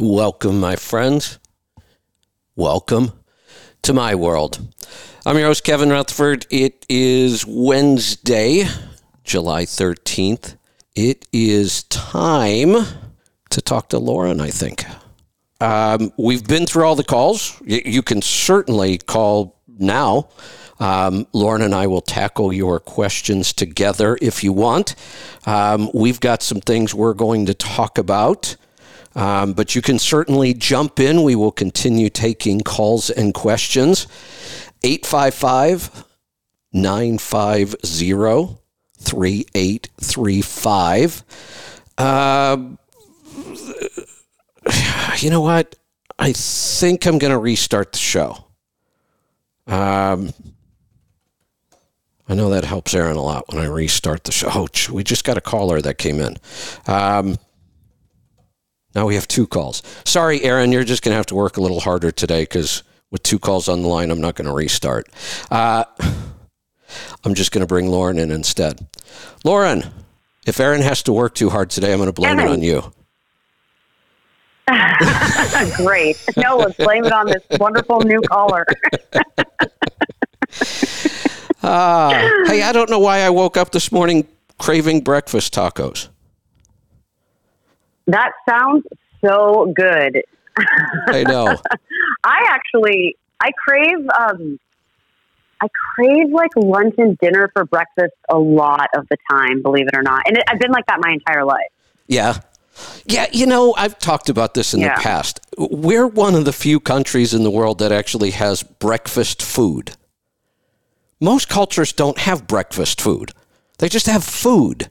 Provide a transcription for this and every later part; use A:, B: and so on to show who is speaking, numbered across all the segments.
A: Welcome, my friends. Welcome to my world. I'm your host, Kevin Rutherford. It is Wednesday, July 13th. It is time to talk to Lauren, I think. Um, we've been through all the calls. Y- you can certainly call now. Um, Lauren and I will tackle your questions together if you want. Um, we've got some things we're going to talk about. Um, but you can certainly jump in. We will continue taking calls and questions. 855 950 3835. Um, you know what? I think I'm going to restart the show. Um, I know that helps Aaron a lot when I restart the show. Oh, we just got a caller that came in. Um, now we have two calls. Sorry, Aaron, you're just going to have to work a little harder today because with two calls on the line, I'm not going to restart. Uh, I'm just going to bring Lauren in instead. Lauren, if Aaron has to work too hard today, I'm going to blame
B: Aaron.
A: it on you.
B: Great. No, let's blame it on this wonderful new caller.
A: Uh, hey, I don't know why I woke up this morning craving breakfast tacos.
B: That sounds so good.
A: I know.
B: I actually, I crave, um, I crave like lunch and dinner for breakfast a lot of the time, believe it or not. And it, I've been like that my entire life.
A: Yeah. Yeah, you know, I've talked about this in
B: Yeah.
A: the past. We're one of the few countries in the world that actually has breakfast food. Most cultures don't have breakfast food, they just have food.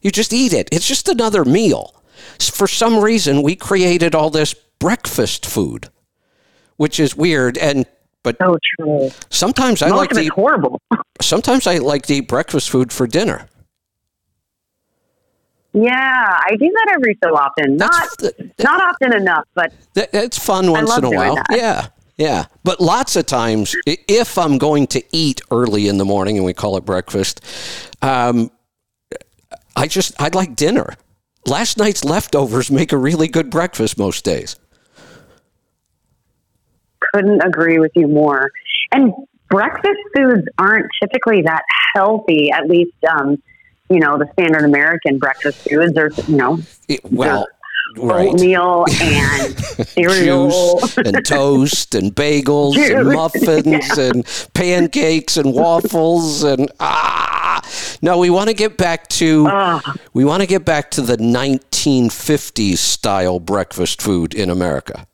A: You just eat it, it's just another meal. For some reason, we created all this breakfast food, which is weird. And but
B: So true.
A: sometimes I like to eat,
B: horrible.
A: sometimes I like to eat breakfast food for dinner.
B: Yeah, I do that every so often. Not,
A: That's
B: not often enough, but
A: That, it's fun once in a while.
B: that.
A: Yeah, yeah. But lots of times, if I'm going to eat early in the morning, and we call it breakfast, um, I just I'd like dinner. Last night's leftovers make a really good breakfast most days.
B: couldn't agree with you more. And breakfast foods aren't typically that healthy, at least, um, you know, the standard American breakfast foods are, you know,
A: It- well, right.
B: oatmeal and cereal.
A: Juice and toast and bagels
B: Juice,
A: and muffins and pancakes and waffles and ah no we want to get back to
B: Ugh.
A: we want to get back to the 1950s style breakfast food in America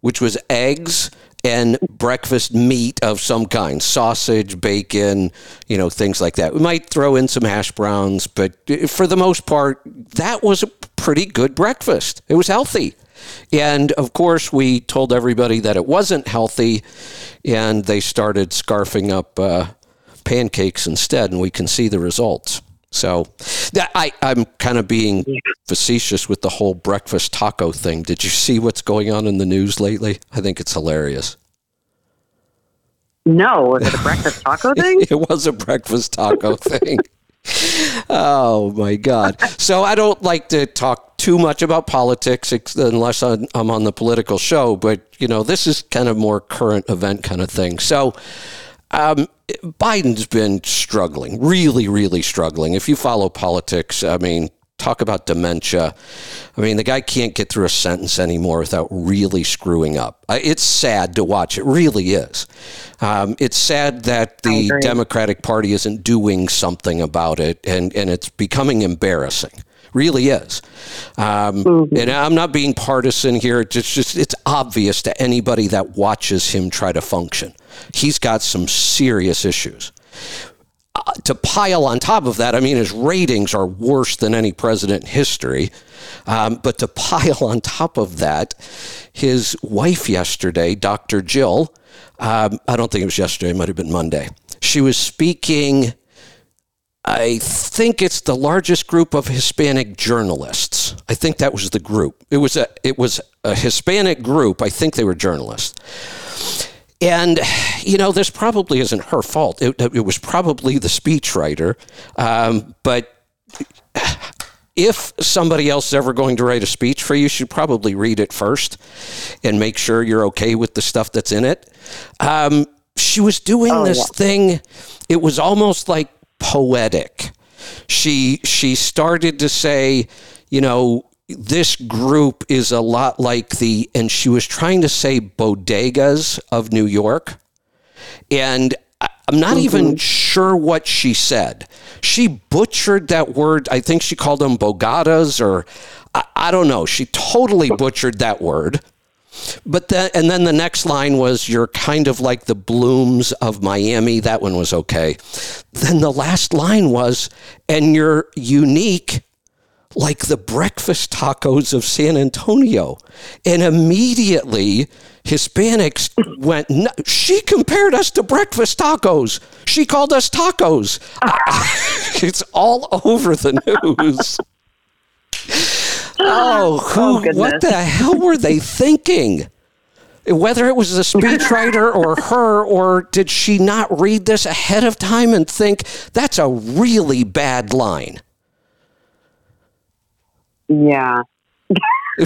A: which was eggs and breakfast meat of some kind sausage bacon you know things like that. We might throw in some hash browns but for the most part that was a pretty good breakfast. It was healthy. And of course we told everybody that it wasn't healthy and they started scarfing up uh, pancakes instead and we can see the results so that I, I'm kind of being facetious with the whole breakfast taco thing. Did you see what's going on in the news lately? I think it's hilarious.
B: No, was it a breakfast taco thing?
A: It was a breakfast taco thing. Oh my God. So I don't like to talk too much about politics unless I'm I'm on the political show, but you know, this is kind of more current event kind of thing. So um, Biden's been struggling, really, really struggling. If you follow politics, I mean, talk about dementia. I mean, the guy can't get through a sentence anymore without really screwing up. It's sad to watch. It really is. Um, it's sad that the. Democratic Party isn't doing something about it, and, and it's becoming embarrassing. Really is. Um, And I'm not being partisan here. It's just, just it's obvious to anybody that watches him try to function. He's got some serious issues Uh, to pile on top of that, I mean, his ratings are worse than any president in history. Um, but to pile on top of that, his wife yesterday, Dr. Jill, um, I don't think it was yesterday, it might have been Monday. She was speaking. I think it's the largest group of Hispanic journalists. I think that was the group. It was a it was a Hispanic group. I think they were journalists. And, you know, this probably isn't her fault. It, it was probably the speechwriter. Um, but if somebody else is ever going to write a speech for you, you should probably read it first and make sure you're okay with the stuff that's in it. Um, she was doing oh, this yeah. thing. It was almost like poetic. She she started to say, you know, this group is a lot like the, and she was trying to say bodegas of New York. And I'm not mm-hmm. even sure what she said. She butchered that word. I think she called them bogadas, or I, I don't know. She totally butchered that word. But then, and then the next line was, You're kind of like the blooms of Miami. That one was okay. Then the last line was, And you're unique like the breakfast tacos of San Antonio. And immediately, Hispanics went, no, she compared us to breakfast tacos. She called us tacos. it's all over the news. oh, who, oh, what the hell were they thinking? Whether it was the speechwriter or her, or did she not read this ahead of time and think that's a really bad line?
B: Yeah.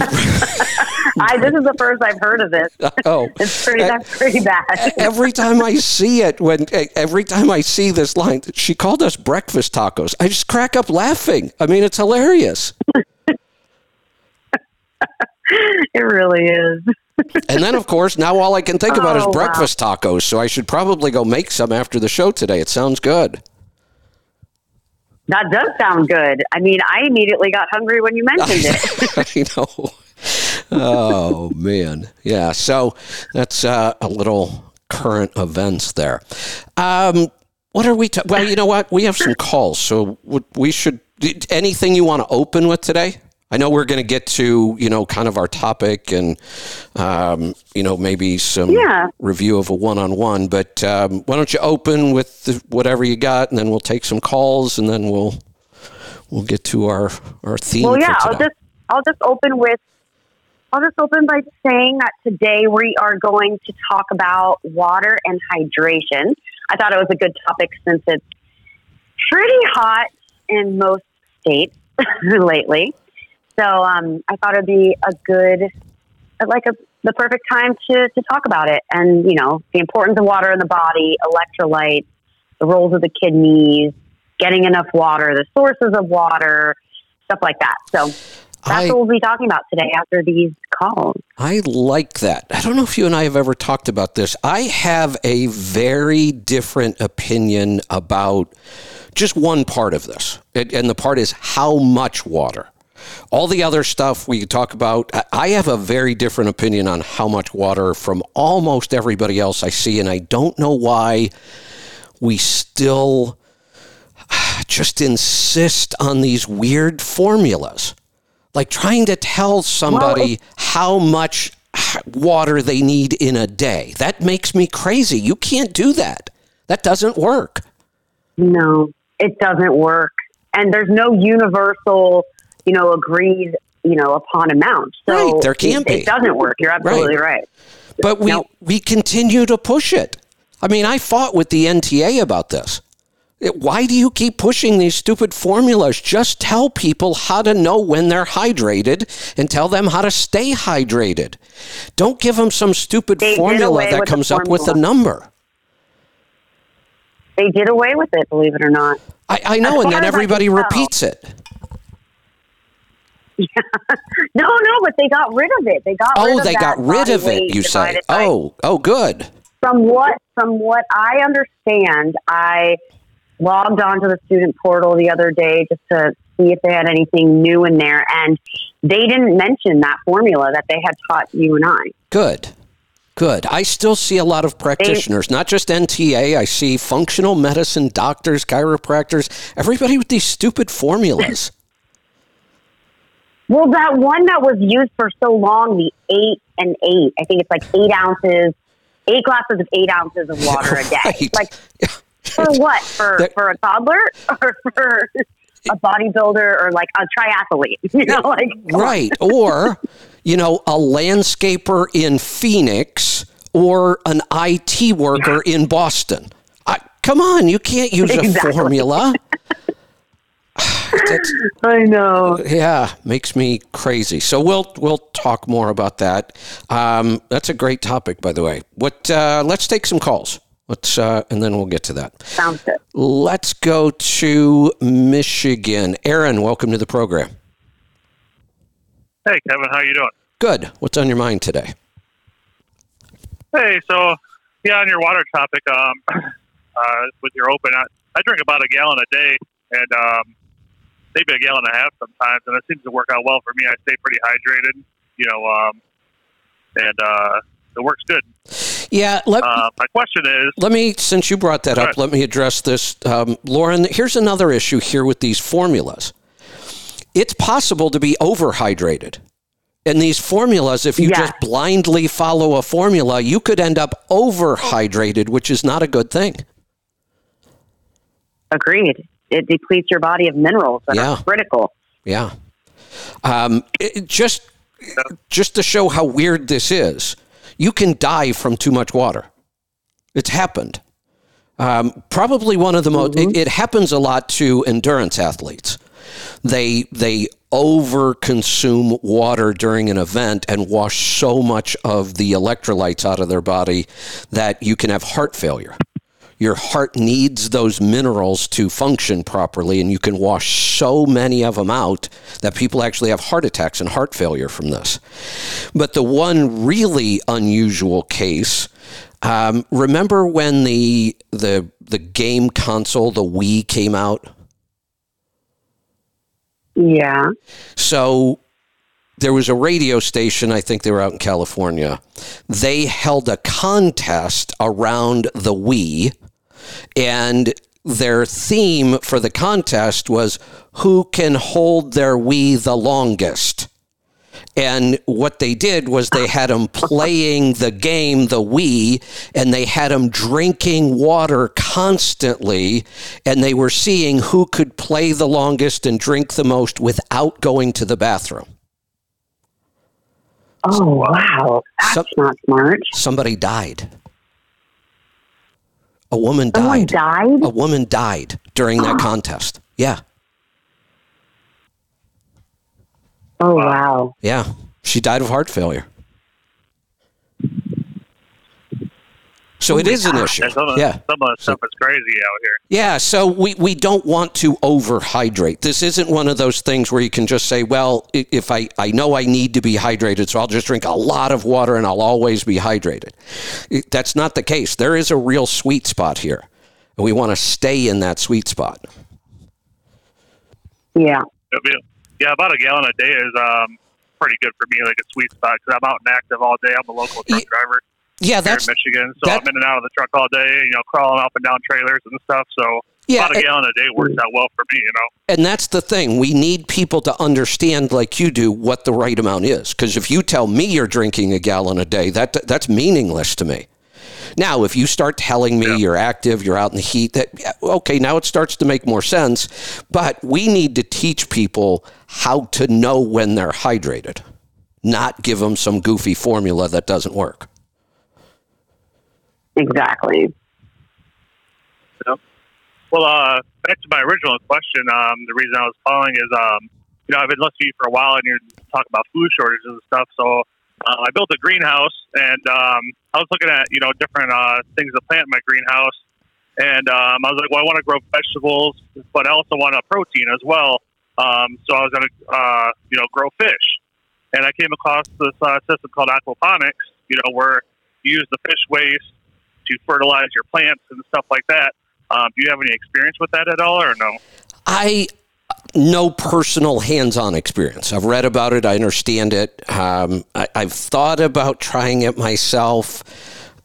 B: I, this is the first I've heard of it. Oh, it's pretty. That's pretty bad.
A: every time I see it, when every time I see this line, she called us breakfast tacos. I just crack up laughing. I mean, it's hilarious.
B: it really is.
A: and then, of course, now all I can think about oh, is breakfast wow. tacos. So I should probably go make some after the show today. It sounds good.
B: That does sound good. I mean, I immediately got hungry when you mentioned
A: it. I know. Oh man, yeah. So that's uh, a little current events there. Um, what are we? Ta- well, you know what? We have some calls, so we should. Anything you want to open with today? I know we're going to get to you know kind of our topic and um, you know maybe some yeah. review of a one-on-one, but um, why don't you open with the, whatever you got, and then we'll take some calls, and then we'll we'll get to our our theme.
B: Well, yeah, I'll just I'll just open with I'll just open by saying that today we are going to talk about water and hydration. I thought it was a good topic since it's pretty hot in most states lately. So um, I thought it'd be a good, like a the perfect time to to talk about it, and you know the importance of water in the body, electrolytes, the roles of the kidneys, getting enough water, the sources of water, stuff like that. So that's I, what we'll be talking about today after these calls.
A: I like that. I don't know if you and I have ever talked about this. I have a very different opinion about just one part of this, and the part is how much water. All the other stuff we talk about, I have a very different opinion on how much water from almost everybody else I see, and I don't know why we still just insist on these weird formulas. Like trying to tell somebody well, how much water they need in a day. That makes me crazy. You can't do that. That doesn't work.
B: No, it doesn't work. And there's no universal you know, agreed, you know, upon amount. So
A: right, there can
B: it,
A: be.
B: It doesn't work. You're absolutely right. right.
A: But we now, we continue to push it. I mean, I fought with the NTA about this. It, why do you keep pushing these stupid formulas? Just tell people how to know when they're hydrated and tell them how to stay hydrated. Don't give them some stupid formula that comes up with a number.
B: They did away with it, believe it or not.
A: I, I know, and then everybody repeats it.
B: Yeah. no, no, but they got rid of it. They got
A: oh,
B: they
A: got rid of it. You say? Oh, oh, good.
B: From what from what I understand, I logged onto the student portal the other day just to see if they had anything new in there, and they didn't mention that formula that they had taught you and I.
A: Good. Good. I still see a lot of practitioners, not just NTA. I see functional medicine doctors, chiropractors, everybody with these stupid formulas.
B: Well, that one that was used for so long, the eight and eight, I think it's like eight ounces, eight glasses of eight ounces of water a day. Right. Like, for what? For, that, for a toddler or for a bodybuilder or like a triathlete? You know, like.
A: Right. or, you know, a landscaper in Phoenix or an IT worker in Boston. I, come on, you can't use exactly. a formula.
B: I know.
A: Yeah, makes me crazy. So we'll we'll talk more about that. Um, that's a great topic, by the way. What? Uh, let's take some calls. Let's uh, and then we'll get to that.
B: Sounds good.
A: Let's go to Michigan. Aaron, welcome to the program.
C: Hey, Kevin, how you doing?
A: Good. What's on your mind today?
C: Hey, so yeah, on your water topic, um, uh, with your open, I, I drink about a gallon a day, and um, maybe a gallon and a half sometimes, and it seems to work out well for me. I stay pretty hydrated, you know, um, and uh, it works good.
A: Yeah. Let,
C: Uh, my question is,
A: let me, since you brought that up,
C: ahead.
A: let me address this. Um, Lauren, here's another issue here with these formulas. It's possible to be overhydrated. And these formulas, if you
B: Yeah.
A: just blindly follow a formula, you could end up overhydrated, which is not a good thing.
B: Agreed. It depletes your body of minerals that
A: Yeah.
B: are critical.
A: Yeah. Um, it, just just to show how weird this is, you can die from too much water. It's happened. Um, probably one of the most. It, it happens a lot to endurance athletes. They they over consume water during an event and wash so much of the electrolytes out of their body that you can have heart failure your heart needs those minerals to function properly, and you can wash so many of them out that people actually have heart attacks and heart failure from this. But the one really unusual case. Um, remember when the the the game console, the Wii, came out?
B: Yeah.
A: So there was a radio station, I think they were out in California. They held a contest around the Wii, and their theme for the contest was who can hold their Wii the longest. And what they did was they had them playing the game, the Wii, and they had them drinking water constantly. And they were seeing who could play the longest and drink the most without going to the bathroom.
B: Oh, wow. That's
A: Some-
B: not smart.
A: Somebody died. A woman
B: Someone
A: died.
B: died?
A: A woman died during that contest. Yeah.
B: Oh, wow.
A: Yeah. She died of heart failure. So it is an issue.
C: some of,
A: Yeah.
C: some of the stuff is crazy out here.
A: Yeah, so we, we don't want to overhydrate. This isn't one of those things where you can just say, well, if I, I know I need to be hydrated, so I'll just drink a lot of water and I'll always be hydrated. That's not the case. There is a real sweet spot here. And we want to stay in that sweet spot.
B: Yeah.
C: Yeah, about a gallon a day is um, pretty good for me, like a sweet spot, because I'm out and active all day. I'm a local truck
A: Ye-
C: driver
A: Yeah, that's
C: in Michigan, so
A: that-
C: I'm in and out of the truck all day, you know, crawling up and down trailers and stuff. So
A: yeah,
C: about a
A: and-
C: gallon a day works out well for me, you know.
A: and that's the thing. We need people to understand, like you do, what the right amount is. Because if you tell me you're drinking a gallon a day, that that's meaningless to me. Now, if you start telling me you're active, you're out in the heat, that okay, now it starts to make more sense. But we need to teach people how to know when they're hydrated, not give them some goofy formula that doesn't work.
B: Exactly.
C: Well, uh, back to my original question. Um, the reason I was calling is, um, you know, I've been listening to you for a while, and you're talking about food shortages and stuff. So uh, I built a greenhouse, and um, I was looking at you know different uh, things to plant in my greenhouse, and um, I was like, well, I want to grow vegetables, but I also want a protein as well. Um, so I was going to, uh, you know, grow fish, and I came across this uh, system called aquaponics. You know, where you use the fish waste to fertilize your plants and stuff like that. Um, do you have any experience with that at all, or no?
A: I no personal hands-on experience. I've read about it. I understand it. Um, I, I've thought about trying it myself.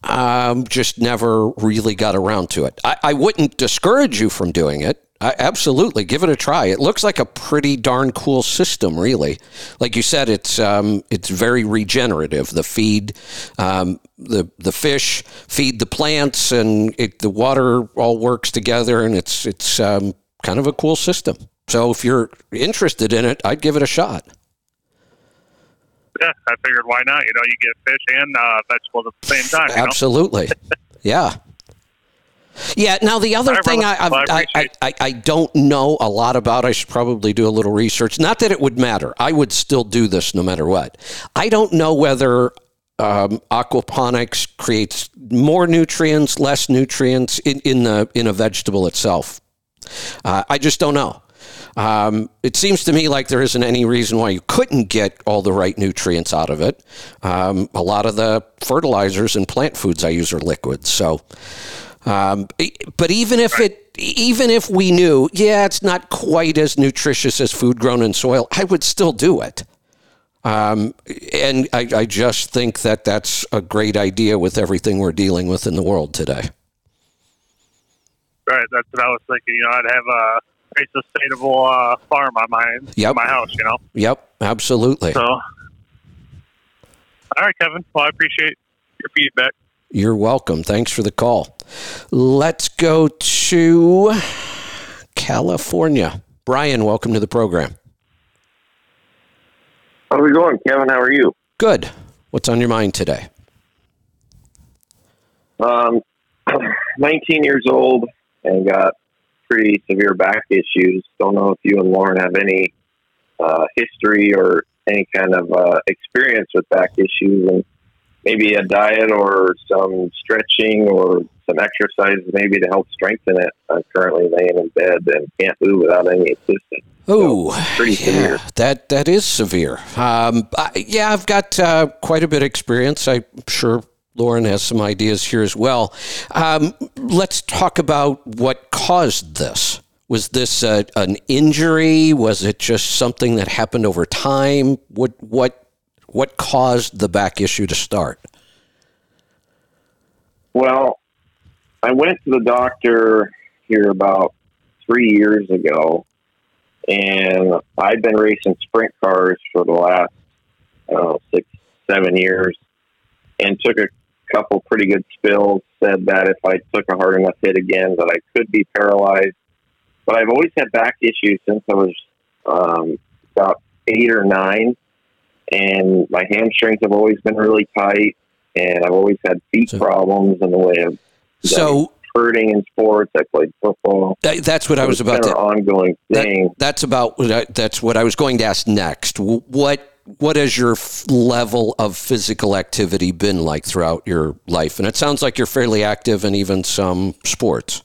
A: Um, just never really got around to it. I, I wouldn't discourage you from doing it. I, absolutely, give it a try. It looks like a pretty darn cool system, really. Like you said, it's um, it's very regenerative. The feed, um, the the fish feed the plants, and it, the water all works together, and it's it's um, kind of a cool system. So if you're interested in it, I'd give it a shot.
C: Yeah, I figured why not? You know, you get fish and uh, vegetables at the same time. You know?
A: Absolutely, yeah. Yeah. Now the other thing. I,
C: I
A: I, I, I, I don't know a lot about. I should probably do a little research. Not that it would matter. I would still do this no matter what. I don't know whether um, aquaponics creates more nutrients, less nutrients in, in the in a vegetable itself. Uh, I just don't know. Um, it seems to me like there isn't any reason why you couldn't get all the right nutrients out of it. Um, a lot of the fertilizers and plant foods I use are liquids, so. Um, but even if it, even if we knew, yeah, it's not quite as nutritious as food grown in soil, I would still do it. Um, and I, I just think that that's a great idea with everything we're dealing with in the world today.
C: Right. That's what I was thinking. You know, I'd have a very sustainable uh, farm on my
A: Yep.
C: my house. You know.
A: Yep, absolutely.
C: So. All right, Kevin. Well, I appreciate your feedback.
A: You're welcome. Thanks for the call. Let's go to California. Brian, welcome to the program.
D: How's it going, Kevin? How are you?
A: Good. What's on your mind today?
D: Um, 19 years old and got pretty severe back issues. Don't know if you and Lauren have any uh, history or any kind of uh, experience with back issues, and maybe a diet or some stretching or some exercise maybe to help strengthen it. I'm currently laying in bed and can't move without any assistance.
A: Oh,
D: pretty severe.
A: that that is severe. Um, I, yeah, I've got uh, quite a bit of experience. I'm sure Lauren has some ideas here as well. Um, let's talk about what caused this. Was this uh, an injury? Was it just something that happened over time? What what what caused the back issue to start?
D: Well, I went to the doctor here about three years ago, and I've been racing sprint cars for the last I don't know, six, seven years, and took a couple pretty good spills. Said that if I took a hard enough hit again, that I could be paralyzed. But I've always had back issues since I was um, about eight or nine, and my hamstrings have always been really tight, and I've always had feet
A: So-
D: problems in the way of
A: So
D: hurting in sports. I played football.
A: that, that's what I was about to.
D: an ongoing
A: That,
D: thing.
A: that's about what I, that's what I was going to ask next. What what has your f- level of physical activity been like throughout your life? And it sounds like you're fairly active in even some sports.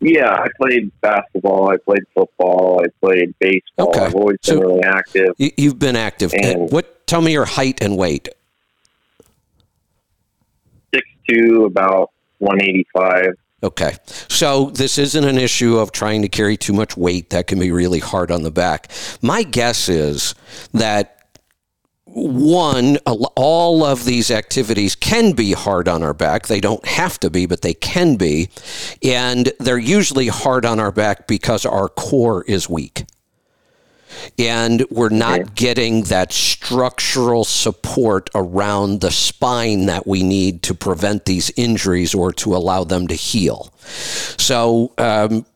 D: Yeah, I played basketball. I played football. I played baseball.
A: Okay.
D: I've always
A: So-
D: been really active.
A: You, you've been active.
D: Eh, and-
A: what? Tell me your height and weight.
D: Six two, about one eighty five.
A: Okay. So this isn't an issue of trying to carry too much weight. That can be really hard on the back. My guess is that one, all of these activities can be hard on our back. They don't have to be, but they can be. And they're usually hard on our back because our core is weak. And we're not getting that structural support around the spine that we need to prevent these injuries or to allow them to heal. So, um,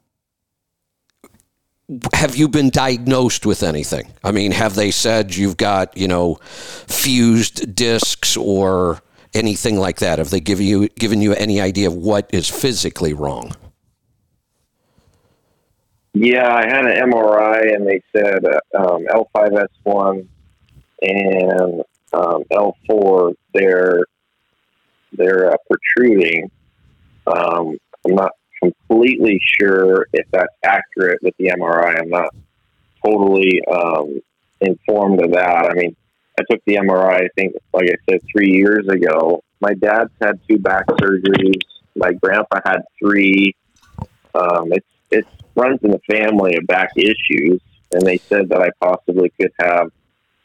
A: have you been diagnosed with anything? I mean, have they said you've got, you know, fused discs or anything like that? Have they given you given you any idea of what is physically wrong?
D: Yeah, I had an MRI, and they said um, L5S1 and um, L4 they're they're uh, protruding. Um, I'm not completely sure if that's accurate with the MRI. I'm not totally um, informed of that. I mean, I took the MRI. I think, like I said, three years ago. My dad's had two back surgeries. My grandpa had three. Um, it's it runs in the family of back issues, and they said that I possibly could have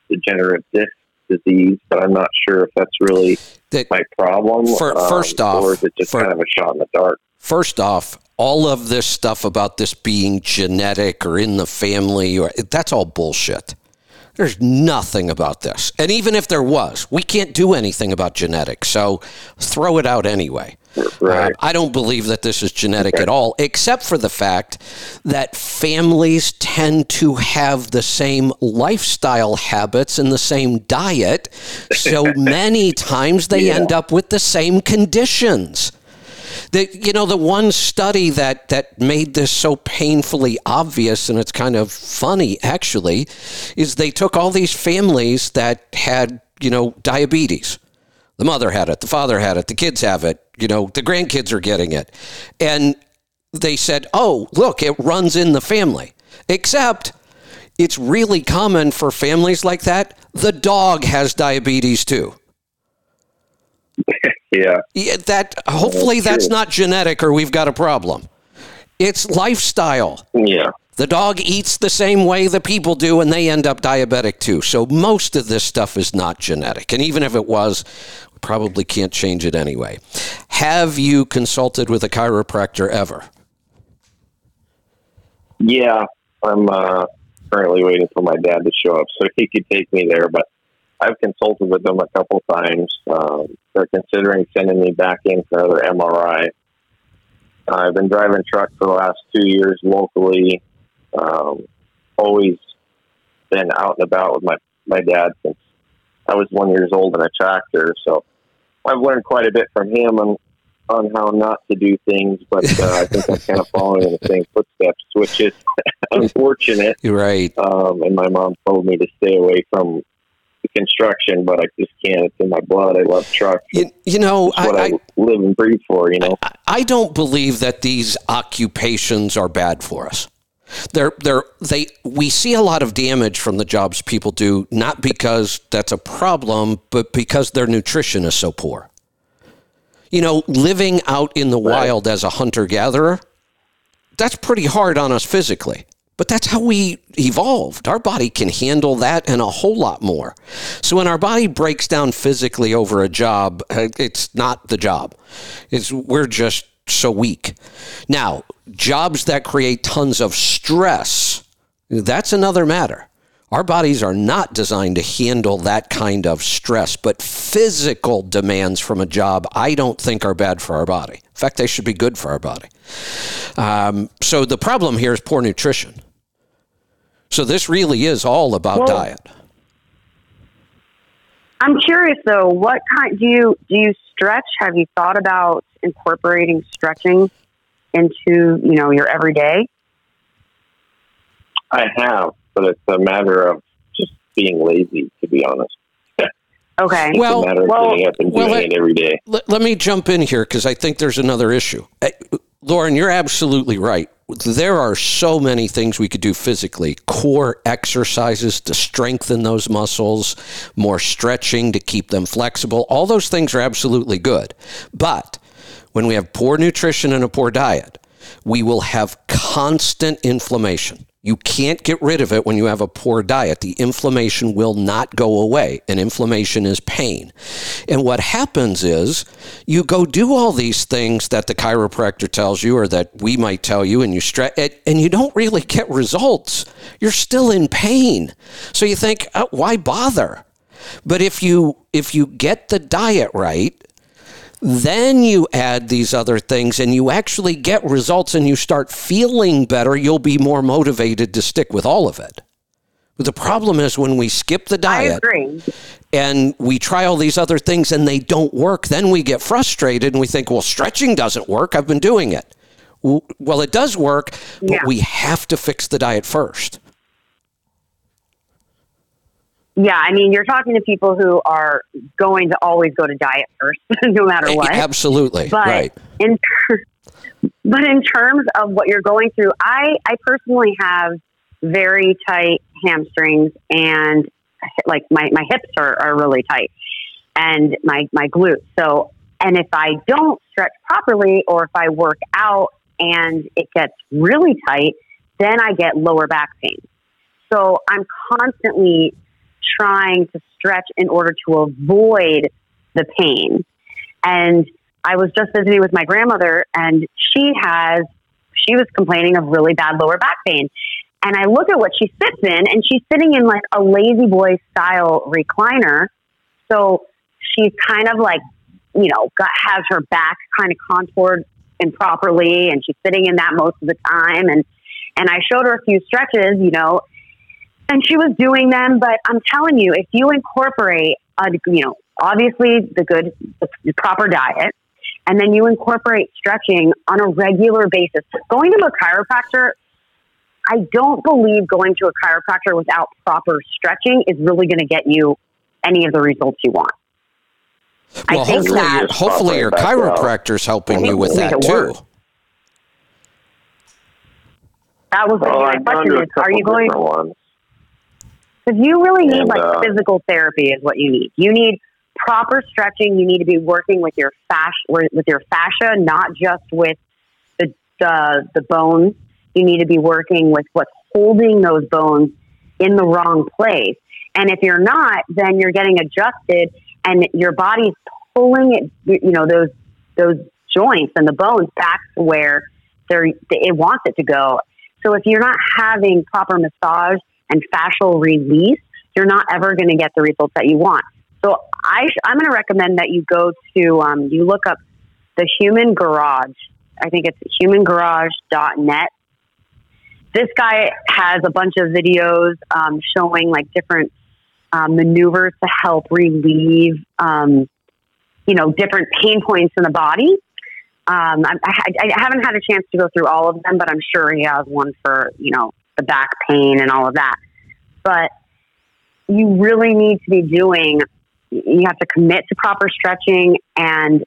D: degenerative disc disease, but I'm not sure if that's really
A: That
D: my problem. um,
A: first off,
D: or is it just
A: for-
D: kind of a shot in the dark?
A: First off, all of this stuff about this being genetic or in the family or that's all bullshit. There's nothing about this. And even if there was, we can't do anything about genetics. So throw it out anyway.
D: Right.
A: Uh, I don't believe that this is genetic at all, except for the fact that families tend to have the same lifestyle habits and the same diet. So many times they
D: Yeah.
A: end up with the same conditions. The, you know, the one study that, that made this so painfully obvious, and it's kind of funny actually, is they took all these families that had, you know, diabetes. The mother had it, the father had it, the kids have it, you know, the grandkids are getting it. And they said, oh, look, it runs in the family. Except it's really common for families like that. The dog has diabetes too.
D: yeah.
A: yeah. That hopefully that's, that's not genetic or we've got a problem. It's lifestyle.
D: Yeah.
A: The dog eats the same way the people do, and they end up diabetic too. So most of this stuff is not genetic. And even if it was, probably can't change it anyway. Have you consulted with a chiropractor ever?
D: Yeah, I'm uh, currently waiting for my dad to show up so he could take me there. But I've consulted with them a couple times. Um, they're considering sending me back in for another MRI. I've been driving truck for the last two years locally. Um, always been out and about with my my dad since I was one years old in a tractor. So I've learned quite a bit from him on on how not to do things. But uh, I think I'm kind of following in the same footsteps, which is unfortunate.
A: You're right.
D: Um, and my mom told me to stay away from the construction, but I just can't. It's in my blood. I love trucks.
A: You, you know,
D: I, what I, I, live and breathe for. You know,
A: I, I don't believe that these occupations are bad for us. They're, they're, they, we see a lot of damage from the jobs people do, not because that's a problem, but because their nutrition is so poor. You know, living out in the right. wild as a hunter gatherer, that's pretty hard on us physically. But that's how we evolved. Our body can handle that and a whole lot more. So when our body breaks down physically over a job, uh, it's not the job. It's we're just so weak. Now, jobs that create tons of stress, that's another matter. Our bodies are not designed to handle that kind of stress, but physical demands from a job, I don't think are bad for our body. In fact, they should be good for our body. Um, so the problem here is poor nutrition. So this really is all about well, diet.
B: I'm curious though, what kind do you do you stretch? Have you thought about incorporating stretching into, you know, your everyday?
D: I have, but it's a matter of just being lazy, to be honest.
B: Okay.
D: It's
A: well,
D: a matter of
A: well,
D: getting up and doing well, it every day.
A: Let, let me jump in here because I think there's another issue. Uh, Lauren, you're absolutely right. There are so many things we could do physically core exercises to strengthen those muscles, more stretching to keep them flexible. All those things are absolutely good. But when we have poor nutrition and a poor diet, we will have constant inflammation. You can't get rid of it when you have a poor diet. The inflammation will not go away, and inflammation is pain. And what happens is you go do all these things that the chiropractor tells you or that we might tell you, and you stretch, and you don't really get results. You're still in pain. So you think, oh, why bother? But if you if you get the diet right, then you add these other things and you actually get results and you start feeling better, you'll be more motivated to stick with all of it. But the problem is when we skip the diet and we try all these other things and they don't work, then we get frustrated and we think, well, stretching doesn't work. I've been doing it. Well, it does work, but yeah. we have to fix the diet first.
B: Yeah, I mean, you're talking to people who are going to always go to diet first, no matter what.
A: Absolutely,
B: but
A: right.
B: In but in terms of what you're going through, I I personally have very tight hamstrings and like my my hips are are really tight and my my glutes. So, and if I don't stretch properly or if I work out and it gets really tight, then I get lower back pain. So I'm constantly trying to stretch in order to avoid the pain. And I was just visiting with my grandmother, and she has, she was complaining of really bad lower back pain. And I look at what she sits in, and she's sitting in like a La-Z-Boy style recliner. So she's kind of like, you know, got, has her back kind of contoured improperly, and she's sitting in that most of the time. And and I showed her a few stretches, you know, and she was doing them. But I'm telling you, if you incorporate, a, you know, obviously the good, the proper diet, and then you incorporate stretching on a regular basis. Going to a chiropractor, I don't believe going to a chiropractor without proper stretching is really going to get you any of the results you want.
A: Well,
B: I think
A: hopefully,
B: that
A: hopefully your
D: Back out.
A: chiropractor's helping you with that too.
B: work. that was
D: Well,
B: my question is, are you going,
D: ones.
B: Because you really need
D: And,
B: like
D: uh,
B: physical therapy is what you need. You need proper stretching. You need to be working with your fascia, with your fascia, not just with the, the, the bones. You need to be working with what's holding those bones in the wrong place. And if you're not, then you're getting adjusted and your body's pulling it, you know, those, those joints and the bones back to where they're, it wants it to go. So if you're not having proper massage and fascial release, you're not ever going to get the results that you want. So I, I'm going to recommend that you go to, um, you look up the Human Garage. I think it's humangarage.net. This guy has a bunch of videos um, showing like different um, maneuvers to help relieve, um, you know, different pain points in the body. Um, I, I, I haven't had a chance to go through all of them, but I'm sure he has one for, you know, the back pain and all of that. But you really need to be doing, you have to commit to proper stretching. And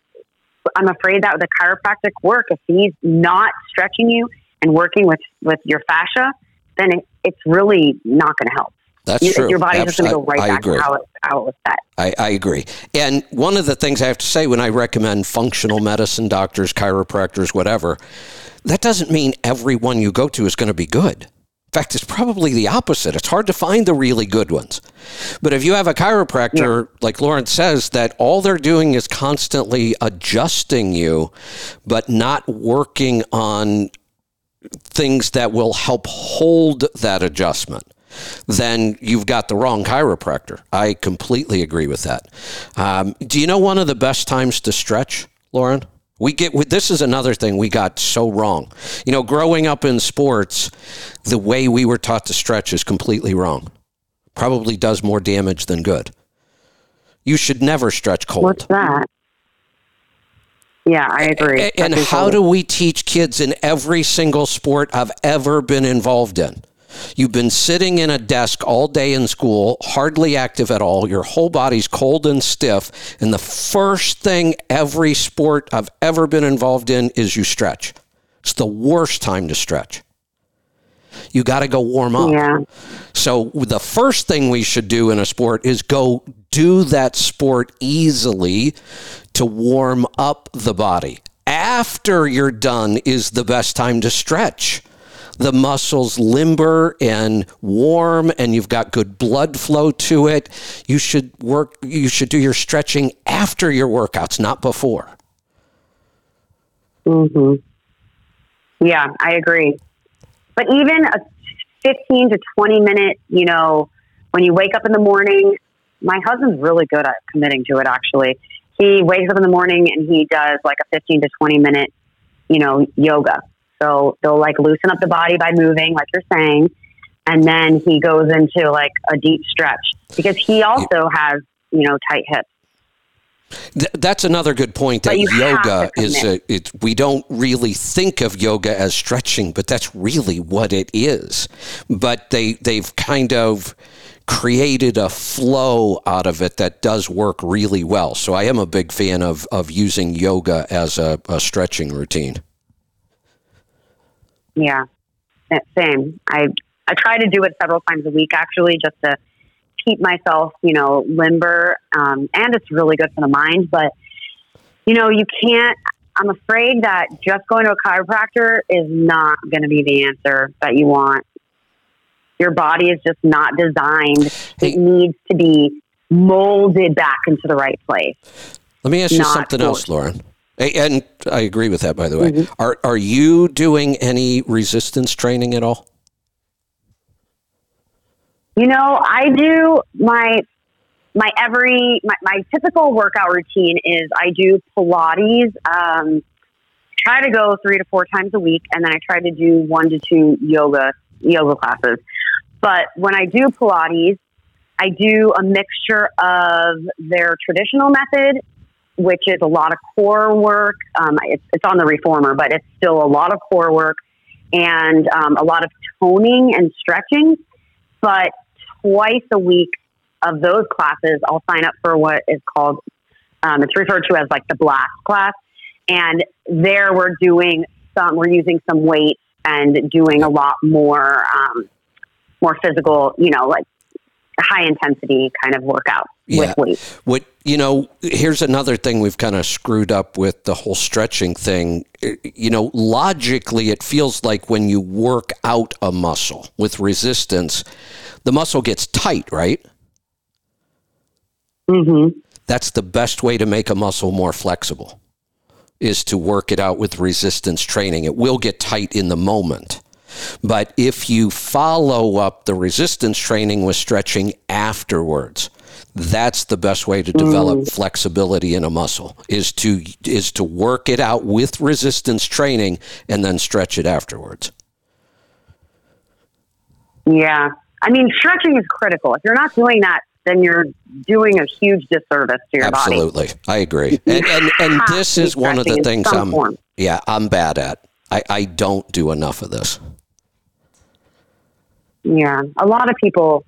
B: I'm afraid that with the chiropractic work, if he's not stretching you and working with, with your fascia, then it, it's really not going to help.
A: That's
B: You-
A: true.
B: Your body's just going to go right
A: I, I
B: back
A: agree.
B: to how it, how it was set.
A: I, I agree. And one of the things I have to say when I recommend functional medicine doctors, chiropractors, whatever, that doesn't mean everyone you go to is going to be good. In fact, it's probably the opposite. It's hard to find the really good ones. But if you have a chiropractor, like Lauren says, that all they're doing is constantly adjusting you, but not working on things that will help hold that adjustment, then you've got the wrong chiropractor. I completely agree with that. Um, do you know one of the best times to stretch, Lauren? We get this is another thing we got so wrong. You know, growing up in sports, the way we were taught to stretch is completely wrong. Probably does more damage than good. You should never stretch cold.
B: What's that? Yeah, I agree.
A: A- And how do we teach kids in every single sport I've ever been involved in? You've been sitting in a desk all day in school, hardly active at all. Your whole body's cold and stiff. And the first thing every sport I've ever been involved in is you stretch. It's the worst time to stretch. You got to go warm up.
B: Yeah.
A: So the first thing we should do in a sport is go do that sport easily to warm up the body. After you're done is the best time to stretch. The muscles limber and warm and you've got good blood flow to it. You should work you should do your stretching after your workouts, not before.
B: hmm Yeah, I agree. But even a 15 to 20 minute, you know, when you wake up in the morning, my husband's really good at committing to it, actually. He wakes up in the morning and he does like a 15 to 20 minute, you know, yoga. So they'll like loosen up the body by moving, like you're saying. And then he goes into like a deep stretch because he also has, you know, tight hips.
A: Th- that's another good point. That
B: But you have
A: yoga is a, it's we don't really think of yoga as stretching, but that's really what it is. But they they've kind of created a flow out of it that does work really well. So I am a big fan of of using yoga as a, a stretching routine.
B: Yeah, same. I I try to do it several times a week actually, just to keep myself, you know, limber. Um, and it's really good for the mind. But you know, you can't. I'm afraid that just going to a chiropractor is not going to be the answer that you want. Your body is just not designed.
A: Hey.
B: It needs to be molded back into the right place.
A: Let me ask you something else. Lauren. And I agree with that, by the way.
B: Mhm.
A: Are are you doing any resistance training at all?
B: You know, I do my my every my, my typical workout routine is I do Pilates. Um, try to go three to four times a week, and then I try to do one to two yoga yoga classes. But when I do Pilates, I do a mixture of their traditional method which is a lot of core work. Um, it's, it's on the reformer, but it's still a lot of core work and um, a lot of toning and stretching. But twice a week of those classes, I'll sign up for what is called, um, it's referred to as like the blast class. And there we're doing some, we're using some weights and doing a lot more, um, more physical, you know, like high intensity kind of workout yeah.
A: What you know, here's another thing we've kind of screwed up with the whole stretching thing. You know, logically, it feels like when you work out a muscle with resistance, the muscle gets tight, right?
B: Mm-hmm.
A: That's the best way to make a muscle more flexible. Is to work it out with resistance training. It will get tight in the moment. But if you follow up the resistance training with stretching afterwards, that's the best way to develop mm. flexibility in a muscle is to is to work it out with resistance training and then stretch it afterwards.
B: Yeah. I mean stretching is critical. If you're not doing that then you're doing a huge disservice to your
A: Absolutely.
B: body. Absolutely.
A: I agree. And and, and this is one of the things I'm form. yeah, I'm bad at. I, I don't do enough of this.
B: Yeah, a lot of people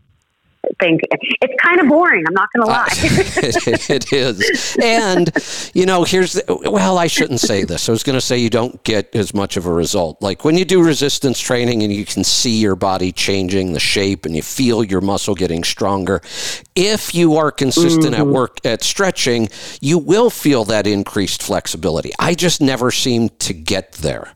B: think it's kind of boring. I'm not going to lie.
A: it, it is. And, you know, here's, the, well, I shouldn't say this. I was going to say you don't get as much of a result. Like when you do resistance training and you can see your body changing the shape and you feel your muscle getting stronger, if you are consistent mm-hmm. at work at stretching, you will feel that increased flexibility. I just never seem to get there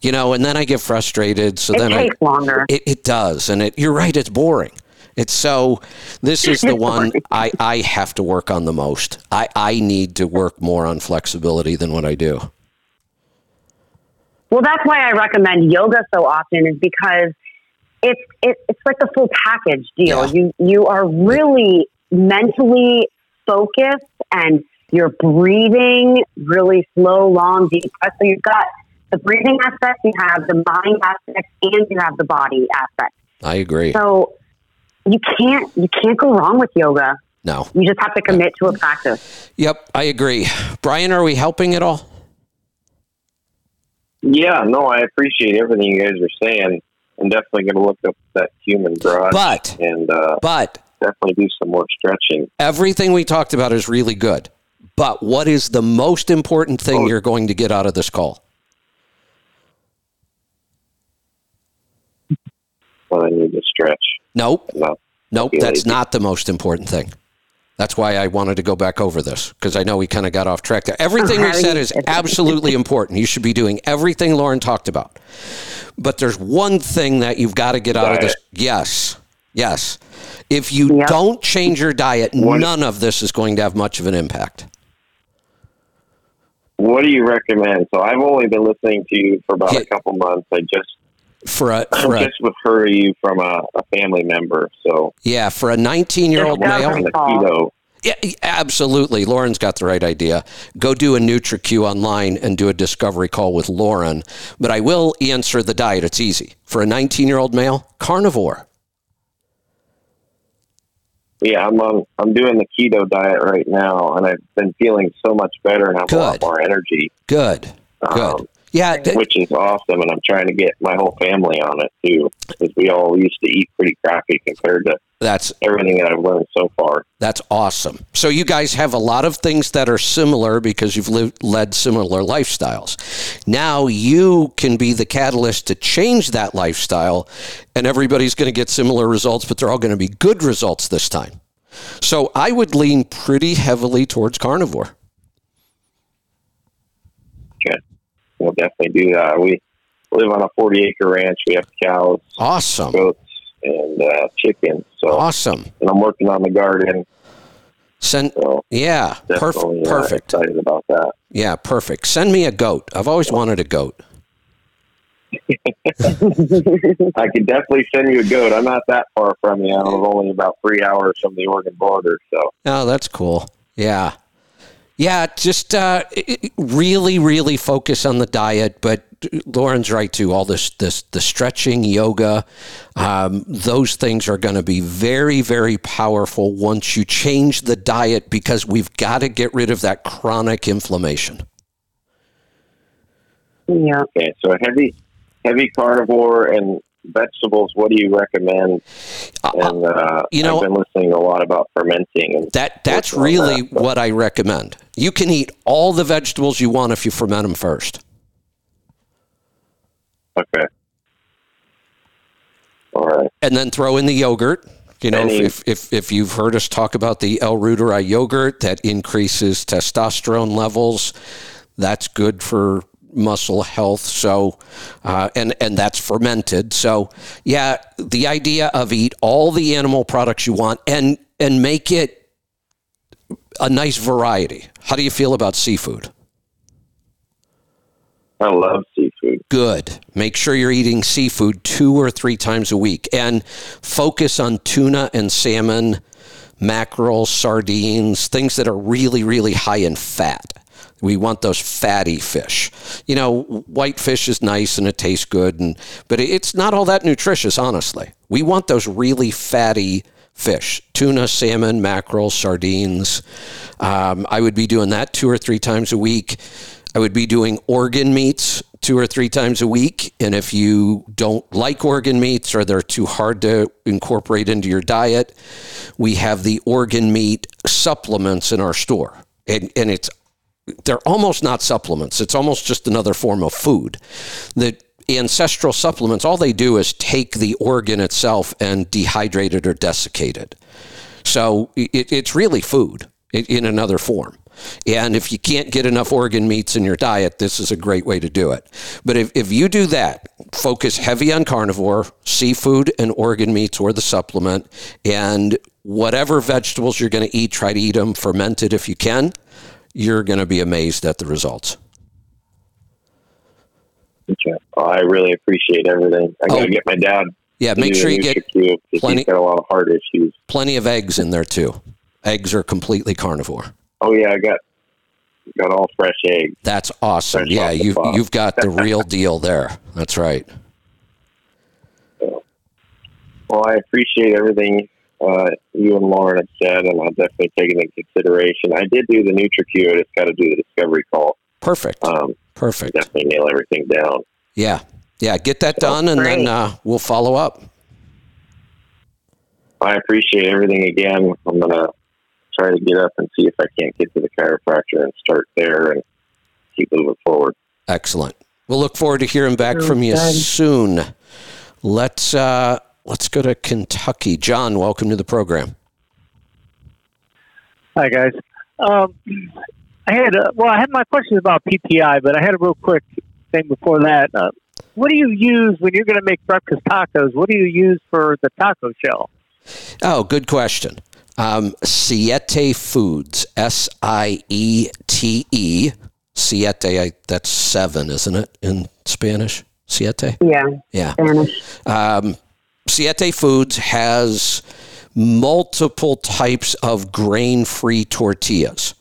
A: you know, and then I get frustrated. So
B: it
A: then
B: takes
A: I,
B: longer.
A: It, it does, and it, you're right. It's boring. It's so. This is the one I, I have to work on the most. I, I need to work more on flexibility than what I do.
B: Well, that's why I recommend yoga so often, is because it's it, it's like a full package deal. Yeah. You you are really mentally focused and you're breathing really slow, long, deep. So you've got the breathing aspect, you have the mind aspect, and you have the body aspect.
A: I agree.
B: So you can't you can't go wrong with yoga.
A: No.
B: You just have to commit to a practice.
A: Yep, I agree. Brian, are we helping at all?
D: Yeah, no, I appreciate everything you guys are saying. I'm definitely going to look up that human garage.
A: But
D: and uh,
A: but
D: definitely do some more stretching.
A: Everything we talked about is really good. But what is the most important thing oh. you're going to get out of this call?
D: Well, I need to stretch.
A: Nope. No. Nope. That's not the most important thing. That's why I wanted to go back over this because I know we kind of got off track there. Everything we said is absolutely important. You should be doing everything Lauren talked about. But there's one thing that you've got to get out of this. Yes. Yes. If you yep. don't change your diet, what, none of this is going to have much of an impact.
D: What do you recommend? So I've only been listening to you for about yeah. a couple months. I just
A: for a for
D: just heard you from a, a, family member. So
A: yeah, for a 19 year old male,
D: keto.
A: Yeah, absolutely. Lauren's got the right idea. Go do a NutriQ online and do a discovery call with Lauren. But I will answer the diet. It's easy. For a 19 year old male, carnivore.
D: Yeah, I'm on. I'm doing the keto diet right now, and I've been feeling so much better and I have Good. a lot more energy.
A: Good. Good. Um, yeah,
D: which is awesome, and I'm trying to get my whole family on it too, because we all used to eat pretty crappy compared to
A: that's
D: everything that I've learned so far.
A: That's awesome. So you guys have a lot of things that are similar because you've lived, led similar lifestyles. Now you can be the catalyst to change that lifestyle, and everybody's going to get similar results, but they're all going to be good results this time. So I would lean pretty heavily towards carnivore.
D: We'll definitely do that. We live on a 40 acre ranch. We have cows,
A: awesome,
D: goats, and uh, chickens. So
A: awesome.
D: And I'm working on the garden.
A: Send, so yeah, perfect.
D: Uh,
A: perfect.
D: Excited about that.
A: Yeah, perfect. Send me a goat. I've always wanted a goat.
D: I could definitely send you a goat. I'm not that far from you. I'm only about three hours from the Oregon border. So.
A: Oh, that's cool. Yeah. Yeah, just uh, really, really focus on the diet, but Lauren's right too. All this, this, the stretching, yoga, um, those things are going to be very, very powerful once you change the diet because we've got to get rid of that chronic inflammation.
B: Yeah.
D: Okay, so heavy, heavy carnivore and vegetables. What do you recommend? And uh,
A: you know,
D: I've been listening a lot about fermenting, and
A: that that's really
D: that,
A: what I recommend. You can eat all the vegetables you want if you ferment them first.
D: okay. All right.
A: and then throw in the yogurt. You know,
D: Any-
A: if, if, if you've heard us talk about the L. reuteri yogurt that increases testosterone levels, that's good for muscle health. So, uh, and and that's fermented. So, yeah, the idea of eat all the animal products you want and and make it a nice variety. How do you feel about seafood?
D: I love seafood.
A: good. Make sure you're eating seafood two or three times a week and focus on tuna and salmon, mackerel, sardines, things that are really, really high in fat. We want those fatty fish. You know, white fish is nice and it tastes good, and but it's not all that nutritious, honestly. We want those really fatty fish tuna, salmon, mackerel, sardines. Um, I would be doing that two or three times a week. I would be doing organ meats two or three times a week. And if you don't like organ meats or they're too hard to incorporate into your diet, we have the organ meat supplements in our store. And, and it's they're almost not supplements. It's almost just another form of food. The ancestral supplements, all they do is take the organ itself and dehydrate it or desiccate it. So it, it's really food in, in another form. And if you can't get enough organ meats in your diet, this is a great way to do it. But if, if you do that, focus heavy on carnivore, seafood and organ meats or the supplement, and whatever vegetables you're going to eat, try to eat them fermented if you can. You're going to be amazed at the results.
D: Okay. Oh, I really appreciate everything. I got to
A: Oh.
D: get my dad.
A: Yeah, make sure you get plenty-
D: he's got a lot of heart issues.
A: plenty of eggs in there too. Eggs are completely carnivore.
D: Oh yeah, I got got all fresh eggs.
A: That's awesome.
D: Fresh
A: Yeah, you
D: box.
A: you've got the real deal there. That's right.
D: Well, I appreciate everything uh, you and Lauren have said, and I'll definitely take it into consideration. I did do the NutriQ. I just got to do the discovery call.
A: Perfect.
D: Um,
A: Perfect.
D: definitely nail everything down.
A: Yeah. Yeah, get that done and then uh, we'll follow up.
D: I appreciate everything again. I'm gonna try to get up and see if I can't get to the chiropractor and start there and keep moving forward.
A: Excellent. We'll look forward to hearing back from you soon. Let's uh, let's go to Kentucky. John, welcome to the program.
E: Hi guys. Um, I had uh, well, I had my questions about PPI, but I had a real quick thing before that. Uh, what do you use when you're going to make breakfast tacos? What do you use for the taco shell?
A: Oh, good question. Um, Siete Foods, S I E T E. Siete, I, that's seven, isn't it, in Spanish? Siete?
B: Yeah.
A: Yeah.
B: Spanish.
A: Um, Siete Foods has multiple types of grain free tortillas.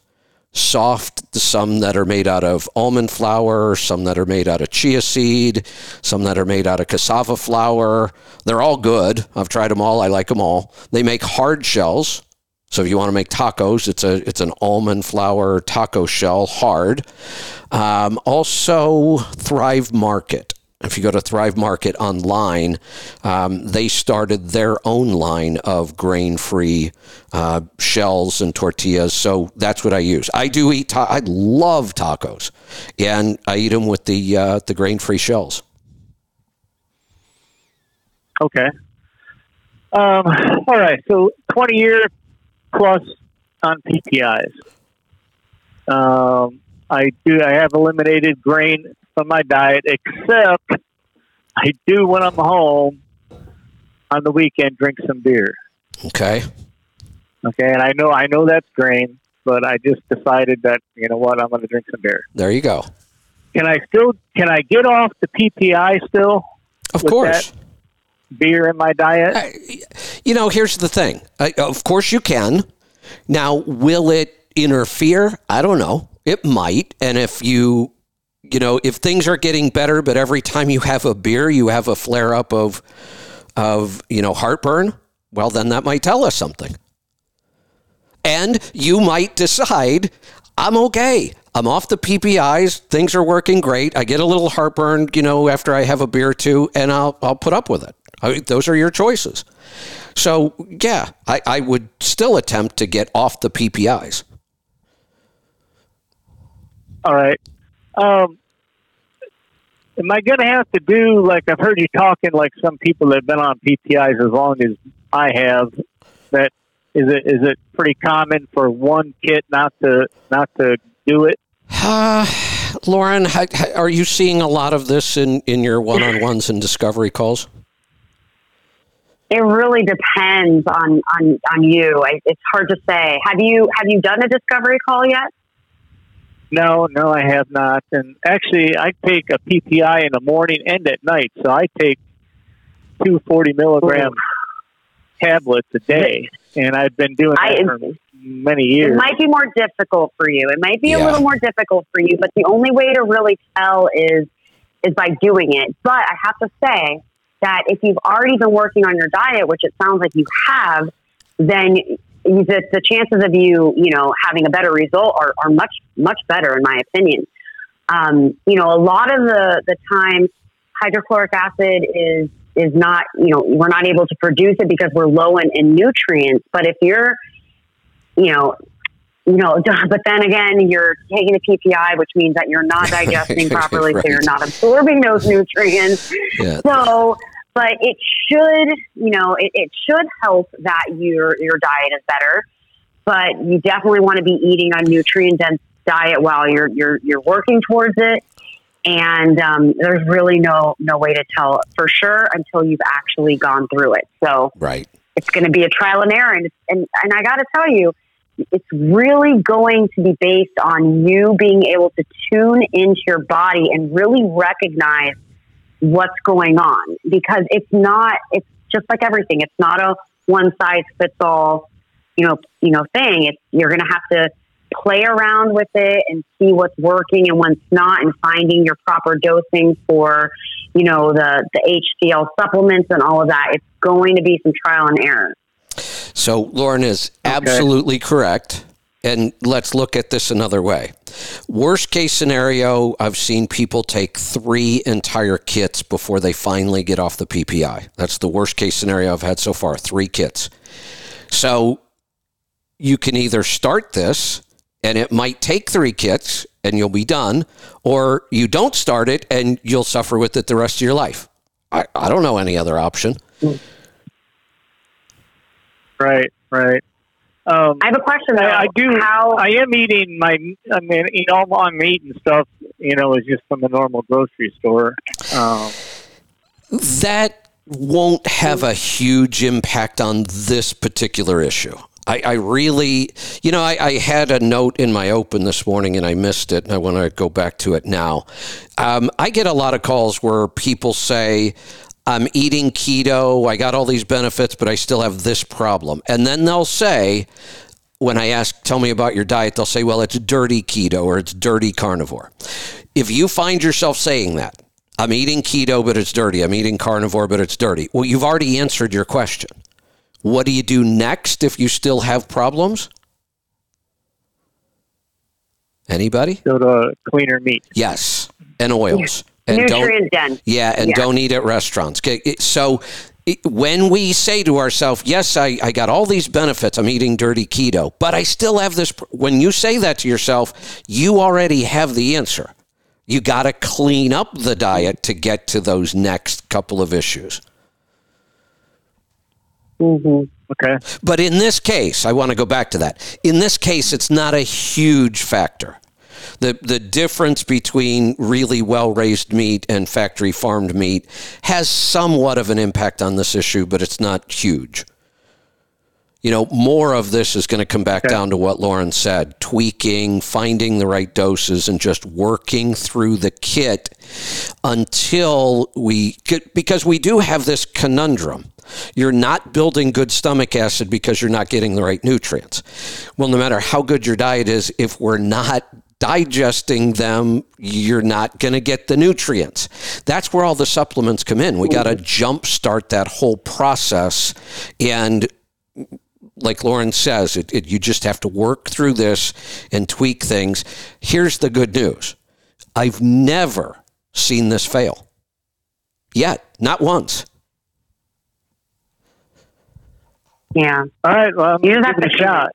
A: Soft, some that are made out of almond flour, some that are made out of chia seed, some that are made out of cassava flour. They're all good. I've tried them all. I like them all. They make hard shells. So if you want to make tacos, it's a it's an almond flour taco shell, hard. Um, also, Thrive Market. If you go to Thrive Market online, um, they started their own line of grain-free uh, shells and tortillas. So that's what I use. I do eat. Ta- I love tacos, and I eat them with the uh, the grain-free shells.
E: Okay. Um, all right. So 20 year plus on PPIs. Um, I do. I have eliminated grain from my diet, except I do when I'm home on the weekend drink some beer.
A: Okay.
E: Okay, and I know I know that's grain, but I just decided that you know what I'm going to drink some beer.
A: There you go.
E: Can I still can I get off the PPI still
A: Of course.
E: beer in my diet?
A: I- you know, here's the thing. I, of course, you can. Now, will it interfere? I don't know. It might. And if you you know, if things are getting better, but every time you have a beer, you have a flare up of, of, you know, heartburn, well, then that might tell us something. And you might decide, I'm okay. I'm off the PPIs. Things are working great. I get a little heartburn, you know, after I have a beer or two, and I'll, I'll put up with it. I, those are your choices. So, yeah, I, I would still attempt to get off the PPIs.
E: All right. Um, am I going to have to do like I've heard you talking like some people that have been on PPIs as long as I have? That is it? Is it pretty common for one kit not to not to do it?
A: Uh, Lauren, are you seeing a lot of this in in your one on ones and discovery calls?
B: It really depends on on on you. I, it's hard to say. Have you have you done a discovery call yet?
E: No, no, I have not. And actually, I take a PPI in the morning and at night. So I take two 40 milligram Ooh. tablets a day, and I've been doing that I, for many years.
B: It might be more difficult for you. It might be yeah. a little more difficult for you, but the only way to really tell is is by doing it. But I have to say that if you've already been working on your diet, which it sounds like you have, then the, the chances of you, you know, having a better result are, are much, much better in my opinion. Um, you know, a lot of the, the time hydrochloric acid is, is not, you know, we're not able to produce it because we're low in, in nutrients. But if you're, you know, you know, but then again, you're taking a PPI, which means that you're not digesting properly, right. so you're not absorbing those nutrients. Yeah. So, but it should, you know, it, it should help that your your diet is better. But you definitely want to be eating a nutrient dense diet while you're you're you're working towards it. And um, there's really no no way to tell for sure until you've actually gone through it. So
A: right,
B: it's going to be a trial and error. And and, and I got to tell you, it's really going to be based on you being able to tune into your body and really recognize what's going on. Because it's not it's just like everything. It's not a one size fits all you know you know thing. It's you're going to have to play around with it and see what's working and what's not and finding your proper dosing for you know the the HCL supplements and all of that. It's going to be some trial and error.
A: So Lauren is absolutely okay. correct and let's look at this another way. Worst case scenario, I've seen people take three entire kits before they finally get off the PPI. That's the worst case scenario I've had so far three kits. So you can either start this and it might take three kits and you'll be done, or you don't start it and you'll suffer with it the rest of your life. I, I don't know any other option.
E: Right, right.
B: Um, I have a question. Though. I,
E: I do. How I am eating my. I mean, you know, I'm eating stuff. You know, is just from the normal grocery store. Um,
A: that won't have a huge impact on this particular issue. I, I really, you know, I, I, had a note in my open this morning and I missed it, and I want to go back to it now. Um, I get a lot of calls where people say, I'm eating keto, I got all these benefits, but I still have this problem. And then they'll say, when I ask, tell me about your diet, they'll say, well, it's dirty keto or it's dirty carnivore. If you find yourself saying that, I'm eating keto, but it's dirty, I'm eating carnivore, but it's dirty, well, you've already answered your question. What do you do next if you still have problems? Anybody?
E: Go to cleaner meat.
A: Yes, and oils
B: and nutrient dense.
A: Yeah, and yeah. don't eat at restaurants. Okay, so when we say to ourselves, yes, I, I got all these benefits, I'm eating dirty keto, but I still have this. When you say that to yourself, you already have the answer. You got to clean up the diet to get to those next couple of issues.
E: Mm-hmm. Okay.
A: But in this case, I want to go back to that. In this case, it's not a huge factor the the difference between really well raised meat and factory farmed meat has somewhat of an impact on this issue, but it's not huge. You know, more of this is going to come back okay. down to what Lauren said tweaking, finding the right doses, and just working through the kit until we, because we do have this conundrum you're not building good stomach acid because you're not getting the right nutrients. Well, no matter how good your diet is, if we're not digesting them, you're not going to get the nutrients. That's where all the supplements come in. We got to jumpstart that whole process. And like Lauren says, it, it, you just have to work through this and tweak things. Here's the good news I've never seen this fail yet, not once.
B: Yeah.
E: All right. Well,
B: You
E: going
B: just have to
E: a shot.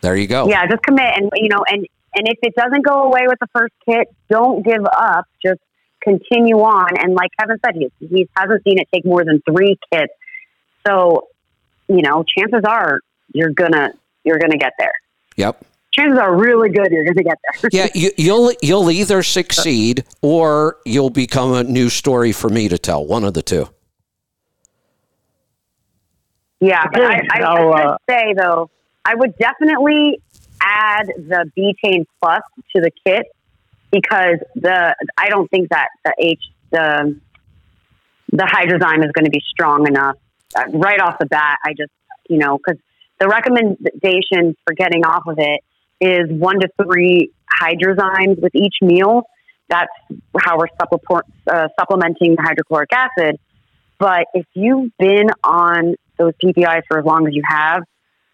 A: There you go.
B: Yeah, just commit, and you know, and and if it doesn't go away with the first kit, don't give up. Just continue on. And like Kevin said, he he hasn't seen it take more than three kits, so you know, chances are you're gonna you're gonna get there.
A: Yep.
B: Chances are really good you're gonna get there.
A: Yeah, you, you'll you'll either succeed or you'll become a new story for me to tell. One of the two.
B: Yeah, but I, I,
E: Now,
B: I should
E: uh,
B: say though, I would definitely add the betaine plus to the kit because the I don't think that the H the the hydrozyme is going to be strong enough uh, right off the bat. I just you know because the recommendation for getting off of it is one to three hydrozymes with each meal. That's how we're supplement, uh, supplementing the hydrochloric acid. But if you've been on those PPIs for as long as you have,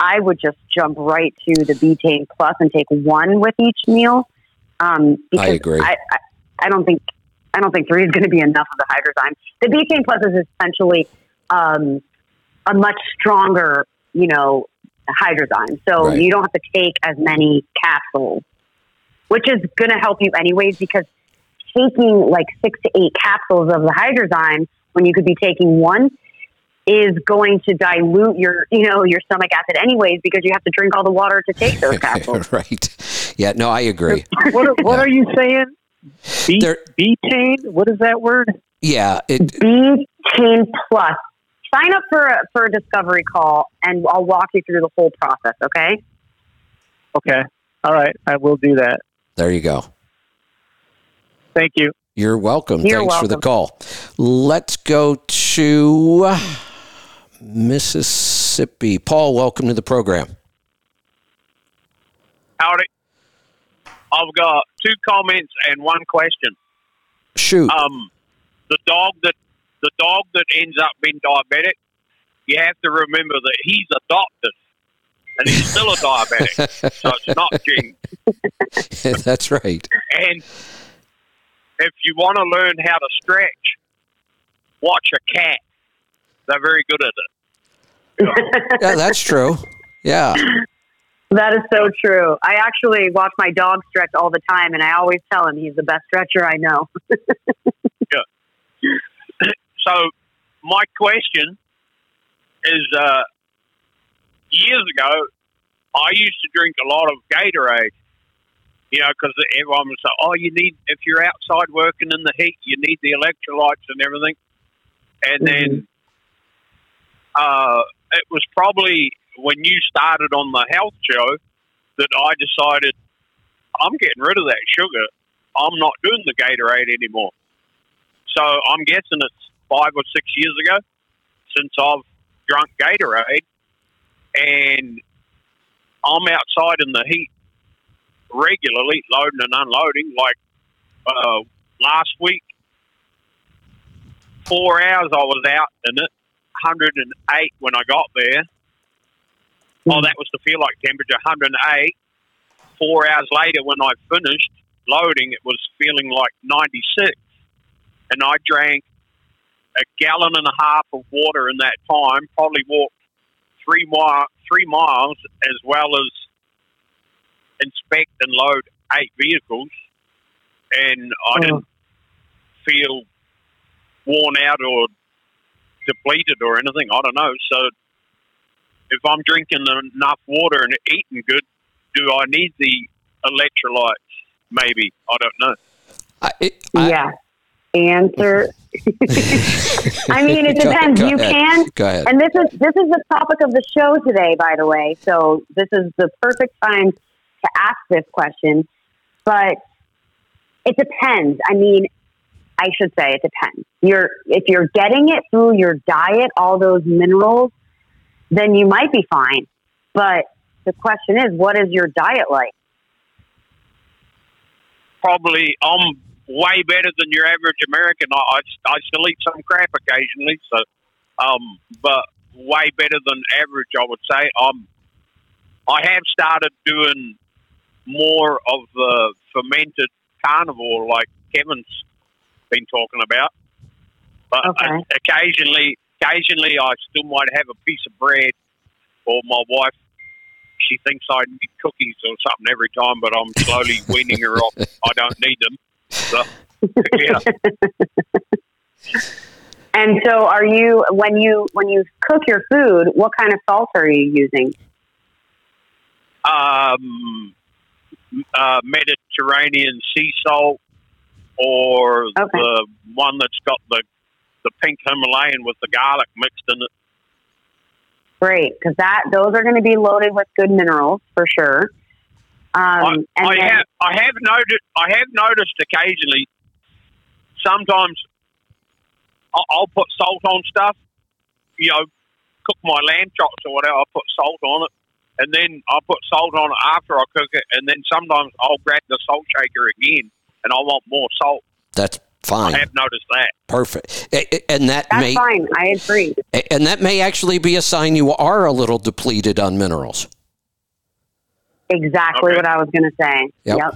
B: I would just jump right to the betaine plus and take one with each meal. Um, because
A: agree.
B: I, I, I don't think I don't think three is going to be enough of the hydrozyme. The betaine plus is essentially um, a much stronger, you know, hydrozyme. So
A: Right.
B: you don't have to take as many capsules, which is going to help you anyways because taking like six to eight capsules of the hydrozyme when you could be taking one is going to dilute your, you know, your stomach acid anyways because you have to drink all the water to take those capsules.
A: right. Yeah, no, I agree.
E: What, are- what are you saying? Be-
A: There-
E: betaine? What is that word?
A: Yeah, it,
B: Betaine Plus. Sign up for a, for a discovery call and I'll walk you through the whole process, okay?
E: Okay. All right. I will do that.
A: there you go.
E: Thank you.
A: You're welcome.
B: You're
A: Thanks for the call. Let's go to Mississippi. Paul, welcome to the program.
F: Howdy. I've got two comments and one question.
A: Shoot.
F: Um, the dog that the dog that ends up being diabetic, you have to remember that he's adopted, and he's still a diabetic, so it's not gene.
A: That's right.
F: And if you want to learn how to stretch, watch a cat. They're very good at it.
A: Yeah, that's true. Yeah.
B: That is so true. I actually watch my dog stretch all the time, and I always tell him he's the best stretcher I know. Yeah.
F: So, my question is: uh, years ago, I used to drink a lot of Gatorade. You know, because everyone was like, "Oh, you need if you're outside working in the heat, you need the electrolytes and everything." And then, uh, it was probably when you started on the health show that I decided I'm getting rid of that sugar. I'm not doing the Gatorade anymore. So I'm guessing it's five or six years ago since I've drunk Gatorade, and I'm outside in the heat regularly, loading and unloading. Like uh, last week, four hours I was out in it, 108 when I got there. Oh, that was the feel like temperature, 108. Four hours later, when I finished loading, it was feeling like 96 and I drank a gallon and a half of water in that time. Probably walked three mi- three miles, as well as inspect and load eight vehicles, and I oh. didn't feel worn out or depleted or anything. I don't know. So, if I'm drinking enough water and eating good, do I need the electrolytes? Maybe I don't know.
A: I, it, I,
B: yeah. Answer. I mean, it
A: Go-
B: depends.
A: go
B: you
A: ahead.
B: can,
A: Go ahead.
B: and this is this is the topic of the show today, by the way. So this is the perfect time to ask this question. But it depends. I mean, I should say it depends. You're if you're getting it through your diet, all those minerals, then you might be fine. But the question is, what is your diet like?
F: Probably, I'm way better than your average American. I, I, I still eat some crap occasionally, so um, but way better than average, I would say. Um, I have started doing more of the fermented carnivore, like Kevin's been talking about. But
B: Okay.
F: uh, occasionally, occasionally, I still might have a piece of bread, or my wife. She thinks I need cookies or something every time, but I'm slowly weaning her off. I don't need them. So, yeah.
B: And so, are you when you when you cook your food? What kind of salt are you using?
F: um, uh, Mediterranean sea salt or
B: Okay.
F: the one that's got the the pink Himalayan with the garlic mixed in it.
B: Great, because that those are going to be loaded with good minerals for sure. Um, and
F: I
B: then,
F: have I have noted I have noticed occasionally sometimes I'll, I'll put salt on stuff. You know, cook my lamb chops or whatever. I'll put salt on it, and then I'll put salt on it after I cook it, and then sometimes I'll grab the salt shaker again, and I want more salt.
A: That's fine.
F: I have noticed that.
A: Perfect. A- a- And that
B: that's
A: may
B: fine. I agree.
A: and that may actually be a sign you are a little depleted on minerals.
B: Exactly
F: Okay.
B: what I was going to say.
A: Yep.
B: Yep.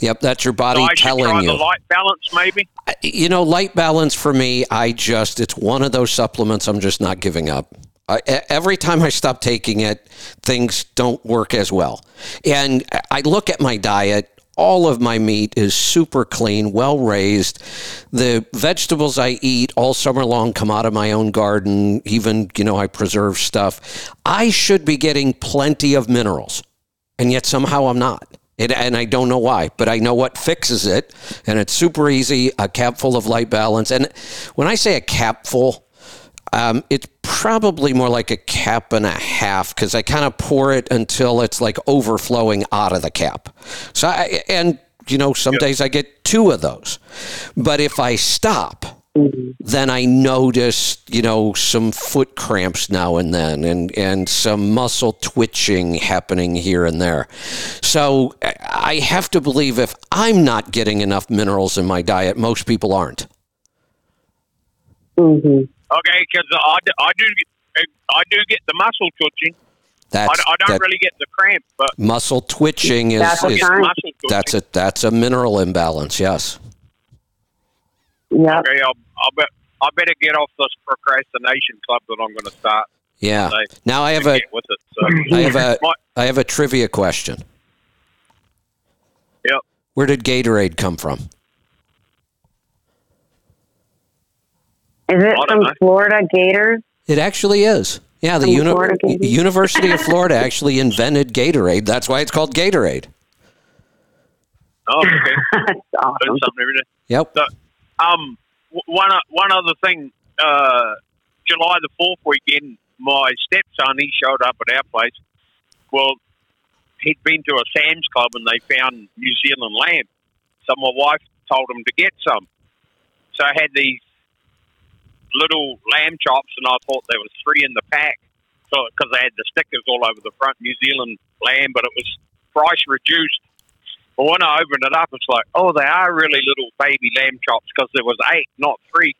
A: Yep, that's your body
F: So I should try
A: telling
F: the
A: you.
F: Lyte Balance, maybe.
A: You know, Lyte Balance for me, I just it's one of those supplements I'm just not giving up. I, e- every time I stop taking it, things don't work as well. And I look at my diet. All of my meat is super clean, well raised. The vegetables I eat all summer long come out of my own garden. Even, you know, I preserve stuff. I should be getting plenty of minerals, and yet somehow I'm not. And, and I don't know why, but I know what fixes it, and it's super easy. A cap full of Lyte Balance, and when I say a cap full, um, it's probably more like a cap and a half because I kind of pour it until it's like overflowing out of the cap. So, I, and you know, some days I get two of those, but if I stop, then I notice, you know, some foot cramps now and then and, and some muscle twitching happening here and there. So I have to believe if I'm not getting enough minerals in my diet, most people aren't.
B: hmm
F: Okay, because I, do- I do get- I do get the muscle twitching. I,
A: That's,
F: I don't
A: that
F: really get the cramp, but
A: muscle twitching is,
B: That's a
A: is
B: sign.
F: muscle twitching.
A: that's a that's a mineral imbalance. Yes.
B: Yep.
F: Okay, I'll, I'll bet I better get off this procrastination club that I'm going to start.
A: Yeah.
F: today
A: Now I have
F: to
A: a
F: with it. So,
A: I have a
F: What?
A: I have a trivia question.
F: Yep.
A: Where did Gatorade come from?
B: Is it from
F: know.
B: Florida Gators?
A: It actually is. Yeah, the uni- University of Florida actually invented Gatorade. That's why it's called Gatorade.
F: oh, okay,
B: That's awesome.
F: Learn something every day.
A: Yep.
F: Um, w- one o- one other thing. Uh, July the fourth weekend, my stepson he showed up at our place. Well, he'd been to a Sam's Club and they found New Zealand lamb. So my wife told him to get some. So I had these little lamb chops, and I thought there was three in the pack. So because they had the stickers all over the front, New Zealand lamb, but it was price reduced. But when I opened it up, it's like, oh, they are really little baby lamb chops because there was eight, not three.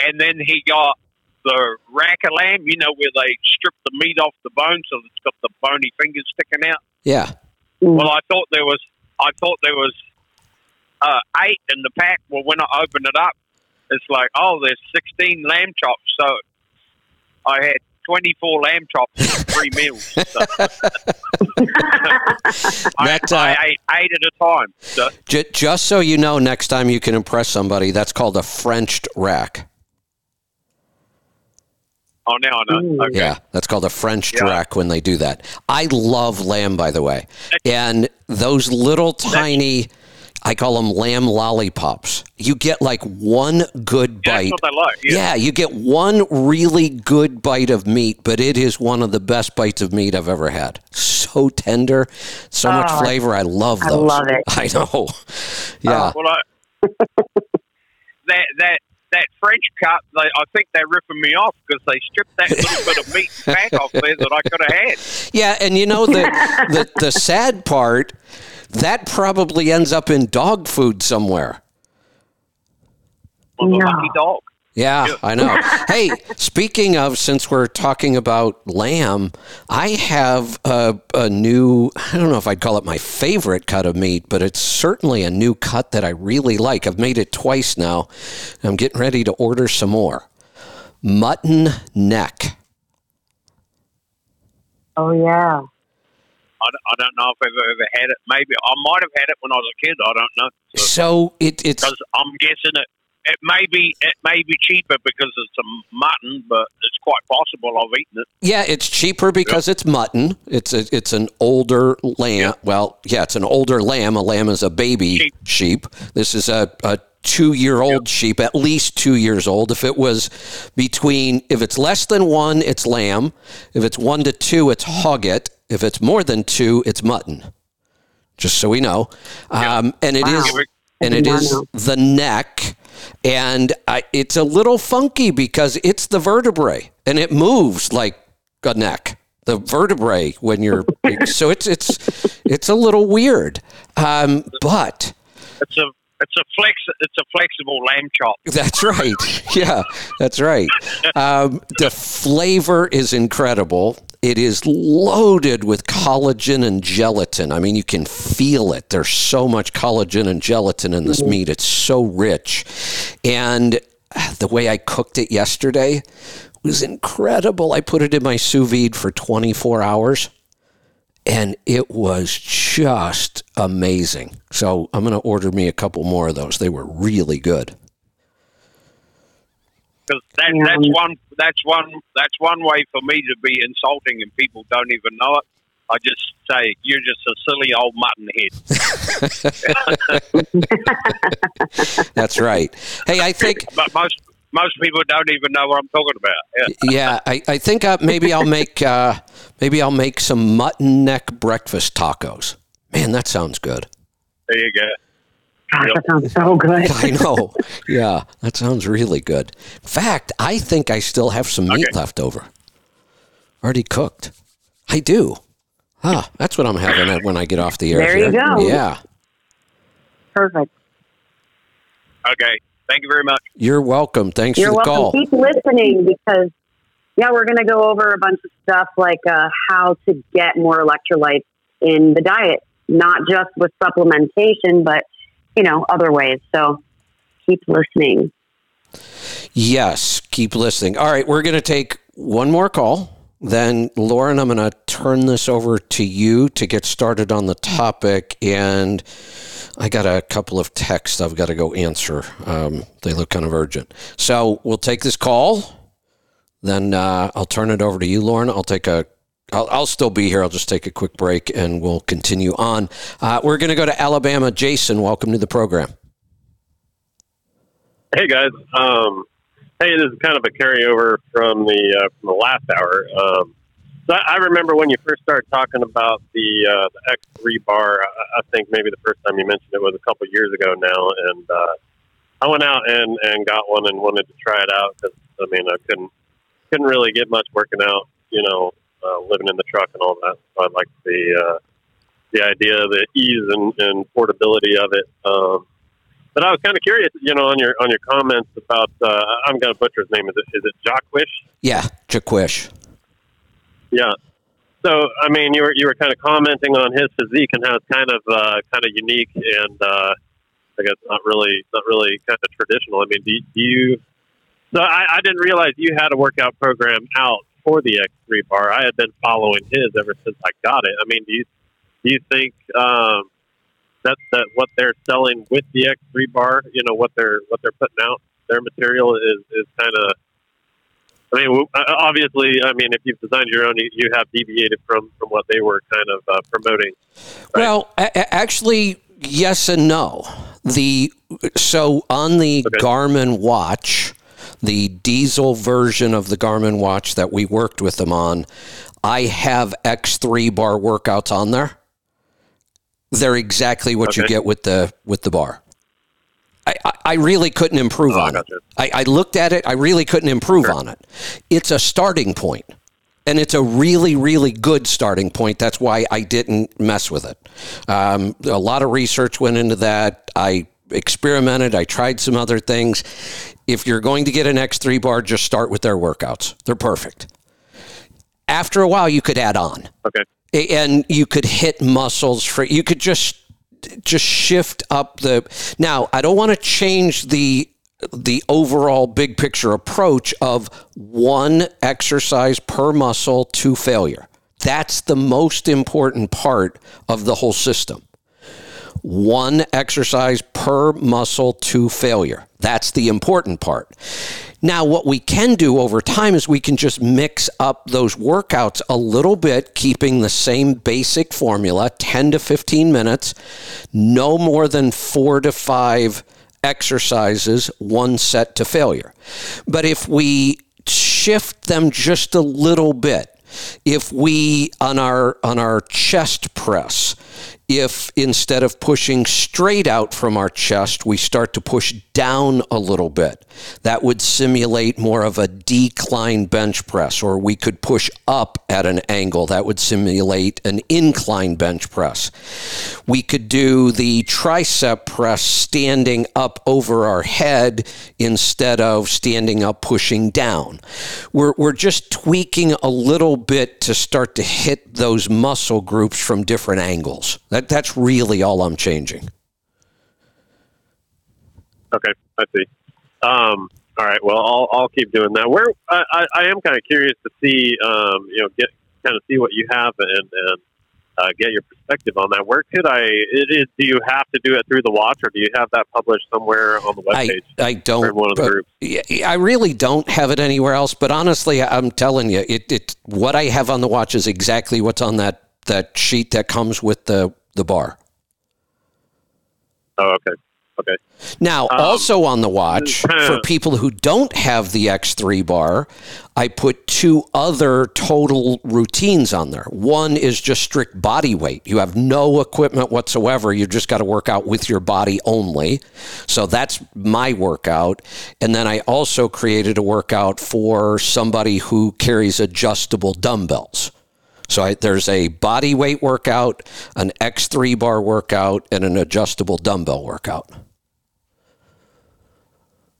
F: And then he got the rack of lamb, you know, where they strip the meat off the bone, so it's got the bony fingers sticking out.
A: Yeah.
F: Well, I thought there was, I thought there was uh, eight in the pack. Well, when I opened it up, it's like, oh, there's 16 lamb chops. So I had 24 lamb chops in three meals. So I,
A: That, uh,
F: I ate eight at a time. So,
A: J- just so you know, next time you can impress somebody, that's called a Frenched rack.
F: oh, now I know. Okay.
A: Yeah, that's called a French
F: Yeah.
A: rack when they do that. I love lamb, by the way. And those little tiny, I call them lamb lollipops. You get like one good
F: Yeah,
A: bite.
F: That's what they like. Yeah.
A: Yeah, you get one really good bite of meat, but it is one of the best bites of meat I've ever had. So tender, so much
B: Oh,
A: flavor. I love those.
B: I
A: those.
B: love it.
A: I know. Ah, yeah.
F: Well, I, that that that French cut, they, I think they're ripping me off because they stripped that little bit of meat and fat off there that I could have had.
A: Yeah, and you know the, the the sad part that probably ends up in dog food somewhere.
F: Well, the
B: No.
F: lucky dog.
A: Yeah, I know. hey, speaking of, since we're talking about lamb, I have a, a new, I don't know if I'd call it my favorite cut of meat, but it's certainly a new cut that I really like. I've made it twice now. I'm getting ready to order some more. Mutton neck.
B: Oh yeah.
F: I, don't- I don't know if I've ever had it. Maybe I might have had it when I was a kid. I don't know.
A: So it, it's
F: Because I'm guessing it. It may be it may be cheaper because it's a mutton, but it's quite possible I've eaten it.
A: Yeah, it's cheaper because it's mutton. It's a, it's an older lamb. Well, yeah, it's an older lamb. A lamb is a baby
F: Sheep.
A: sheep. This is a, a two year old sheep, at least two years old. If it was between, if it's less than one, it's lamb. If it's one to two, it's hogget. If it's more than two, it's mutton. Just so we know, um, and it is,
B: Wow.
A: and it
B: Yeah, I
A: is
B: know.
A: the neck, and I, it's a little funky because it's the vertebrae, and it moves like a neck. The vertebrae when you're so it's it's it's a little weird, um, but
F: It's a it's a flex it's a flexible lamb chop.
A: that's right. Yeah, that's right. Um, the flavor is incredible. It is loaded with collagen and gelatin. I mean, you can feel it. There's so much collagen and gelatin in this mm-hmm. meat. It's so rich. And the way I cooked it yesterday was incredible. I put it in my sous vide for 24 hours and it was just amazing. So I'm going to order me a couple more of those. They were really good.
F: Because that,
B: Yeah.
F: that's one that's one that's one way for me to be insulting and people don't even know it. I just say you're just a silly old mutton head.
A: That's right. Hey, I think
F: But most most people don't even know what I'm talking about. Yeah.
A: yeah, I, I think uh, maybe I'll make uh, maybe I'll make some mutton neck breakfast tacos. Man, that sounds good.
F: There you go.
B: Gosh,
F: Yep.
B: that sounds so good.
A: I know. Yeah, that sounds really good. In fact, I think I still have some meat
F: Okay.
A: left over. Already cooked. I do. Ah, that's what I'm having when I get off the air.
B: There you go.
A: Yeah.
B: Perfect.
F: Okay. Thank you very much.
A: You're welcome. Thanks
B: You're
A: for the
B: welcome.
A: call.
B: Keep listening because, yeah, we're going to go over a bunch of stuff like uh, how to get more electrolytes in the diet, not just with supplementation, but, you know, other ways. So keep listening.
A: Yes, keep listening. All right, we're going to take one more call. Then, Lauren, I'm going to turn this over to you to get started on the topic. And I got a couple of texts I've got to go answer. Um, they look kind of urgent. So we'll take this call. Then uh, I'll turn it over to you, Lauren. I'll take a. I'll, I'll still be here. I'll just take a quick break and we'll continue on. Uh, we're going to go to Alabama. Jason, welcome to the program.
G: Hey guys, um, hey, this is kind of a carryover from the uh, from the last hour. Um, so I, I remember when you first started talking about the uh, the X3 bar. I, I think maybe the first time you mentioned it was a couple years ago now, and uh, I went out and, and got one and wanted to try it out because I mean I couldn't couldn't really get much working out, you know, uh, living in the truck and all that. So I liked the uh, the idea, the ease and, and portability of it. Um, but I was kind of curious, you know, on your on your comments about uh, I'm going to butcher his name. Is it is it Jaquish?
A: Yeah, Jaquish.
G: Yeah. So I mean, you were you were kind of commenting on his physique and how it's kind of uh, kind of unique and uh, I guess not really not really kind of traditional. I mean, do, do you? So I, I didn't realize you had a workout program out for the X3 bar. I had been following his ever since I got it. I mean, do you do you think um, that that what they're selling with the X3 bar, you know, what they're what they're putting out, their material is is kind of I mean, uh, obviously, I mean, if you've designed your own, you, you have deviated from, from what they were kind of uh, promoting. Right.
A: Well, a- actually, yes and no. The so on the
G: Okay.
A: Garmin watch, the diesel version of the Garmin watch that we worked with them on, I have X3 bar workouts on there. They're exactly what you get with the with the bar. I, I really couldn't improve
G: Oh, I
A: on it. I, I looked at it. I really couldn't improve on it. It's a starting point, and it's a really, really good starting point. That's why I didn't mess with it. Um, a lot of research went into that. I experimented. I tried some other things. If you're going to get an X3 bar, just start with their workouts. They're perfect. After a while, you could add on
G: Okay.
A: and you could hit muscles for you could just just shift up the now i don't want to change the the overall big picture approach of one exercise per muscle to failure that's the most important part of the whole system one exercise per muscle to failure. That's the important part. Now, what we can do over time is we can just mix up those workouts a little bit, keeping the same basic formula 10 to 15 minutes, no more than four to five exercises, one set to failure. But if we shift them just a little bit, if we on our on our chest press if instead of pushing straight out from our chest we start to push down a little bit. That would simulate more of a decline bench press or we could push up at an angle. That would simulate an incline bench press. We could do the tricep press standing up over our head instead of standing up pushing down. We're, we're just tweaking a little bit to start to hit those muscle groups from different angles. That that's really all I'm changing.
G: Okay, I see. Um, all right. Well, I'll I'll keep doing that. Where I, I, I am kind of curious to see, um, you know, get kind of see what you have and and uh, get your perspective on that. Where could I? It is, do you have to do it through the watch, or do you have that published somewhere on the
A: I,
G: webpage?
A: I don't.
G: in one of the groups?
A: I really don't have it anywhere else. But honestly, I'm telling you, it, it what I have on the watch is exactly what's on that that sheet that comes with the the bar.
G: Oh, okay, okay.
A: Now,
G: Um,
A: also on the watch, for people who don't have the X3 bar, I put two other total routines on there. One is just strict body weight. You have no equipment whatsoever. You just got to work out with your body only. So that's my workout. And then I also created a workout for somebody who carries adjustable dumbbells. So I, there's a body weight workout, an X3 bar workout, and an adjustable dumbbell workout.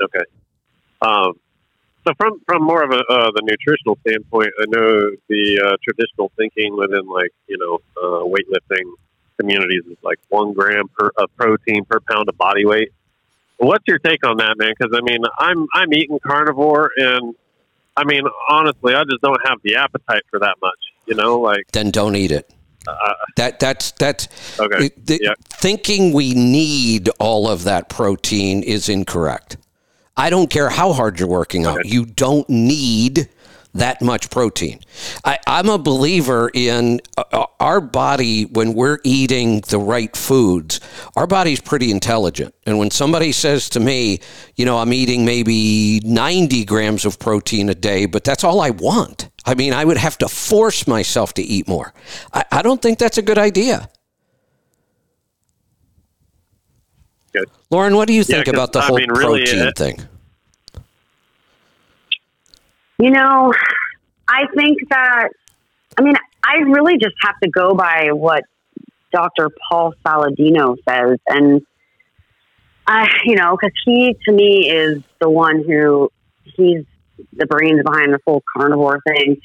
G: Okay. Um, so from from more of a uh, the nutritional standpoint, I know the uh, traditional thinking within like you know uh, weightlifting communities is like one gram per of protein per pound of body weight. What's your take on that, man? Because I mean, I'm I'm eating carnivore, and I mean honestly, I just don't have the appetite for that much. You know, like
A: then don't eat it.
G: uh,
A: That that's that's
G: Okay.
A: it- the-
G: Yeah.
A: thinking we need all of that protein is incorrect. I don't care how hard you're working out. You don't need that much protein. I, I'm a believer in uh, uh, our body when we're eating the right foods. Our body's pretty intelligent, and when somebody says to me, you know, I'm eating maybe 90 grams of protein a day, but that's all I want. I mean, I would have to force myself to eat more. I, I don't think that's a good idea.
G: Good.
A: Lauren, what do you
G: Yeah,
A: about the
G: I
A: whole
G: mean, really,
A: protein
G: uh,
A: thing?
B: You know, I think that, I mean, I really just have to go by what Dr. Paul Saladino says. And, I, you know, because he, to me, is the one who, he's the brains behind the whole carnivore thing.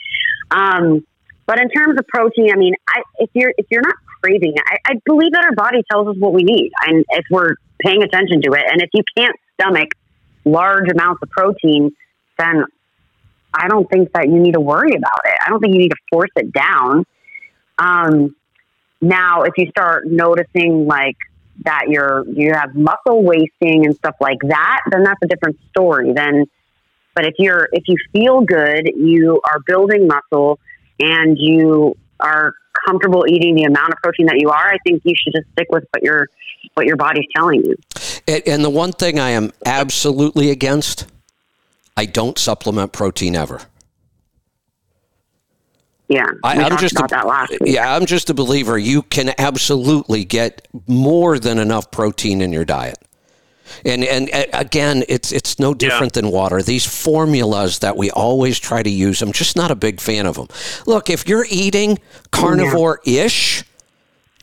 B: Um, but in terms of protein, I mean, I, if you're if you're not craving it, I, I believe that our body tells us what we need, and if we're paying attention to it, and if you can't stomach large amounts of protein, then I don't think that you need to worry about it. I don't think you need to force it down. Um, now, if you start noticing like that you're you have muscle wasting and stuff like that, then that's a different story. Then, but if you're if you feel good, you are building muscle, and you are comfortable eating the amount of protein that you are, I think you should just stick with what your what your body's telling you.
A: And, and the one thing I am absolutely against, I don't supplement protein ever.
B: Yeah,
A: I,
B: we
A: I'm just
B: about
A: a,
B: that last
A: yeah, I'm just a believer. You can absolutely get more than enough protein in your diet. And and again, it's it's no different yeah. than water. These formulas that we always try to use, I'm just not a big fan of them. Look, if you're eating carnivore-ish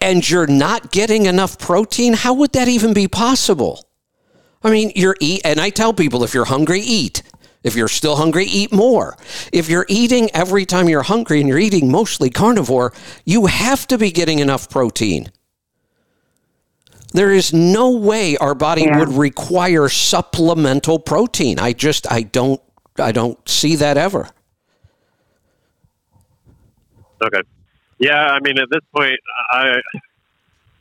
A: and you're not getting enough protein, how would that even be possible? I mean, you're eat, and I tell people if you're hungry, eat. If you're still hungry, eat more. If you're eating every time you're hungry and you're eating mostly carnivore, you have to be getting enough protein. There is no way our body yeah. would require supplemental protein. I just I don't I don't see that ever.
G: Okay. Yeah, I mean at this point I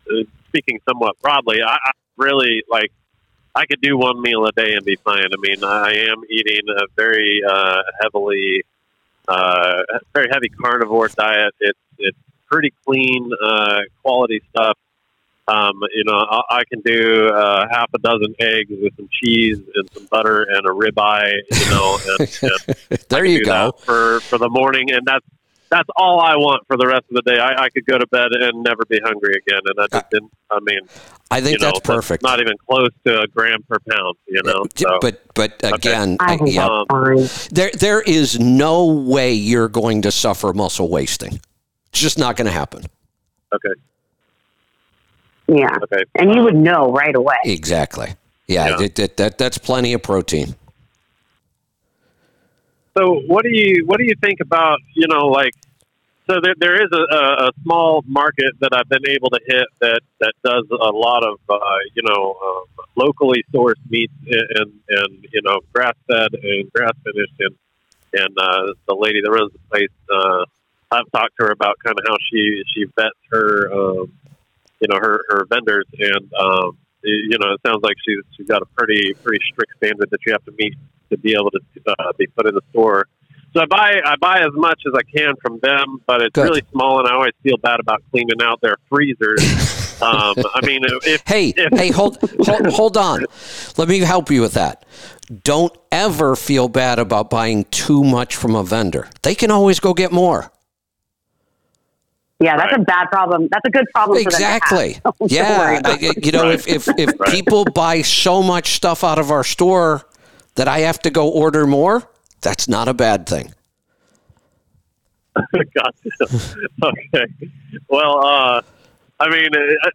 G: uh, speaking somewhat broadly, I, I really like I could do one meal a day and be fine. I mean, I am eating a very uh, heavily, uh, very heavy carnivore diet. It's it's pretty clean, uh, quality stuff. Um, you know, I, I can do uh, half a dozen eggs with some cheese and some butter and a ribeye. You know, and, and
A: there you go
G: for for the morning, and that's that's all I want for the rest of the day. I, I could go to bed and never be hungry again, and I just didn't. I mean,
A: I think
G: that's
A: know, perfect.
G: Not even close to a gram per pound, you know. So,
A: but but again, okay. I, yeah, um, there there is no way you're going to suffer muscle wasting. It's just not going to happen.
G: Okay.
B: Yeah. Okay. And you would know right away.
A: Exactly. Yeah, yeah. It, it, that that's plenty of protein.
G: So what do you what do you think about you know like so there, there is a, a small market that I've been able to hit that, that does a lot of uh, you know uh, locally sourced meats and and you know grass fed and grass finished. And and uh, the lady that runs the place uh, I've talked to her about kind of how she she vets her um, you know her her vendors. And um, you know it sounds like she's she's got a pretty pretty strict standard that you have to meet to be able to uh, be put in the store. So I buy I buy as much as I can from them, but it's Good. really small, and I always feel bad about cleaning out their freezers. um, I mean, if,
A: hey,
G: if,
A: hey, hold, hold hold on. Let me help you with that. Don't ever feel bad about buying too much from a vendor. They can always go get more.
B: Yeah, that's right. a bad problem. That's a good problem.
A: Exactly. yeah, you know, right. if if, if right. people buy so much stuff out of our store that I have to go order more, that's not a bad thing.
G: gotcha. okay. Well, uh, I mean,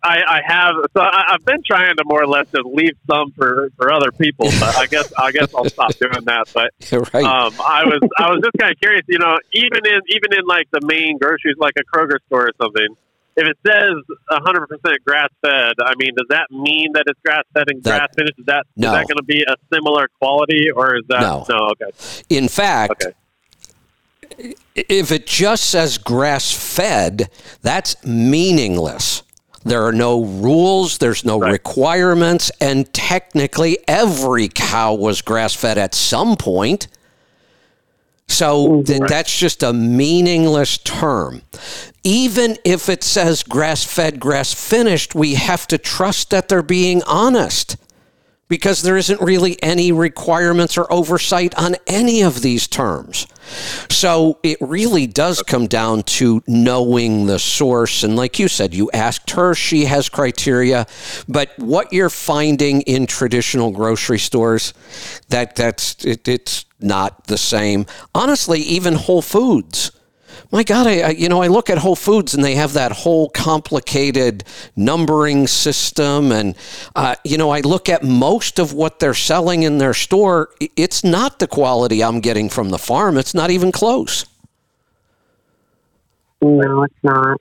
G: I, I have so I, have been trying to more or less just leave some for, for other people, but I guess I guess I'll stop doing that. But
A: right.
G: um, I was I was just kind of curious, you know, even in even in like the main groceries, like a Kroger store or something, if it says 100% grass fed, I mean, does that mean that it's grass fed and grass finished? Is that
A: no.
G: is that going to be a similar quality, or is that
A: no?
G: No, okay.
A: In fact. Okay. If it just says grass fed, that's meaningless. There are no rules, there's no right. requirements, and technically every cow was grass fed at some point. So th- mm-hmm. that's just a meaningless term. Even if it says grass fed, grass finished, we have to trust that they're being honest because there isn't really any requirements or oversight on any of these terms. So it really does come down to knowing the source. And like you said, you asked her, she has criteria. But what you're finding in traditional grocery stores, that that's it, it's not the same. Honestly, even Whole Foods my God, I, I, you know I look at Whole Foods and they have that whole complicated numbering system, and uh, you know I look at most of what they're selling in their store. It's not the quality I'm getting from the farm. It's not even close.
B: No, it's not.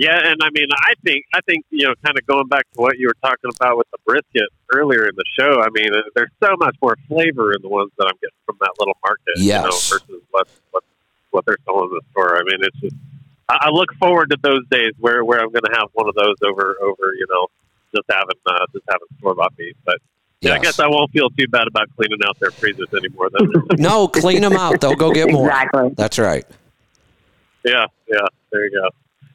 G: Yeah, and I mean, I think I think you know, kind of going back to what you were talking about with the brisket earlier in the show. I mean, there's so much more flavor in the ones that I'm getting from that little market,
A: yes.
G: you know, versus what what what they're selling in the store. I mean, it's just I, I look forward to those days where where I'm going to have one of those over over you know just having uh, just having store bought meat, but. Yeah, yes. I guess I won't feel too bad about cleaning out their freezers anymore. Then.
A: no, clean them out. They'll go get more.
B: Exactly.
A: That's right.
G: Yeah, yeah. There you go.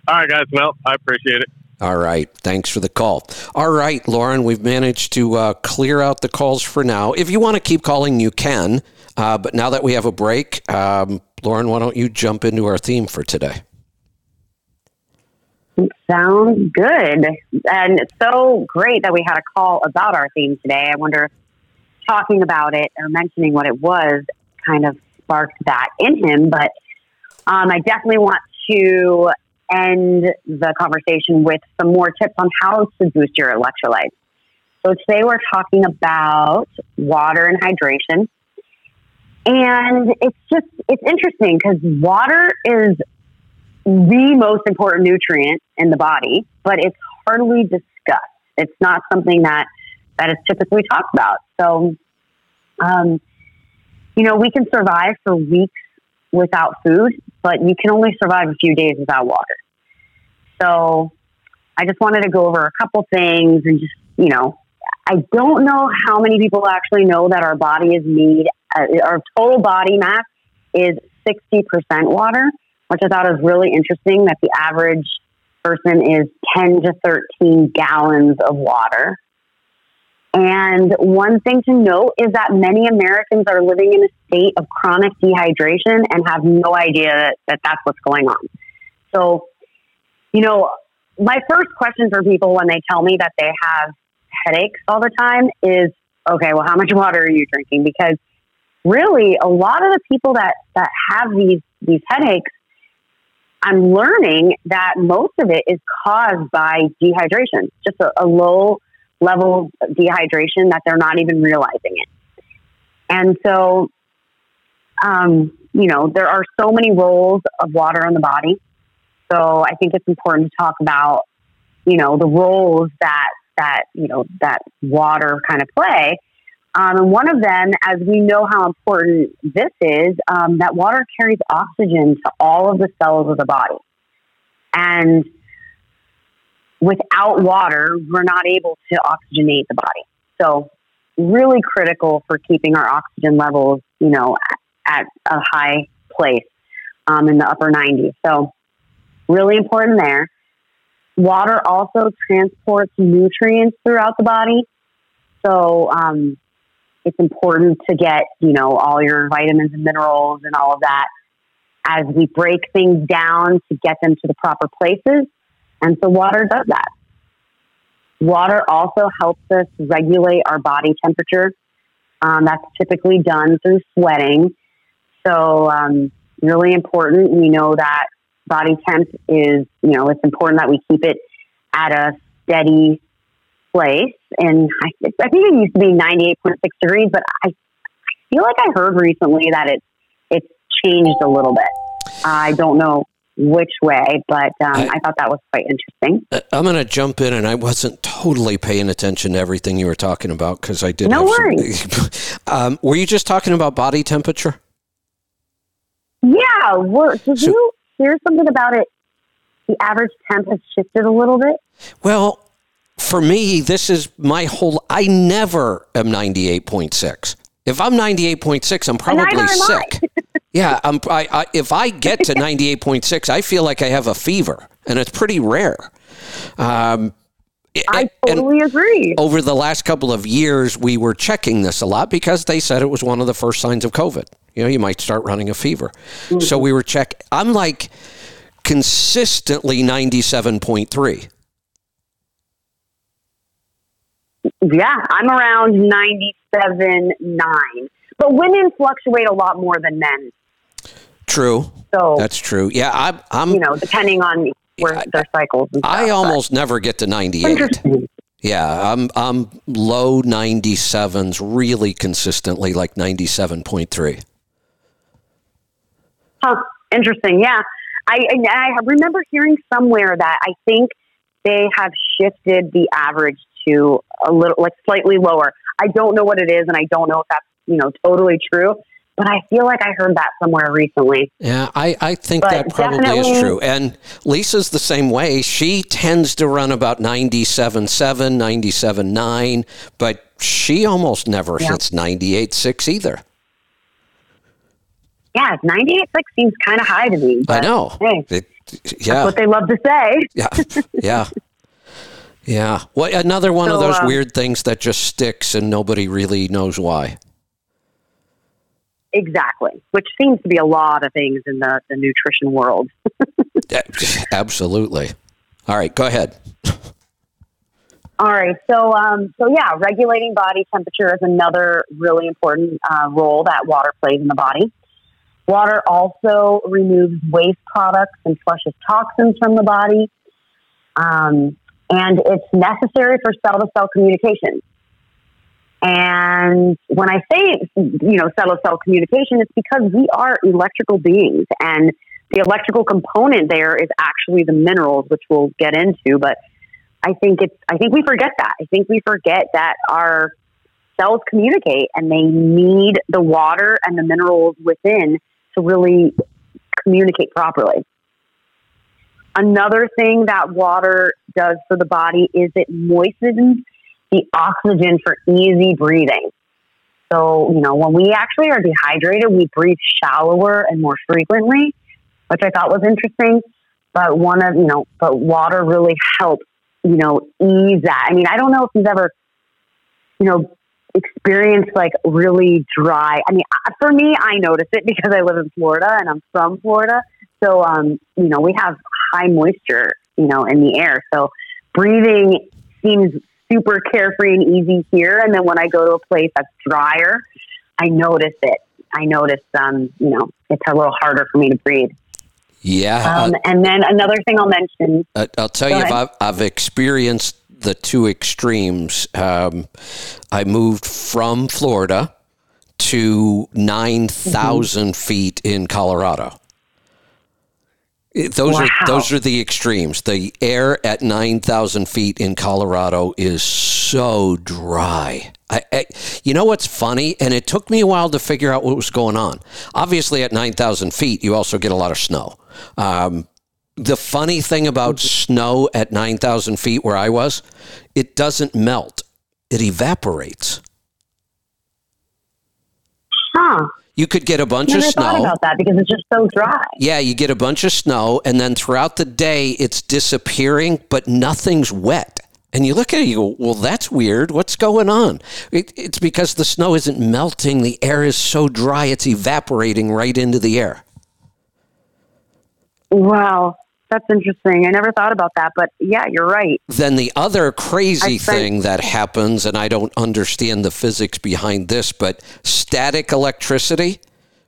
G: All right, guys. Well, I appreciate it.
A: All right. Thanks for the call. All right, Lauren, we've managed to uh, clear out the calls for now. If you want to keep calling, you can. Uh, but now that we have a break, um, Lauren, why don't you jump into our theme for today?
B: Sounds good. And it's so great that we had a call about our theme today. I wonder if talking about it or mentioning what it was kind of sparked that in him. But um, I definitely want to end the conversation with some more tips on how to boost your electrolytes. So today we're talking about water and hydration. And it's just, it's interesting because water is the most important nutrient in the body, but it's hardly discussed. It's not something that, that is typically talked about. So, um, you know, we can survive for weeks without food, but you can only survive a few days without water. So I just wanted to go over a couple things and just, you know, I don't know how many people actually know that our body is made, uh, our total body mass is 60% water, which I thought was really interesting that the average person is 10 to 13 gallons of water. And one thing to note is that many Americans are living in a state of chronic dehydration and have no idea that, that that's what's going on. So, you know, my first question for people when they tell me that they have headaches all the time is okay, well, how much water are you drinking? Because really, a lot of the people that, that have these, these headaches, I'm learning that most of it is caused by dehydration, just a, a low level of dehydration that they're not even realizing it. And so, um, you know, there are so many roles of water in the body. So I think it's important to talk about, you know, the roles that that you know that water kind of play. Um, and one of them, as we know how important this is, um, that water carries oxygen to all of the cells of the body. And without water, we're not able to oxygenate the body. So, really critical for keeping our oxygen levels, you know, at, at a high place um, in the upper 90s. So, really important there. Water also transports nutrients throughout the body. So um, it's important to get, you know, all your vitamins and minerals and all of that as we break things down to get them to the proper places. And so water does that. Water also helps us regulate our body temperature. Um, that's typically done through sweating. So, um, really important. We know that body temp is, you know, it's important that we keep it at a steady place. And I, I think it used to be 98.6 degrees, but I feel like I heard recently that it, it's changed a little bit. I don't know which way, but um, I, I, thought that was quite interesting.
A: Uh, I'm going to jump in, and I wasn't totally paying attention to everything you were talking about because I did.
B: No worries.
A: um, were you just talking about body temperature?
B: Yeah. Were, did so, you hear something about it? The average temp has shifted a little bit.
A: Well, for me, this is my whole. I never am 98.6. If I'm 98.6, I'm probably sick. yeah, I'm, I, I, if I get to 98.6, I feel like I have a fever, and it's pretty rare. Um,
B: I totally agree.
A: Over the last couple of years, we were checking this a lot because they said it was one of the first signs of COVID. You know, you might start running a fever. Mm-hmm. So we were check. I'm like consistently 97.3.
B: Yeah, I'm around 97, 9. But women fluctuate a lot more than men.
A: True. So that's true. Yeah, I'm. I'm
B: you know, depending on where their cycles. Stuff,
A: I almost but. never get to 98. Yeah, I'm I'm low 97s really consistently, like 97.3.
B: Huh. Interesting. Yeah, I I remember hearing somewhere that I think they have shifted the average to a little, like slightly lower. I don't know what it is, and I don't know if that's you know totally true. But I feel like I heard that somewhere recently.
A: Yeah, I, I think but that probably is true. And Lisa's the same way. She tends to run about 97.7, 97.9, but she almost never yeah. hits 98.6 either.
B: Yeah, 98.6 seems kind of high to me.
A: I know.
B: Hey, it, yeah. That's what they love to say.
A: yeah, yeah. Yeah. Well, another one so, of those uh, weird things that just sticks and nobody really knows why.
B: Exactly, which seems to be a lot of things in the, the nutrition world.
A: Absolutely. All right, go ahead.
B: All right. So, um, so yeah, regulating body temperature is another really important uh, role that water plays in the body. Water also removes waste products and flushes toxins from the body. Um, and it's necessary for cell to cell communication. And when I say, you know, cell to cell communication, it's because we are electrical beings. And the electrical component there is actually the minerals, which we'll get into. But I think it's I think we forget that. I think we forget that our cells communicate and they need the water and the minerals within to really communicate properly. Another thing that water does for the body is it moistens the oxygen for easy breathing. So, you know, when we actually are dehydrated, we breathe shallower and more frequently, which I thought was interesting. But one of, you know, but water really helps you know, ease that. I mean, I don't know if you've ever, you know, experienced like really dry. I mean, for me, I notice it because I live in Florida and I'm from Florida. So, um, you know, we have high moisture, you know, in the air. So breathing seems super carefree and easy here. And then when I go to a place that's drier, I notice it. I notice, um, you know, it's a little harder for me to breathe.
A: Yeah.
B: Um, and then another thing I'll mention.
A: Uh, I'll tell you, I've, I've experienced the two extremes. Um, I moved from Florida to 9,000 mm-hmm. feet in Colorado. Those wow. are those are the extremes. The air at nine thousand feet in Colorado is so dry. I, I, you know what's funny, and it took me a while to figure out what was going on. Obviously, at nine thousand feet, you also get a lot of snow. Um, the funny thing about snow at 9,000 feet where I was, it doesn't melt, it evaporates.
B: Huh.
A: You could get a bunch
B: Never
A: of snow.
B: Thought about that because it's just so dry.
A: Yeah, you get a bunch of snow, and then throughout the day, it's disappearing, but nothing's wet. And you look at it, you go, well, that's weird. What's going on? It, it's because the snow isn't melting. The air is so dry, it's evaporating right into the air.
B: Wow. That's interesting. I never thought about that, but yeah, you're right.
A: Then the other crazy thing that happens, and I don't understand the physics behind this, but static electricity,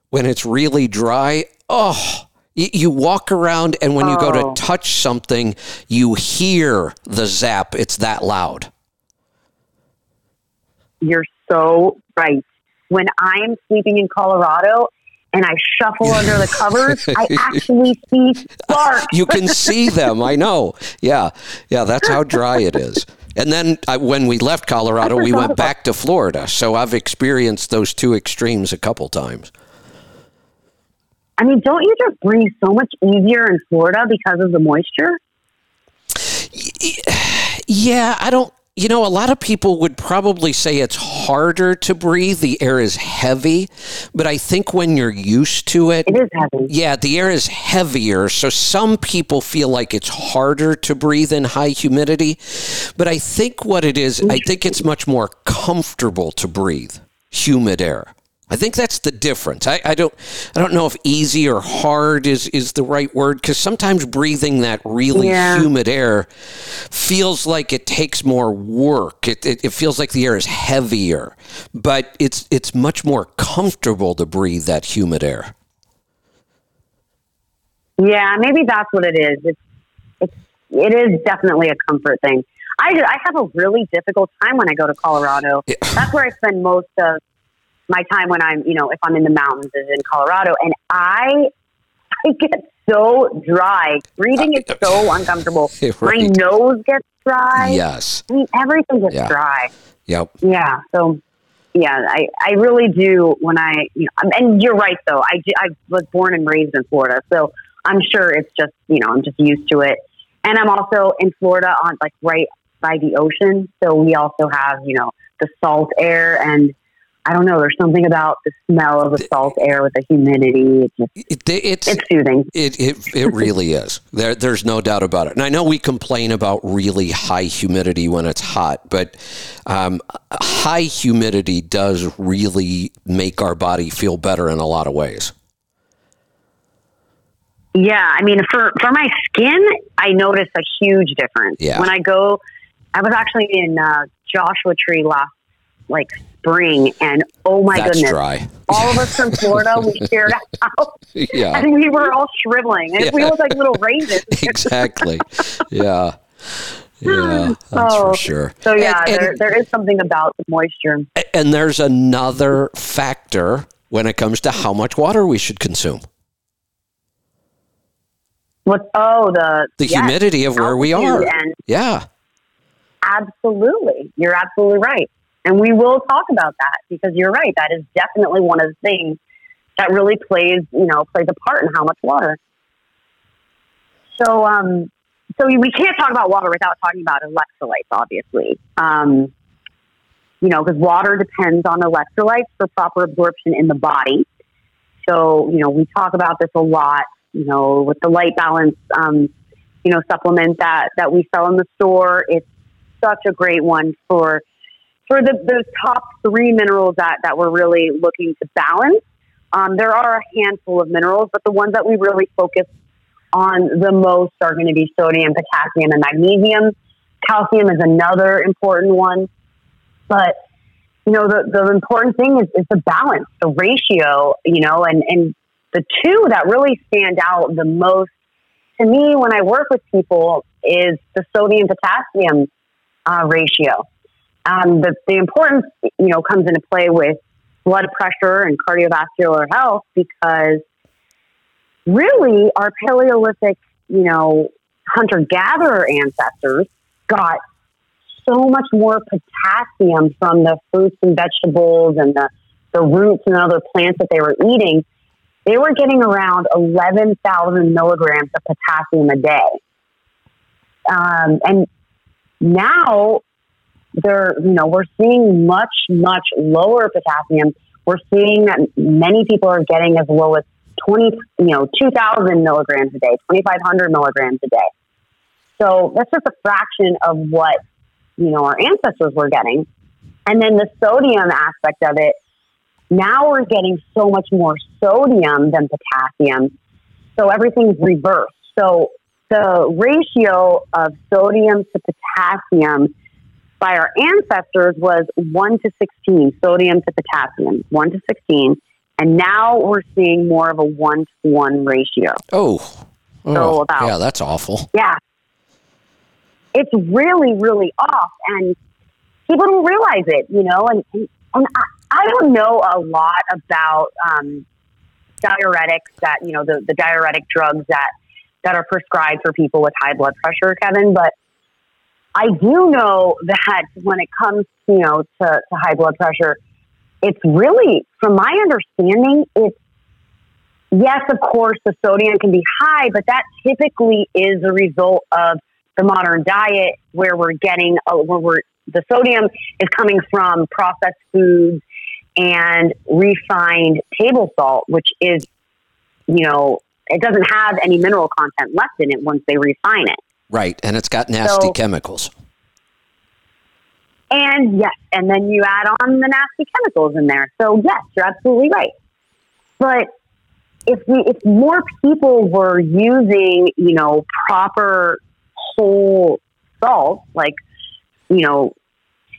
A: when it's really dry, oh, you, walk around, and when you go to oh. touch something, you hear the zap. It's that loud.
B: You're so right. When I'm sleeping in Colorado, and I shuffle under the covers, I actually see sparks.
A: you can see them. I know. Yeah. Yeah. That's how dry it is. And then I, when we left Colorado, we went back to Florida. So I've experienced those two extremes a couple times.
B: I mean, don't you just breathe so much easier in Florida because of the moisture?
A: Yeah, I don't you know, a lot of people would probably say it's harder to breathe. The air is heavy, but I think when you're used to it,
B: it is heavy.
A: Yeah, the air is heavier. So some people feel like it's harder to breathe in high humidity. But I think what it is, I mm-hmm. think it's much more comfortable to breathe humid air. I think that's the difference. I, I don't I don't know if easy or hard is, is the right word because sometimes breathing that really yeah. humid air feels like it takes more work. It, it, it feels like the air is heavier, but it's it's much more comfortable to breathe that humid air.
B: Yeah, maybe that's what it is. It's it's it is definitely a comfort thing. I I have a really difficult time when I go to Colorado. Yeah. That's where I spend most of my time when I'm, you know, if I'm in the mountains is in Colorado, and I, I get so dry. Breathing is so uncomfortable. Right. My nose gets dry.
A: Yes.
B: I mean, everything gets yeah. dry.
A: Yep.
B: Yeah. So, yeah, I, I really do when I, you know, um, and you're right though. I, I was born and raised in Florida, so I'm sure it's just, you know, I'm just used to it. And I'm also in Florida on like right by the ocean, so we also have, you know, the salt air and I don't know. There's something about the smell of the salt air with the humidity. It's, just, it, it's, it's soothing.
A: It, it, it really is. There, there's no doubt about it. And I know we complain about really high humidity when it's hot, but um, high humidity does really make our body feel better in a lot of ways.
B: Yeah, I mean, for for my skin, I notice a huge difference.
A: Yeah.
B: When I go, I was actually in uh, Joshua Tree last like spring, and oh my
A: That's
B: goodness,
A: dry.
B: all of us from Florida, we shared house,
A: Yeah,
B: and we were all shriveling, and we
A: Yeah.
B: looked like little raisins.
A: exactly. Yeah, yeah, that's
B: Oh.
A: for sure.
B: So yeah,
A: And- and-
B: there, there is something about the moisture.
A: And there's another factor when it comes to how much water we should consume.
B: What? Oh, the
A: The
B: yes,
A: humidity of where we are. Yeah.
B: Absolutely. You're absolutely right. And we will talk about that because you're right. That is definitely one of the things that really plays, you know, plays a part in how much water. So, um, so we can't talk about water without talking about electrolytes, obviously. Um, you know, because water depends on electrolytes for proper absorption in the body. So, you know, we talk about this a lot, you know, with the Lyte Balance, um, you know, supplement that, that we sell in the store. It's such a great one for for the those top three minerals that that we're really looking to balance. Um, there are a handful of minerals, but the ones that we really focus on the most are going to be sodium, potassium, and magnesium. Calcium is another important one, but you know the the important thing is, is the balance, the ratio. You know, and and the two that really stand out the most to me when I work with people is the sodium potassium uh, ratio. Um, the, the importance, you know, comes into play with blood pressure and cardiovascular health because really our Paleolithic, you know, hunter gatherer ancestors got so much more potassium from the fruits and vegetables and the, the roots and other plants that they were eating. They were getting around 11,000 milligrams of potassium a day. Um, and now they're you know we're seeing much much lower potassium. We're seeing that many people are getting as low as 20 you know 2000 milligrams a day 2500 milligrams a day. So that's just a fraction of what you know our ancestors were getting. And then the sodium aspect of it now we're getting so much more sodium than potassium. So everything's reversed. So the ratio of sodium to potassium by our ancestors was 1 to 16, sodium to potassium, 1 to 16. And now we're seeing more of a 1 to 1 ratio.
A: Oh. Oh,
B: about-
A: yeah, that's awful.
B: Yeah. It's really, really off. And people don't realize it, you know. And, and, and I, I don't know a lot about um, diuretics that, you know, the, the diuretic drugs that, that are prescribed for people with high blood pressure, Kevin. But I do know that when it comes, you know, to, to high blood pressure, it's really, from my understanding, it's yes, of course, the sodium can be high, but that typically is a result of the modern diet where we're getting, uh, where we're, the sodium is coming from processed foods and refined table salt, which is, you know, it doesn't have any mineral content left in it once they refine it.
A: Right. And it's got nasty
B: So-
A: chemicals.
B: And yes, and then you add on the nasty chemicals in there. So yes, you're absolutely right. But if we, if more people were using, you know, proper whole salt, like, you know,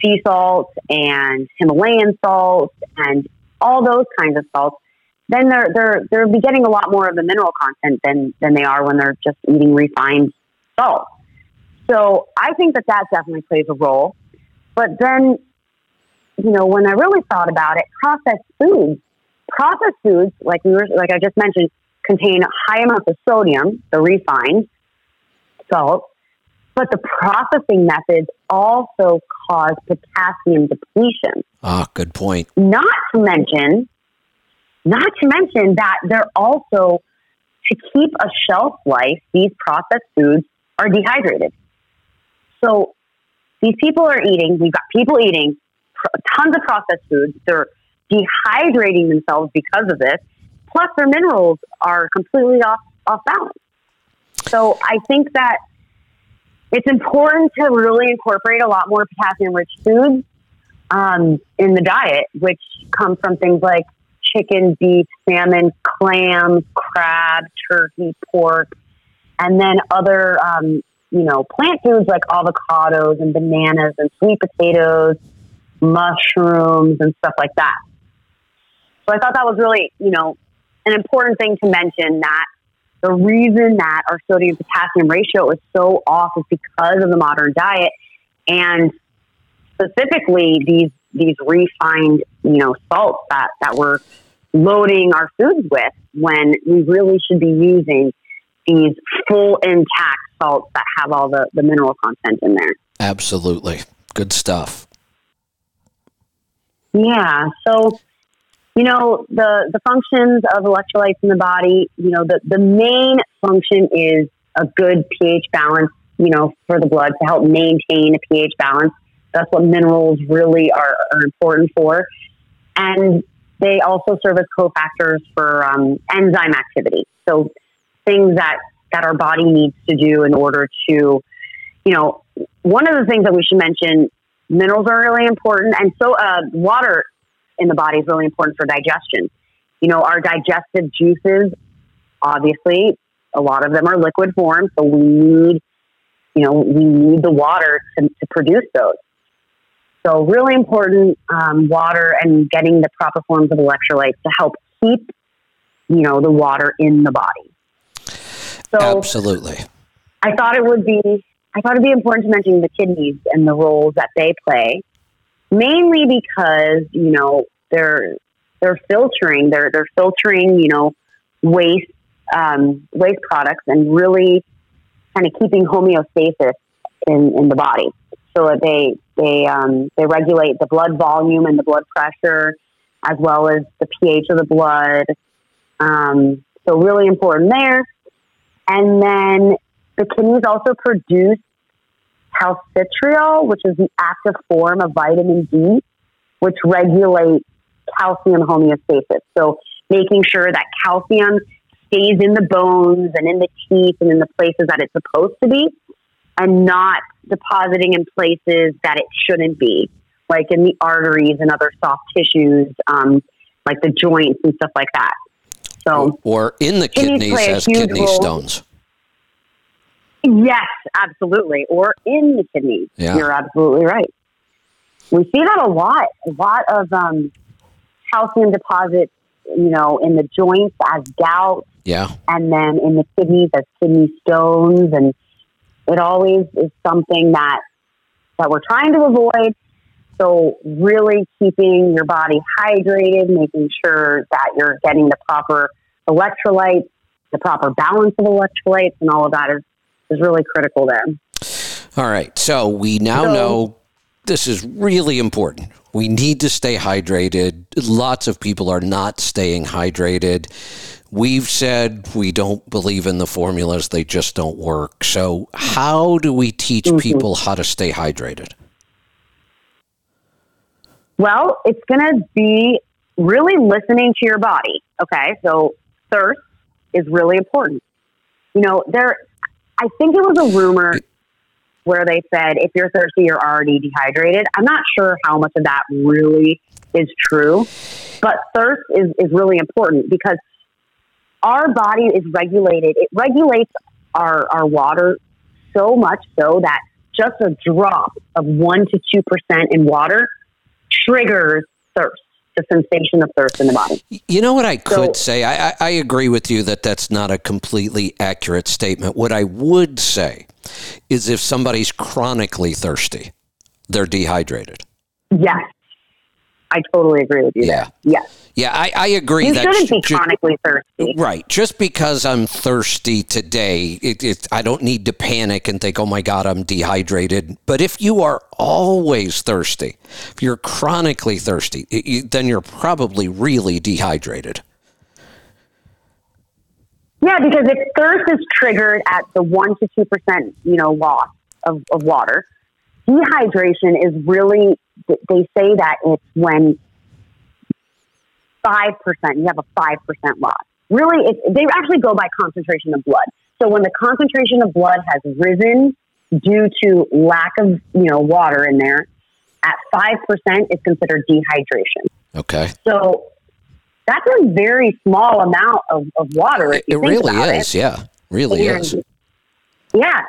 B: sea salt and Himalayan salt and all those kinds of salts, then they're they're they're be getting a lot more of the mineral content than than they are when they're just eating refined salt. So I think that that definitely plays a role. But then, you know, when I really thought about it, processed foods, processed foods, like we were, like I just mentioned, contain high amounts of sodium, the refined salt, but the processing methods also cause potassium depletion.
A: Ah, good point.
B: Not to mention, not to mention that they're also to keep a shelf life. These processed foods are dehydrated. So these people are eating. We've got people eating tons of processed foods. They're dehydrating themselves because of this. Plus, their minerals are completely off off balance. So I think that it's important to really incorporate a lot more potassium rich foods um, in the diet, which come from things like chicken, beef, salmon, clams, crab, turkey, pork, and then other, um, you know, plant foods like avocados and bananas and sweet potatoes, mushrooms, and stuff like that. So I thought that was really, you know, an important thing to mention that the reason that our sodium potassium ratio is so off is because of the modern diet and specifically these these refined, you know, salts that, that we're loading our foods with when we really should be using these full intact salts that have all the, the mineral content in there.
A: Absolutely. Good stuff.
B: Yeah. So, you know, the, the functions of electrolytes in the body, you know, the, the main function is a good pH balance, you know, for the blood to help maintain a pH balance. That's what minerals really are, are important for. And they also serve as cofactors for um, enzyme activity. So things that, that our body needs to do in order to, you know, one of the things that we should mention, minerals are really important. And so uh, water in the body is really important for digestion. You know, our digestive juices, obviously, a lot of them are liquid form. So we need, you know, we need the water to, to produce those. So, really important um, water and getting the proper forms of electrolytes to help keep, you know, the water in the body.
A: So, absolutely.
B: I thought it would be, I thought it'd be important to mention the kidneys and the roles that they play, mainly because you know they're they're filtering, they're they're filtering, you know, waste um, waste products and really kind of keeping homeostasis in in the body so that they they um, they regulate the blood volume and the blood pressure, as well as the pH of the blood. Um, so really important there. And then the kidneys also produce calcitriol, which is the active form of vitamin D, which regulates calcium homeostasis. So making sure that calcium stays in the bones and in the teeth and in the places that it's supposed to be and not depositing in places that it shouldn't be, like in the arteries and other soft tissues, um, like the joints and stuff like that.
A: Or in the kidneys, kidneys as kidney role. stones.
B: Yes, absolutely. Or in the kidneys. Yeah. You're absolutely right. We see that a lot. A lot of um, calcium deposits, you know, in the joints as gout.
A: Yeah.
B: And then in the kidneys as kidney stones and it always is something that that we're trying to avoid. So really keeping your body hydrated, making sure that you're getting the proper electrolytes, the proper balance of electrolytes, and all of that is is really critical there.
A: All right. So we now so, know this is really important. We need to stay hydrated. Lots of people are not staying hydrated. We've said we don't believe in the formulas, they just don't work. So, how do we teach mm-hmm. people how to stay hydrated?
B: Well, it's going to be really listening to your body. Okay. So, thirst is really important. You know, there, I think it was a rumor where they said if you're thirsty, you're already dehydrated. I'm not sure how much of that really is true, but thirst is, is really important because our body is regulated. It regulates our, our water so much so that just a drop of 1% to 2% in water triggers thirst, the sensation of thirst in the body.
A: You know what I could so, say? I, I agree with you that that's not a completely accurate statement. What I would say is if somebody's chronically thirsty, they're dehydrated.
B: Yes. I totally agree with you. Yeah. There. Yes.
A: Yeah, I, I agree.
B: You shouldn't be chronically thirsty.
A: Right. Just because I'm thirsty today, it, it, I don't need to panic and think, oh my God, I'm dehydrated. But if you are always thirsty, if you're chronically thirsty, it, you, then you're probably really dehydrated.
B: Yeah, because if thirst is triggered at the 1% to 2%, you know, loss of, of water, dehydration is really, they say that it's when 5%, you have a 5% loss. Really, it, they actually go by concentration of blood. So when the concentration of blood has risen due to lack of, you know, water in there, at 5% is considered dehydration.
A: Okay.
B: So that's a very small amount of, of water.
A: It,
B: you
A: it
B: think
A: really is.
B: It.
A: Yeah, really
B: And-
A: is.
B: Yeah.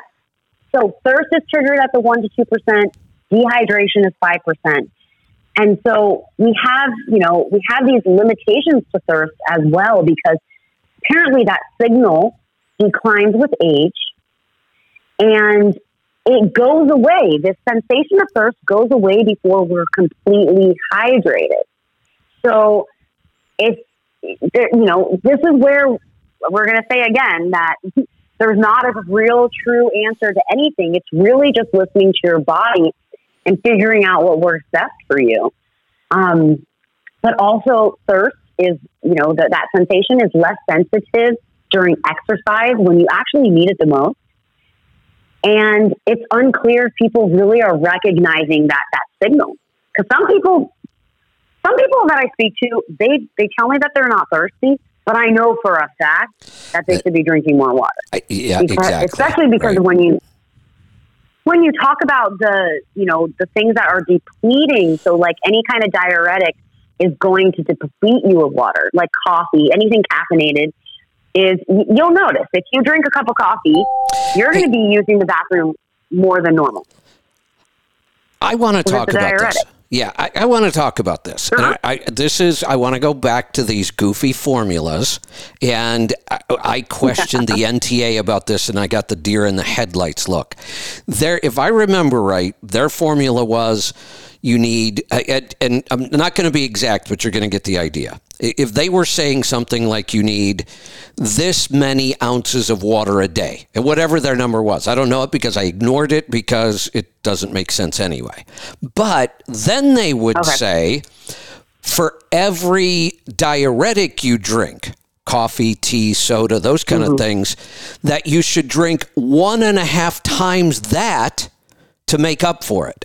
B: So thirst is triggered at the one to two percent. Dehydration is five percent. And so we have, you know, we have these limitations to thirst as well because apparently that signal declines with age and it goes away. This sensation of thirst goes away before we're completely hydrated. So if you know, this is where we're going to say again that there's not a real true answer to anything. It's really just listening to your body and figuring out what works best for you. Um, but also, thirst is, you know, that that sensation is less sensitive during exercise when you actually need it the most. And it's unclear if people really are recognizing that that signal. Because some people, some people that I speak to, they they tell me that they're not thirsty, but I know for a fact that they should be drinking more water.
A: I, yeah,
B: Because-
A: exactly.
B: Especially because
A: Right.
B: when you when you talk about the you know the things that are depleting, so like any kind of diuretic is going to deplete you of water, like coffee, anything caffeinated. Is you'll notice if you drink a cup of coffee, you're going to be using the bathroom more than normal.
A: I want to talk about this. Yeah, I, I want to talk about this. And
B: Uh-huh.
A: I, I, this is I want to go back to these goofy formulas, and I, I questioned the NTA about this, and I got the deer in the headlights look. There, if I remember right, their formula was you need, and- and I'm not going to be exact, but you're going to get the idea. If they were saying something like you need this many ounces of water a day, and whatever their number was, I don't know it because I ignored it because it doesn't make sense anyway. But then they would
B: Okay.
A: say for every diuretic you drink, coffee, tea, soda, those kind
B: Mm-hmm.
A: of things, that you should drink one and a half times that to make up for it.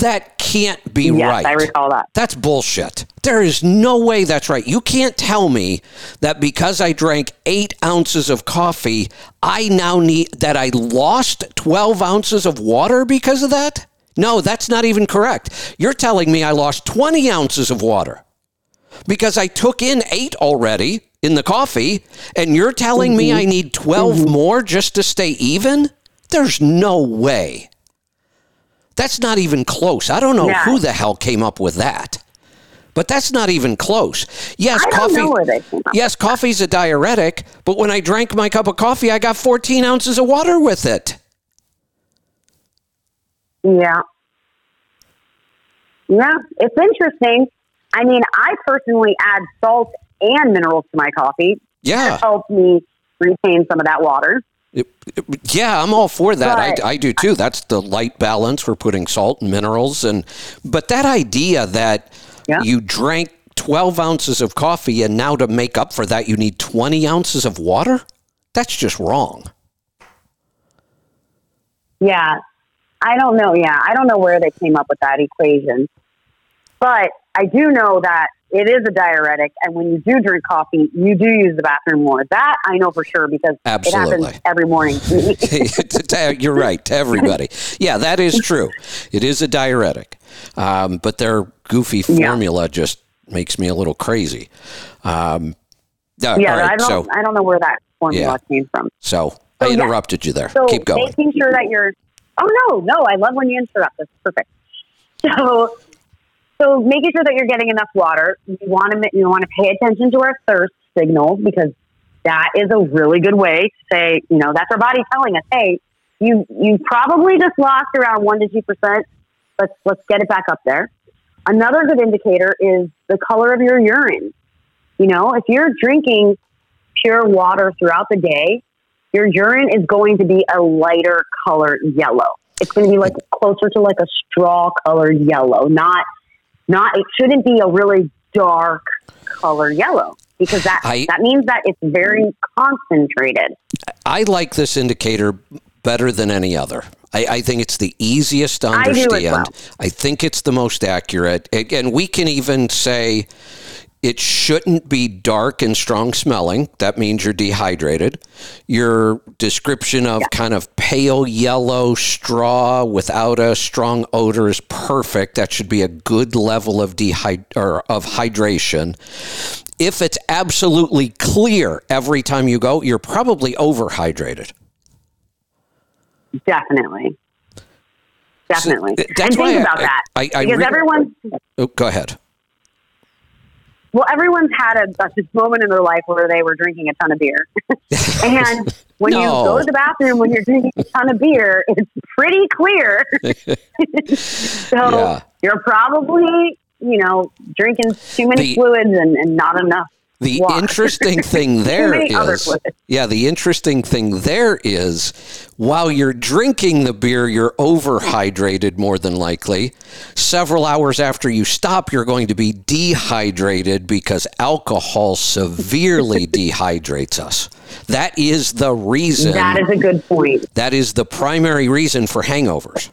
A: That can't be
B: Yes,
A: right.
B: I recall that.
A: That's bullshit. There is no way that's right. You can't tell me that because I drank eight ounces of coffee, I now need that I lost 12 ounces of water because of that? No, that's not even correct. You're telling me I lost 20 ounces of water because I took in eight already in the coffee, and you're telling me I mm-hmm. need 12 mm-hmm. more just to stay even? There's no way. That's not even close. I don't know
B: Yeah.
A: who the hell came up with that. But that's not even close. Yes, coffee.
B: know where they came up
A: yes, coffee's a diuretic, but when I drank my cup of coffee, I got 14 ounces of water with it.
B: Yeah. Yeah, it's interesting. I mean, I personally add salt and minerals to my coffee.
A: Yeah.
B: It helps me retain some of that water.
A: It- it- yeah, I'm all for that.
B: But-
A: I, I do too. That's the Lyte Balance. We're putting salt and minerals, and but that idea that
B: Yeah.
A: you drank 12 ounces of coffee and now to make up for that you need 20 ounces of water, that's just wrong.
B: Yeah. I don't know. Yeah. I don't know where they came up with that equation. But I do know that it is a diuretic. And when you do drink coffee, you do use the bathroom more. That I know for sure because it happens every morning.
A: You're right to everybody. Yeah, that is true. It is a diuretic, um, but their goofy
B: Yeah.
A: formula just makes me a little crazy. Um, yeah,
B: yeah.
A: all
B: I don't,
A: so
B: I don't know where that formula
A: Yeah.
B: came from.
A: so I
B: So, yeah.
A: interrupted you there.
B: So
A: Keep going.
B: making sure that you're. Oh no, no! I love when you interrupt. That's perfect. So, so making sure that you're getting enough water. You want to you want to pay attention to our thirst signals because that is a really good way to say you know that's our body telling us, hey, you you probably just lost around one to two percent. Let's let's get it back up there. Another good indicator is the color of your urine. You know, if you're drinking pure water throughout the day, your urine is going to be a lighter color yellow. It's going to be like closer to like a straw colored yellow, not not it shouldn't be a really dark color yellow because that
A: I-
B: that means that it's very concentrated.
A: I like this indicator better than any other. I, I think it's the easiest to
B: I
A: understand.
B: well.
A: I think it's the most accurate. And we can even say it shouldn't be dark and strong smelling. That means you're dehydrated. Your description of kind of pale yellow straw without a strong odor is perfect. That should be a good level of dehyd- or of hydration. If it's absolutely clear every time you go, you're probably overhydrated.
B: Definitely. Definitely.
A: So, that's
B: and think
A: why I-
B: about that.
A: I- I
B: because everyone's
A: Oh, go ahead.
B: Well, everyone's had a, a this moment in their life where they were drinking a ton of beer. and when you go to the bathroom when you're drinking a ton of beer, it's pretty clear. so
A: Yeah.
B: you're probably, you know, drinking too many
A: The-
B: fluids and, and not enough.
A: The interesting thing there is, yeah, the interesting thing there is while you're drinking the beer, you're overhydrated more than likely. Several hours after you stop, you're going to be dehydrated because alcohol severely dehydrates us. That is the reason.
B: That is a good point.
A: That is the primary reason for hangovers.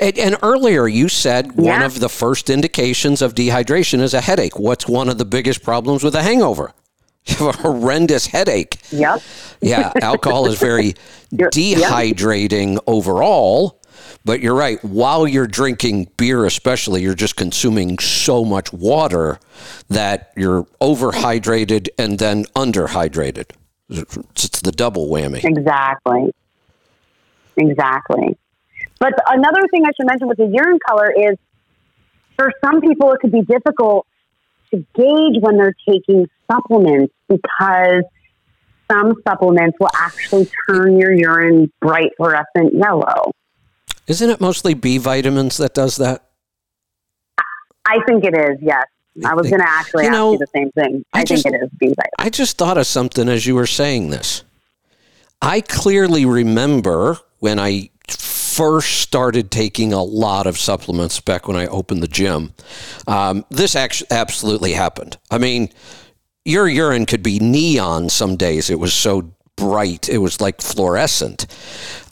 A: And, and earlier you said one of the first indications of dehydration is a headache. What's one of the biggest problems with a hangover? You have a horrendous headache.
B: Yep.
A: Yeah, alcohol is very
B: yeah.
A: dehydrating overall. But you're right. While you're drinking beer, especially, you're just consuming so much water that you're overhydrated and then underhydrated. It's the double whammy.
B: Exactly. Exactly. But another thing I should mention with the urine color is for some people it could be difficult to gauge when they're taking supplements because some supplements will actually turn your urine bright fluorescent yellow.
A: Isn't it mostly B vitamins that does that?
B: I think it is, yes. I was going to actually
A: You
B: ask
A: know,
B: you the same thing.
A: I
B: I,
A: just-
B: think it is B vitamin.
A: I just thought of something as you were saying this. I clearly remember when I first started taking a lot of supplements back when I opened the gym. Um, this actually absolutely happened. I mean, your urine could be neon some days. It was so bright. It was like fluorescent.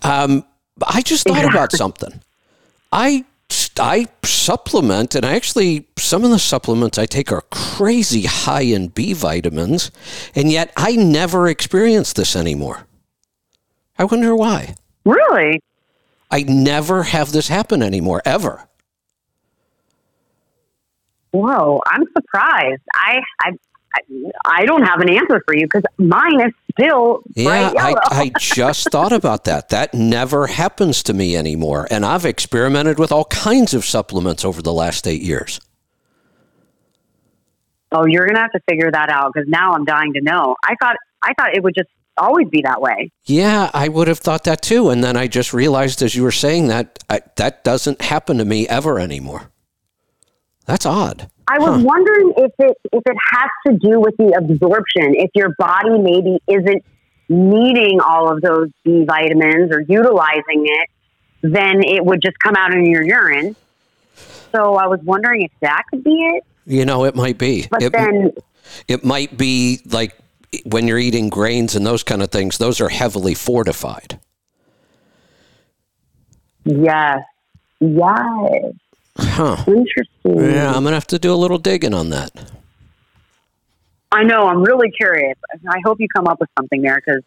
A: Um, I just thought about something. I I supplement, and I actually some of the supplements I take are crazy high in B vitamins, and yet I never experience this anymore. I wonder why.
B: Really?
A: I never have this happen anymore, ever.
B: Whoa, I'm surprised. I, I, I, don't have an answer for you because mine is still
A: Yeah, I. I just thought about that. That never happens to me anymore. And I've experimented with all kinds of supplements over the last eight years.
B: oh, you're gonna have to figure that out because now I'm dying to know. I thought I thought it would just always be that way.
A: Yeah, I would have thought that too. And then I just realized as you were saying that, I, that doesn't happen to me ever anymore. That's odd.
B: I was
A: Huh.
B: wondering if it if it has to do with the absorption. If your body maybe isn't needing all of those B vitamins or utilizing it, then it would just come out in your urine. So I was wondering if that could be it.
A: You know, it might be.
B: But
A: it,
B: then
A: it might be like when you're eating grains and those kind of things, those are heavily fortified.
B: yes, yes,
A: Huh.
B: interesting.
A: Yeah, I'm going to have to do a little digging on that.
B: I know. I'm really curious. I hope you come up with something there because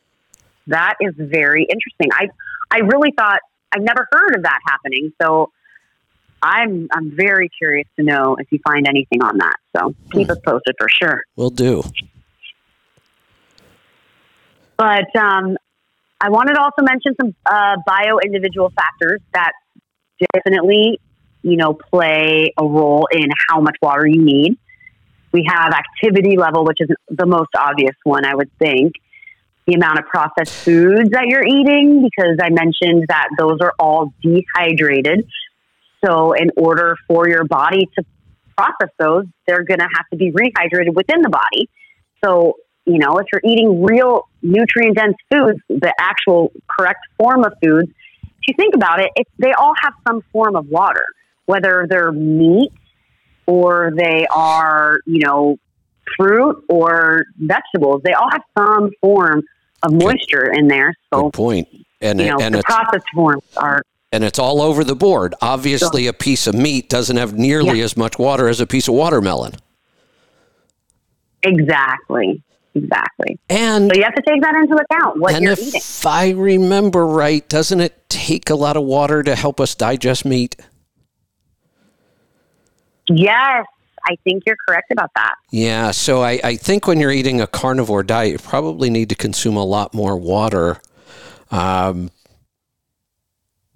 B: that is very interesting. I I really thought I've never heard of that happening. So I'm I'm very curious to know if you find anything on that. So keep hmm. us posted for sure.
A: We'll do.
B: But um, I wanted to also mention some uh, bio individual factors that definitely you know play a role in how much water you need. We have activity level, which is the most obvious one, I would think. The amount of processed foods that you're eating, because I mentioned that those are all dehydrated. So, in order for your body to process those, they're going to have to be rehydrated within the body. So, you know, if you're eating real nutrient dense foods, the actual correct form of foods, if you think about it, it, they all have some form of water, whether they're meat or they are, you know, fruit or vegetables. They all have some form of moisture in there. So,
A: Good point. And,
B: you know,
A: and
B: the processed forms are
A: and it's all over the board. Obviously, a piece of meat doesn't have nearly
B: Yeah.
A: as much water as a piece of watermelon.
B: Exactly. Exactly.
A: And
B: so you have to take that into account what
A: and
B: you're
A: if
B: eating.
A: I remember right, doesn't it take a lot of water to help us digest meat?
B: Yes, I think you're correct about that.
A: Yeah, so I, I think when you're eating a carnivore diet, you probably need to consume a lot more water um,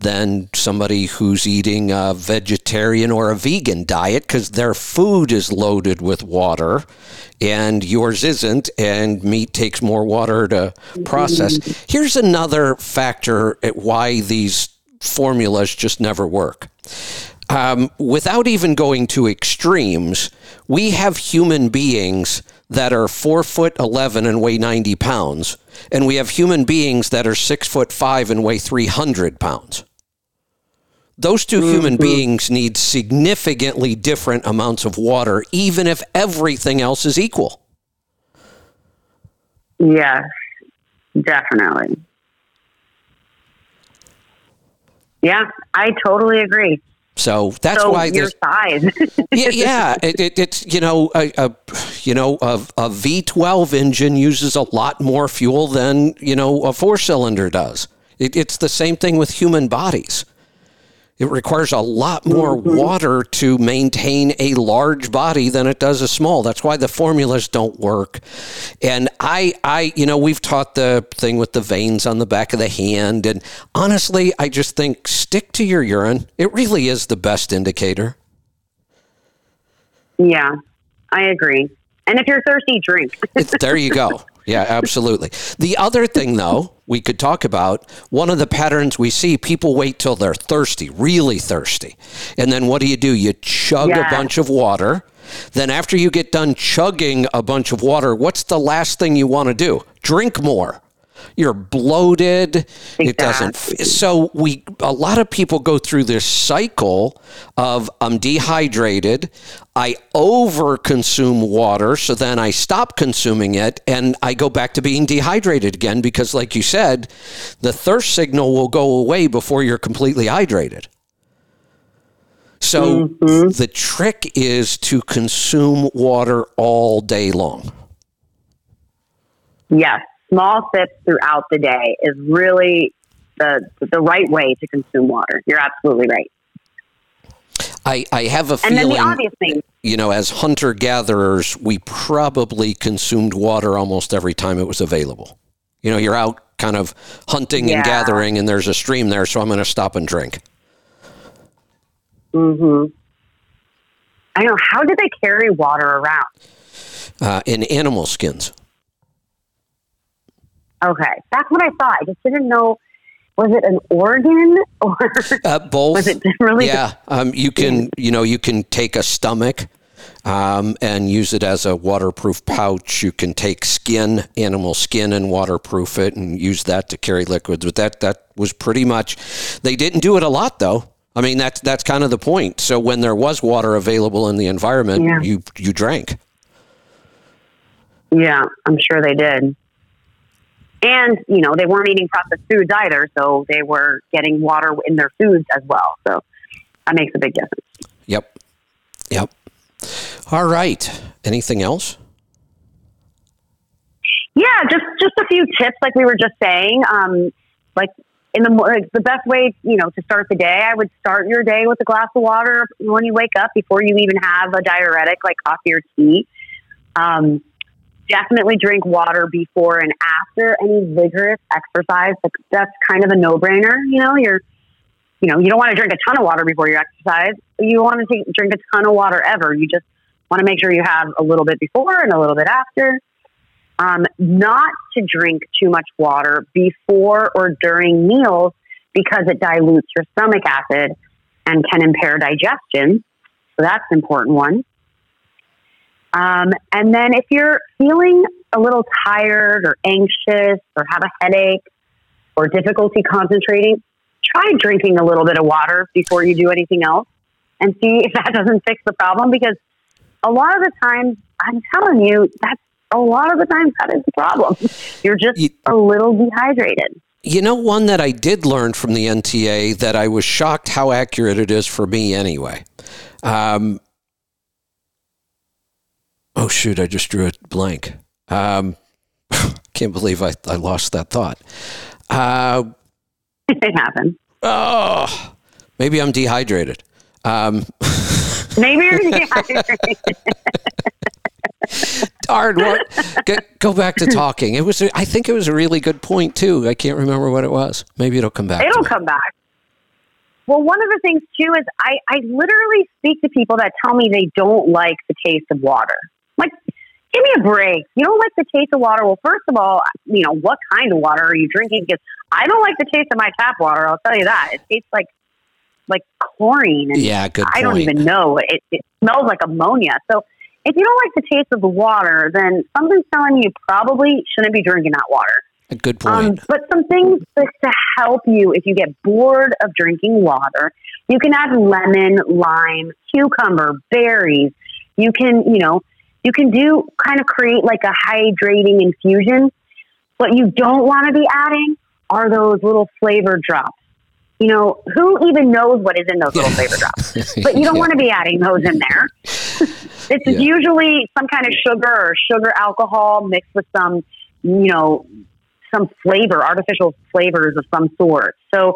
A: than somebody who's eating a vegetarian or a vegan diet because their food is loaded with water and yours isn't, and meat takes more water to process. Here's another factor at why these formulas just never work. Um, without even going to extremes, we have human beings that are four foot 11 and weigh 90 pounds, and we have human beings that are six foot five and weigh 300 pounds. Those 2 mm-hmm. human beings need significantly different amounts of water, even if everything else is equal.
B: Yes, definitely. Yeah, I totally agree.
A: So that's
B: so
A: why
B: your size.
A: yeah, yeah. It, it, it's you know a, a you know a, a V12 engine uses a lot more fuel than you know a four cylinder does. It, it's the same thing with human bodies. It requires a lot more mm-hmm. water to maintain a large body than it does a small. That's why the formulas don't work. And I, I, you know, we've taught the thing with the veins on the back of the hand. And honestly, I just think stick to your urine. It really is the best indicator.
B: yeah, I agree. And if you're thirsty, drink.
A: There you go. Yeah, absolutely. The other thing, though, we could talk about one of the patterns we see people wait till they're thirsty, really thirsty. And then what do you do? You chug
B: Yeah.
A: a bunch of water. Then, after you get done chugging a bunch of water, what's the last thing you want to do? Drink more. You're bloated. It doesn't. So we a lot of people go through this cycle of I'm dehydrated. I over consume water, so then I stop consuming it, and I go back to being dehydrated again because, like you said, the thirst signal will go away before you're completely hydrated. So mm-hmm. the trick is to consume water all day long.
B: yes, small sips throughout the day is really the the right way to consume water. You're absolutely right.
A: I, I have a feeling.
B: the
A: you know, as hunter gatherers, we probably consumed water almost every time it was available. You know, you're out kind of hunting and gathering, and there's a stream there, so I'm going to stop and drink.
B: Mm-hmm. I know. How did they carry water around?
A: Uh, in animal skins.
B: Okay, that's what I thought. I just didn't know. Was it an organ or
A: Uh, both.
B: was it really?
A: yeah, um, you can you know you can take a stomach um, and use it as a waterproof pouch. You can take skin, animal skin, and waterproof it, and use that to carry liquids. But that that was pretty much. They didn't do it a lot though. I mean that's that's kind of the point. So when there was water available in the environment,
B: Yeah.
A: you you drank.
B: Yeah, I'm sure they did. And you know they weren't eating processed foods either, so they were getting water in their foods as well. So that makes a big difference.
A: Yep, yep. All right. Anything else?
B: Yeah, just just a few tips, like we were just saying. Um, like in the like the best way, you know, to start the day, I would start your day with a glass of water when you wake up before you even have a diuretic like coffee or tea. Um, definitely drink water before and after any vigorous exercise. Like, that's kind of a no brainer. You know, you're you know, you don't want to drink a ton of water before you exercise. You want to take, drink a ton of water ever. You just want to make sure you have a little bit before and a little bit after um, not to drink too much water before or during meals because it dilutes your stomach acid and can impair digestion. So that's an important one. Um, and then if you're feeling a little tired or anxious or have a headache or difficulty concentrating, try drinking a little bit of water before you do anything else and see if that doesn't fix the problem because a lot of the times, I'm telling you, that's a lot of the times that is the problem. You're just
A: You-
B: a little dehydrated.
A: You know, one that I did learn from the NTA that I was shocked how accurate it is for me anyway. Um, oh shoot, I just drew a blank. Um, can't believe I, I lost that thought. Uh,
B: it happens.
A: Oh, maybe I'm dehydrated. Um,
B: maybe you're dehydrated.
A: Darn, what? Get, go back to talking. It was. I think it was a really good point too. I can't remember what it was. Maybe it'll come back.
B: It'll come back. Well, one of the things too is I, I literally speak to people that tell me they don't like the taste of water. Like, give me a break. You don't like the taste of water. Well, first of all, you know, what kind of water are you drinking? Because I don't like the taste of my tap water. I'll tell you that. It tastes like like chlorine. And
A: yeah, good.
B: I don't even know. It, it smells like ammonia. So if you don't like the taste of the water, then something's telling you you probably shouldn't be drinking that water.
A: A good point. Um,
B: but some things to help you if you get bored of drinking water, you can add lemon, lime, cucumber, berries. You can, you know, you can do kind of create like a hydrating infusion. What you don't want to be adding are those little flavor drops. You know, who even knows what is in those little flavor drops? But you don't yeah. want to be adding those in there. it's yeah. usually some kind of sugar or sugar alcohol mixed with some, you know, some flavor, artificial flavors of some sort. So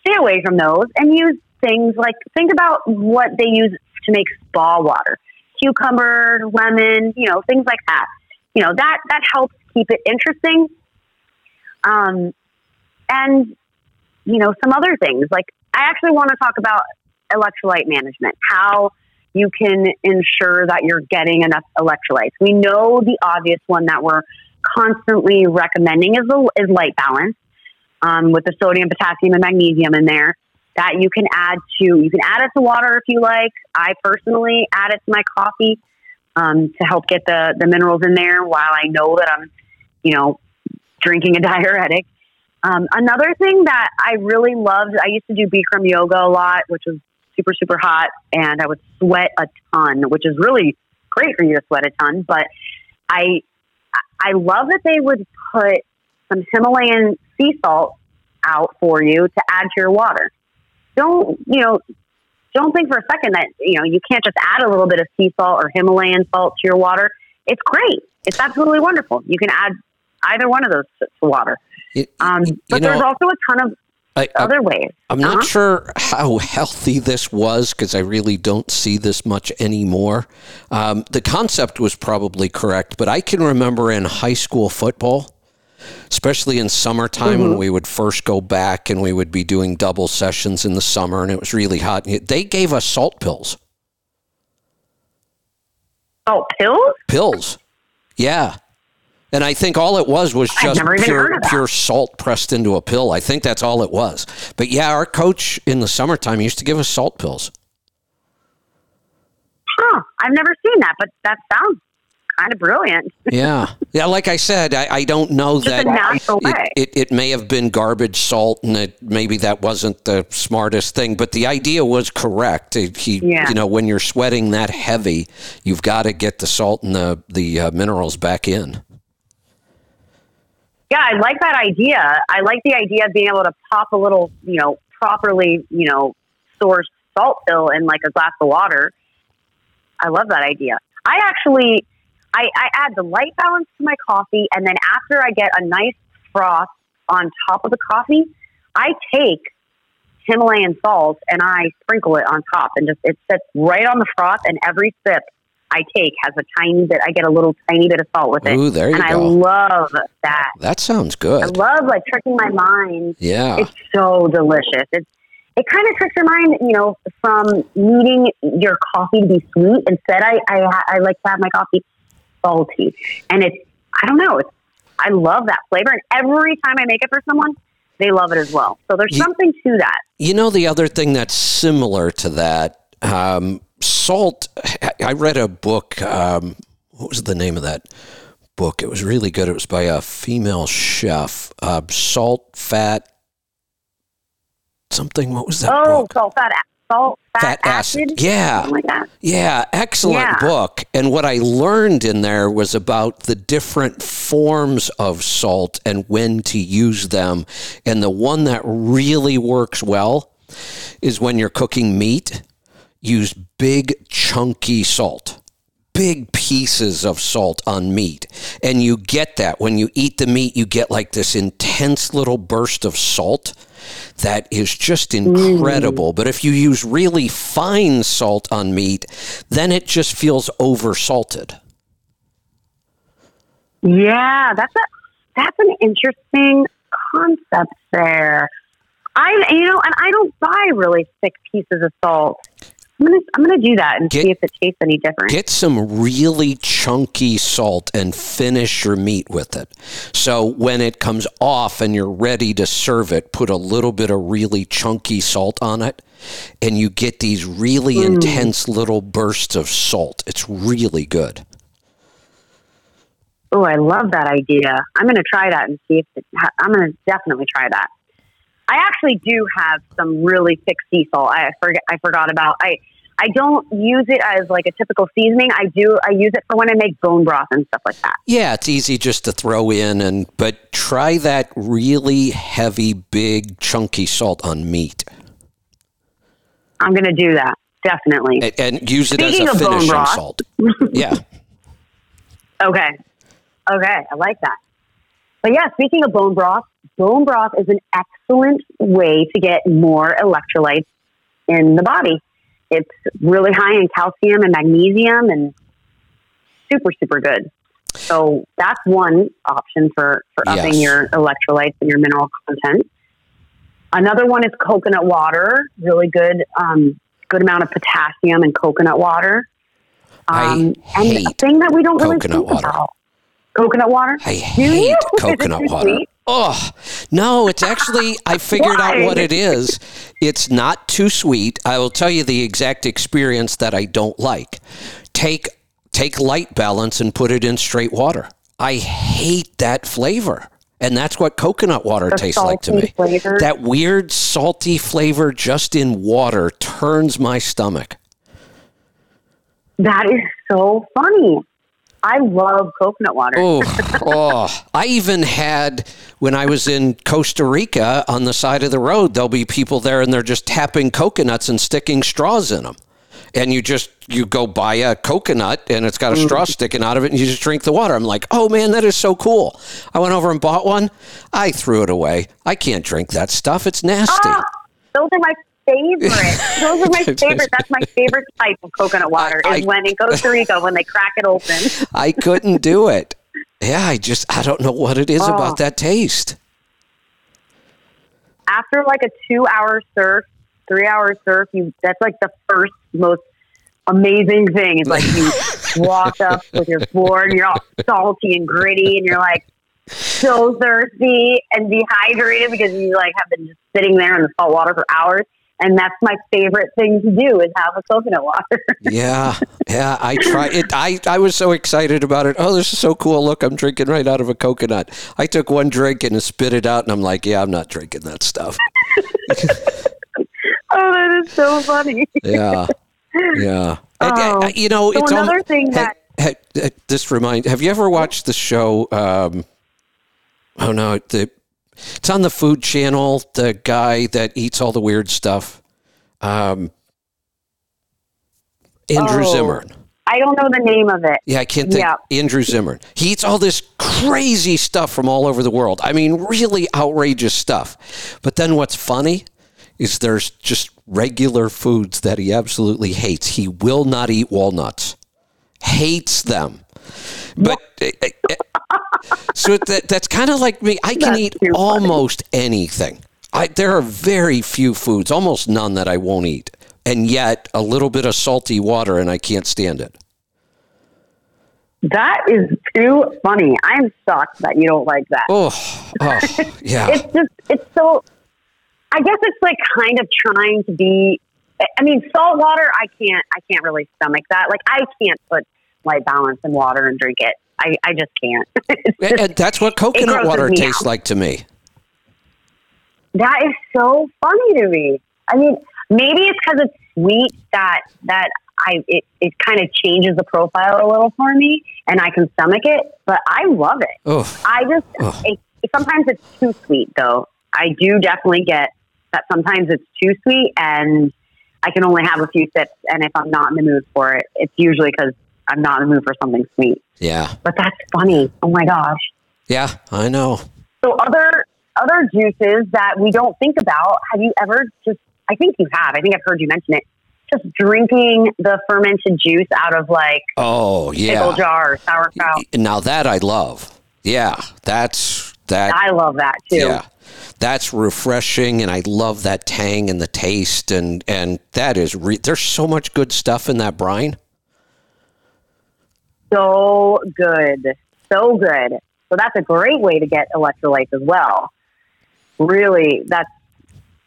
B: stay away from those and use things like think about what they use to make spa water. Cucumber, lemon, you know, things like that. You know, that that helps keep it interesting. Um and you know, some other things. Like I actually want to talk about electrolyte management. How you can ensure that you're getting enough electrolytes. We know the obvious one that we're constantly recommending is, the, is Lyte Balance um, with the sodium, potassium, and magnesium in there that you can add to. You can add it to water if you like. I personally add it to my coffee um, to help get the, the minerals in there while I know that I'm, you know, drinking a diuretic. Um, another thing that I really loved, I used to do Bikram yoga a lot, which was super, super hot, and I would sweat a ton, which is really great for you to sweat a ton. But I I love that they would put some Himalayan sea salt out for you to add to your water. Don't, you know, don't think for a second that, you know, you can't just add a little bit of sea salt or Himalayan salt to your water. It's great. It's absolutely wonderful. You can add either one of those to water. It, um, but know, there's also a ton of I, other ways.
A: I'm uh-huh. not sure how healthy this was because I really don't see this much anymore. Um, the concept was probably correct, but I can remember in high school football, especially in summertime mm-hmm. when we would first go back and we would be doing double sessions in the summer and it was really hot. They gave us salt pills.
B: Oh, pills?
A: Pills. Yeah. And I think all it was was just pure, pure salt pressed into a pill. I think that's all it was. But yeah, our coach in the summertime used to give us salt pills.
B: Huh. I've never seen that, but that sounds kind of brilliant.
A: yeah. Yeah, like I said, I, I don't know that
B: it,
A: it, it, may have been garbage salt and it, maybe that wasn't the smartest thing, but the idea was correct. He, yeah. You know, when you're sweating that heavy, you've got to get the salt and the, the uh, minerals back in.
B: Yeah, I like that idea. I like the idea of being able to pop a little, you know, properly, you know, sourced salt pill in like a glass of water. I love that idea. I actually, I, I add the Lyte Balance to my coffee, and then after I get a nice froth on top of the coffee, I take Himalayan salt and I sprinkle it on top, and just it sits right on the froth, and every sip I take has a tiny bit. I get a little tiny bit of salt with it.
A: Ooh, there you
B: and
A: go.
B: I love that.
A: That sounds good.
B: I love like tricking my mind.
A: Yeah,
B: it's so delicious. It's it kind of tricks your mind, you know, from needing your coffee to be sweet. Instead, I I, I like to have my coffee salty, and it's I don't know. It's I love that flavor, and every time I make it for someone, they love it as well. So there's you, something to that.
A: You know, the other thing that's similar to that. Um, salt. I read a book. Um, what was the name of that book? It was really good. It was by a female chef. Uh, salt, fat, something. What was that?
B: Oh,
A: book?
B: salt, fat, salt, fat,
A: fat
B: acid.
A: acid. Yeah,
B: like
A: yeah, excellent
B: yeah.
A: book. And what I learned in there was about the different forms of salt and when to use them. And the one that really works well is when you're cooking meat use big chunky salt big pieces of salt on meat. And you get that when you eat the meat, you get like this intense little burst of salt that is just incredible. Mm. But if you use really fine salt on meat, then it just feels over salted.
B: Yeah, that's a that's an interesting concept there. I you know, and I don't buy really thick pieces of salt. I'm gonna I'm gonna do that and get, see if it tastes any different.
A: Get some really chunky salt and finish your meat with it. So when it comes off and you're ready to serve it, put a little bit of really chunky salt on it, and you get these really mm. intense little bursts of salt. It's really good.
B: Oh, I love that idea. I'm going to try that and see if it, I'm going to definitely try that. I actually do have some really thick sea salt. I forget. I forgot about. I I don't use it as like a typical seasoning. I do. I use it for when I make bone broth and stuff like that.
A: Yeah, it's easy just to throw in, and but try that really heavy, big, chunky salt on meat.
B: I'm going to do that definitely,
A: and, and use it Speaking as a finishing salt. yeah.
B: Okay. Okay, I like that. But yeah, speaking of bone broth, bone broth is an excellent way to get more electrolytes in the body. It's really high in calcium and magnesium and super, super good. So that's one option for, for upping yes. your electrolytes and your mineral content. Another one is coconut water, really good, um, good amount of potassium in coconut water.
A: Um, I
B: and a thing that we don't really think
A: water.
B: about coconut water?
A: I hate coconut water. Sweet? Oh, no, it's actually, I figured out what it is. It's not too sweet. I will tell you the exact experience that I don't like. Take, take Lyte Balance and put it in straight water. I hate that flavor. And that's what coconut water the tastes like to me. Flavor. That weird salty flavor just in water turns my stomach.
B: That is so funny. I love coconut water.
A: oh, oh, I even had when I was in Costa Rica on the side of the road. There'll be people there, and they're just tapping coconuts and sticking straws in them. And you just you go buy a coconut, and it's got a straw mm. sticking out of it, and you just drink the water. I'm like, oh man, that is so cool. I went over and bought one. I threw it away. I can't drink that stuff. It's nasty. Ah,
B: those are my favorite. Those are my favorite. That's my favorite type of coconut water I, is I, when in Costa Rica when they crack it open.
A: I couldn't do it. Yeah, I just I don't know what it is oh. about that taste.
B: After like a two hour surf, three hour surf, you that's like the first most amazing thing. It's like you walk up with your board and you're all salty and gritty and you're like so thirsty and dehydrated because you like have been just sitting there in the salt water for hours and that's my favorite thing to do is have a coconut water.
A: yeah, yeah. I try it. I I was so excited about it. Oh, this is so cool! Look, I'm drinking right out of a coconut. I took one drink and spit it out, and I'm like, yeah, I'm not drinking that stuff.
B: oh, that is so funny.
A: yeah, yeah. Oh. And, you know,
B: so
A: it's
B: another thing that.
A: Hey, hey, this remind. Have you ever watched the show? Um, oh no, the it's on the Food Channel. The guy that eats all the weird stuff, um, Andrew oh, Zimmern.
B: I don't know the name of it.
A: Yeah, I can't think. Yeah. Andrew Zimmern. He eats all this crazy stuff from all over the world. I mean, really outrageous stuff. But then what's funny is there's just regular foods that he absolutely hates. He will not eat walnuts. Hates them. But eh, eh, eh, so that, that's kind of like me. I can that's eat almost funny. anything. I, there are very few foods, almost none, that I won't eat. And yet, a little bit of salty water, and I can't stand it.
B: That is too funny. I'm shocked that you don't like that.
A: Oh, oh yeah.
B: it's just, it's so, I guess it's like kind of trying to be, I mean, salt water, I can't, I can't really stomach that. Like, I can't put Lyte Balance in water and drink it. I, I just can't.
A: just, and that's what coconut water tastes out. like to me.
B: That is so funny to me. I mean, maybe it's because it's sweet that that I it, it kind of changes the profile a little for me, and I can stomach it. But I love it.
A: Ugh.
B: I just it, sometimes it's too sweet though. I do definitely get that sometimes it's too sweet, and I can only have a few sips. And if I'm not in the mood for it, it's usually because I'm not in the mood for something sweet.
A: Yeah.
B: But that's funny. Oh my gosh.
A: Yeah, I know.
B: So other other juices that we don't think about. Have you ever just? I think you have. I think I've heard you mention it. Just drinking the fermented juice out of like
A: Oh, yeah pickle
B: jar or sauerkraut.
A: Now that I love. Yeah, that's that.
B: I love that too.
A: Yeah. That's refreshing, and I love that tang and the taste, and and that is re- there's so much good stuff in that brine.
B: So good. So good. So that's a great way to get electrolytes as well. Really, that's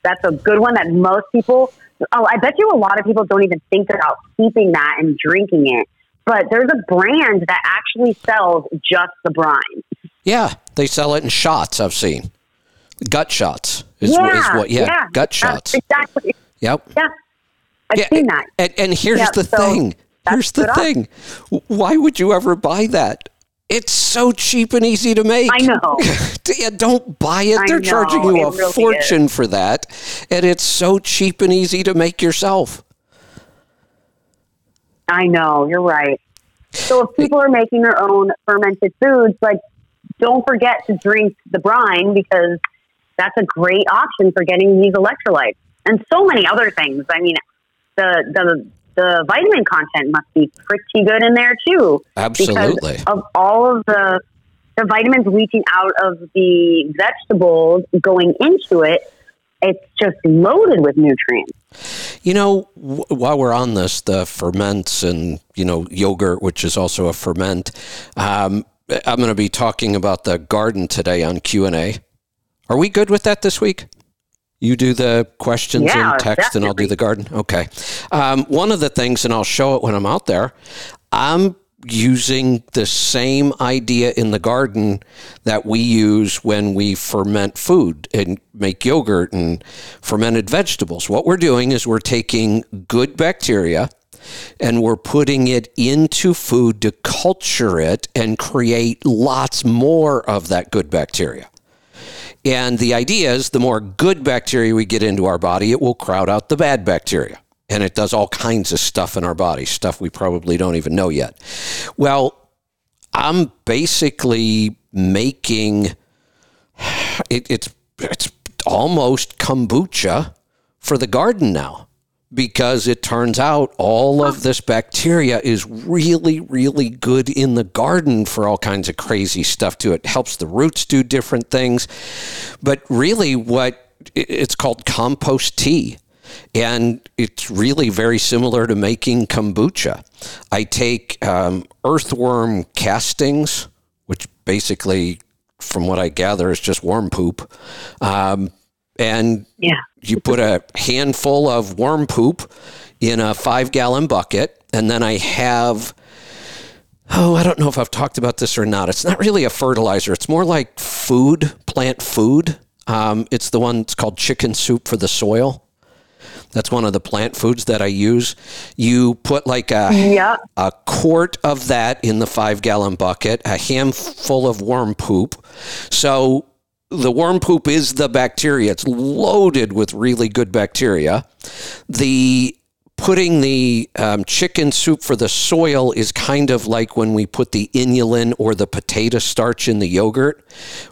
B: that's a good one that most people oh, I bet you a lot of people don't even think about keeping that and drinking it. But there's a brand that actually sells just the brine.
A: Yeah, they sell it in shots. I've seen gut shots. Is,
B: yeah,
A: is what? Yeah, gut shots.
B: Exactly.
A: Yep.
B: Yeah. I've
A: Yeah,
B: seen that.
A: And, and here's
B: Yeah,
A: the
B: so
A: thing. Here's the thing. Why would you ever buy that? It's so cheap and easy to make.
B: I know.
A: don't buy it.
B: I
A: They're charging
B: know,
A: you a
B: really
A: fortune for that. And it's so cheap and easy to make yourself.
B: I know, you're right. So if people are making their own fermented foods, like don't forget to drink the brine because that's a great option for getting these electrolytes and so many other things. I mean, the the the vitamin content must be pretty good in there too.
A: Absolutely.
B: Because of all of the the vitamins leaching out of the vegetables going into it, it's just loaded with nutrients.
A: You know, w- while we're on this, the ferments and, you know, yogurt, which is also a ferment, um, I'm going to be talking about the garden today on Q&A. Are we good with that this week? You do the questions
B: Yeah,
A: and text, and I'll do the garden. Okay. Um, one of the things, and I'll show it when I'm out there, I'm using the same idea in the garden that we use when we ferment food and make yogurt and fermented vegetables. What we're doing is we're taking good bacteria and we're putting it into food to culture it and create lots more of that good bacteria. And the idea is the more good bacteria we get into our body, it will crowd out the bad bacteria. And it does all kinds of stuff in our body, stuff we probably don't even know yet. Well, I'm basically making it, it's it's almost kombucha for the garden now because it turns out all of this bacteria is really really good in the garden for all kinds of crazy stuff too. It helps the roots do different things. But really what it's called compost tea. And it's really very similar to making kombucha. I take um, earthworm castings which basically from what i gather is just worm poop um, and
B: Yeah.
A: You put a handful of worm poop in a five gallon bucket, and then I have. Oh, I don't know if I've talked about this or not. It's not really a fertilizer. It's more like food, plant food. Um, it's the one that's called chicken soup for the soil. That's one of the plant foods that I use. You put like a
B: Yeah.
A: a quart of that in the five gallon bucket, a handful of worm poop. So the worm poop is the bacteria. It's loaded with really good bacteria. The putting the um, chicken soup for the soil is kind of like when we put the inulin or the potato starch in the yogurt.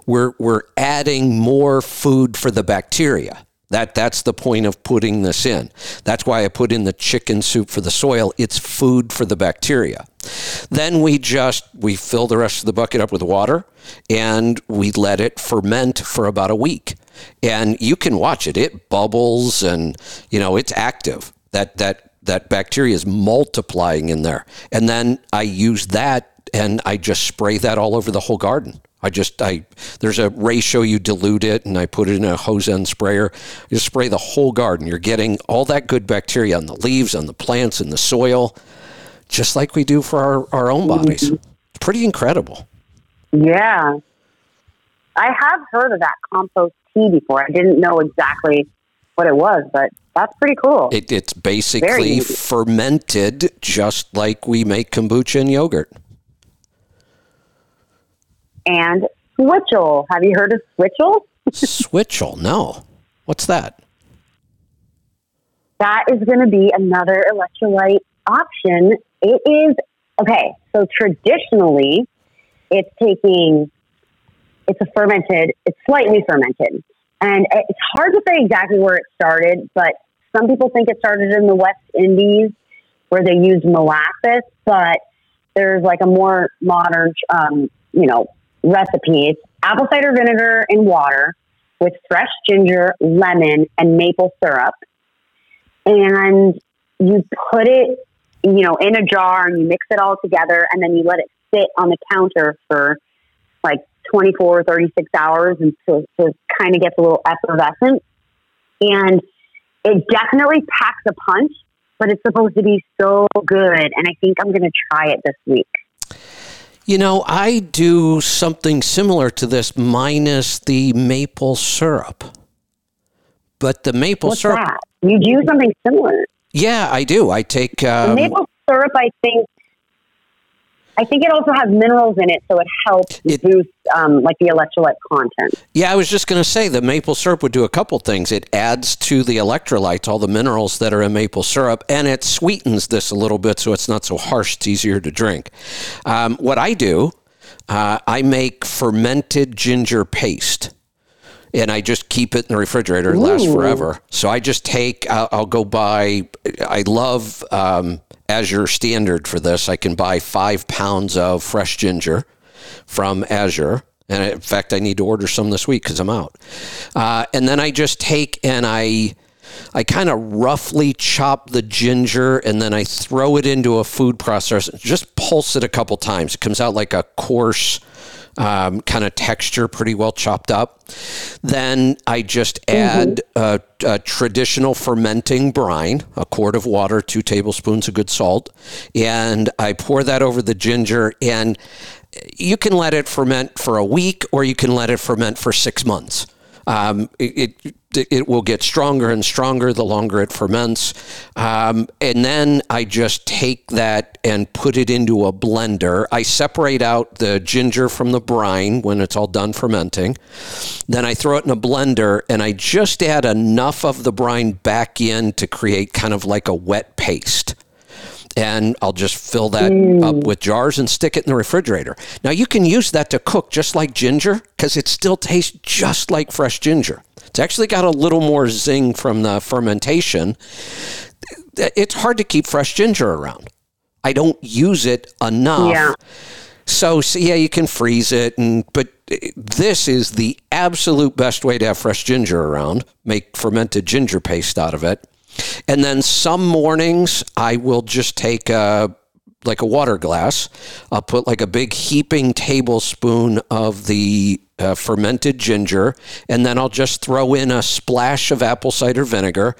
A: We're we're adding more food for the bacteria. That that's the point of putting this in. That's why I put in the chicken soup for the soil. It's food for the bacteria. Then we just we fill the rest of the bucket up with water and we let it ferment for about a week. And you can watch it. It bubbles and you know it's active. That that that bacteria is multiplying in there. And then I use that and I just spray that all over the whole garden. I just I there's a ratio you dilute it and I put it in a hose end sprayer. You spray the whole garden. You're getting all that good bacteria on the leaves, on the plants, in the soil, just like we do for our, our own bodies. Pretty incredible.
B: Yeah. I have heard of that compost tea before. I didn't know exactly what it was, but that's pretty cool.
A: It, it's basically fermented just like we make kombucha and yogurt.
B: and switchel. Have you heard of switchel?
A: Switchel, no. What's that?
B: That is going to be another electrolyte option. It is Okay, so traditionally, it's taking, it's a fermented, it's slightly fermented. And it's hard to say exactly where it started, but some people think it started in the West Indies where they used molasses, but there's like a more modern, um, you know, recipe. It's apple cider vinegar and water with fresh ginger, lemon, and maple syrup. And you put it, you know, in a jar and you mix it all together and then you let it sit on the counter for like 24, or 36 hours so it kind of gets a little effervescent. And it definitely packs a punch, but it's supposed to be so good. And I think I'm going to try it this week.
A: You know, I do something similar to this minus the maple syrup. But the maple
B: What's
A: syrup.
B: That? You do something similar.
A: Yeah, I do. I take. Um,
B: maple syrup, I think, I think it also has minerals in it, so it helps
A: It-
B: boost um, like the electrolyte content.
A: Yeah, I was just going to say the maple syrup would do a couple things. It adds to the electrolytes, all the minerals that are in maple syrup, and it sweetens this a little bit so it's not so harsh. It's easier to drink. Um, what I do, uh, I make fermented ginger paste. And I just keep it in the refrigerator. It lasts
B: Ooh.
A: forever. So I just take, I'll, I'll go buy, I love um, Azure Standard for this. I can buy five pounds of fresh ginger from Azure. And in fact, I need to order some this week because I'm out. Uh, and then I just take and I, I kind of roughly chop the ginger and then I throw it into a food processor. Just pulse it a couple times. It comes out like a coarse um, kind of texture, pretty well chopped up. Then I just add a, a traditional fermenting brine, a quart of water, two tablespoons of good salt, and I pour that over the ginger. And you can let it ferment for a week, or you can let it ferment for six months. Um, it, it it will get stronger and stronger the longer it ferments, um, and then I just take that and put it into a blender. I separate out the ginger from the brine when it's all done fermenting. Then I throw it in a blender, and I just add enough of the brine back in to create kind of like a wet paste and I'll just fill that up with jars and stick it in the refrigerator. Now you can use that to cook just like ginger because it still tastes just like fresh ginger. It's actually got a little more zing from the fermentation. It's hard to keep fresh ginger around. I don't use it enough.
B: Yeah.
A: So, so yeah, you can freeze it, and but this is the absolute best way to have fresh ginger around. Make fermented ginger paste out of it, and then some mornings I will just take a like a water glass. I'll put like a big heaping tablespoon of the uh, fermented ginger, and then I'll just throw in a splash of apple cider vinegar,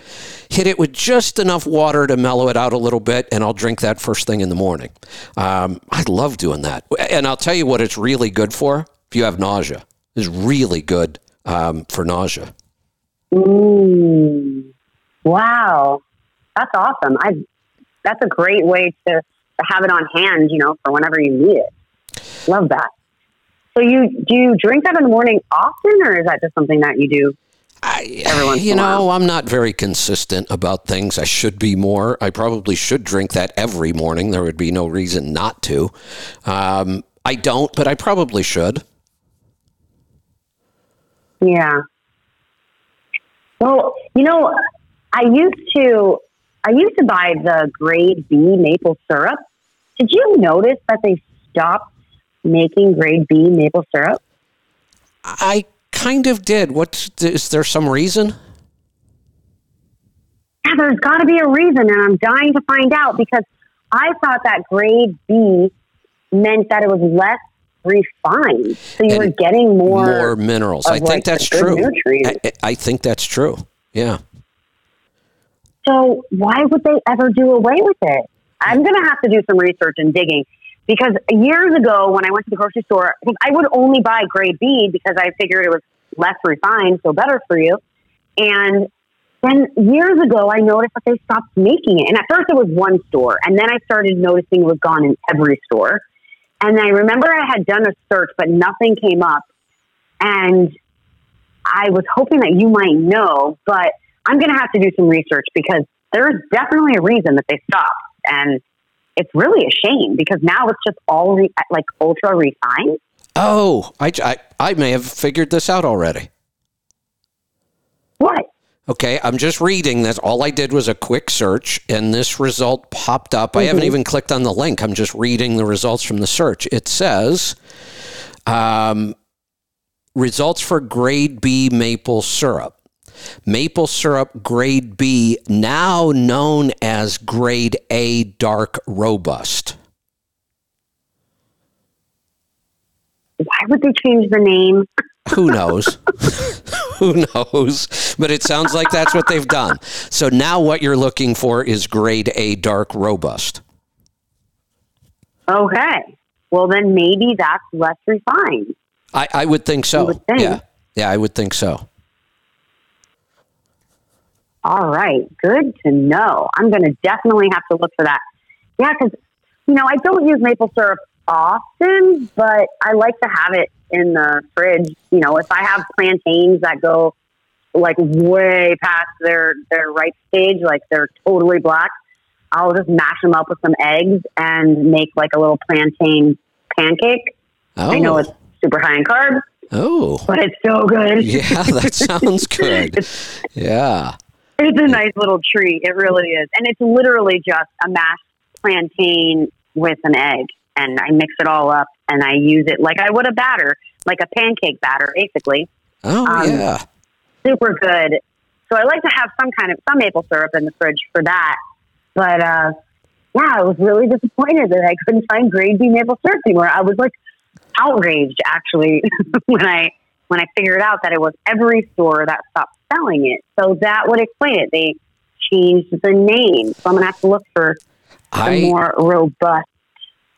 A: hit it with just enough water to mellow it out a little bit, and I'll drink that first thing in the morning. Um, I love doing that. And I'll tell you what it's really good for if you have nausea. It's really good um, for nausea.
B: Mm. Wow, that's awesome. I that's a great way to, to have it on hand, you know, for whenever you need it. Love that. So you do you drink that in the morning often, or is that just something that you do?
A: I, you
B: in a while.
A: know, I'm not very consistent about things. I should be more. I probably should drink that every morning. There would be no reason not to. Um, I don't, but I probably should.
B: Yeah. Well, you know, I used to I used to buy the grade B maple syrup. Did you notice that they stopped making grade B maple syrup?
A: I kind of did. What is there some reason?
B: Yeah, there's got to be a reason, and I'm dying to find out because I thought that grade B meant that it was less refined, so you
A: And
B: were getting more.
A: More minerals. I think
B: like,
A: that's true. I, I think that's true. Yeah.
B: So why would they ever do away with it? I'm going to have to do some research and digging because years ago when I went to the grocery store, I would only buy grade B because I figured it was less refined, so better for you. And then years ago, I noticed that they stopped making it. And at first, it was one store, and then I started noticing it was gone in every store. And I remember I had done a search, but nothing came up. And I was hoping that you might know, but I'm going to have to do some research because there's definitely a reason that they stopped. And it's really a shame because now it's just all re- like ultra refined.
A: Oh, I, I, I may have figured this out already.
B: What?
A: Okay, I'm just reading this. All I did was a quick search, and this result popped up. I haven't even clicked on the link. I'm just reading the results from the search. It says um, results for grade B maple syrup. Maple syrup grade B, now known as grade A dark robust.
B: Why would they change the name?
A: Who knows? Who knows? But it sounds like that's what they've done. So now what you're looking for is grade A dark robust.
B: Okay. Well, then maybe that's less refined.
A: I, I would think so.
B: would think.
A: Yeah. Yeah, I would think so.
B: All right. Good to know. I'm going to definitely have to look for that. Yeah, because, you know, I don't use maple syrup often, but I like to have it in the fridge. You know, if I have plantains that go like way past their, their ripe stage, like they're totally black, I'll just mash them up with some eggs and make like a little plantain pancake.
A: Oh.
B: I know oh. it's super high in carbs,
A: Oh.
B: but it's so good.
A: Yeah, that sounds good. Yeah.
B: It's a nice little treat. It really is. And it's literally just a mashed plantain with an egg. And I mix it all up and I use it like I would a batter, like a pancake batter, basically.
A: Oh,
B: Um,
A: yeah.
B: Super good. So I like to have some kind of some maple syrup in the fridge for that. But uh, yeah, I was really disappointed that I couldn't find grade B maple syrup anymore. I was like outraged actually when I when I figured out that it was every store that stopped selling it. So that would explain it. They changed the name. So I'm gonna have to look for a
A: I
B: more robust.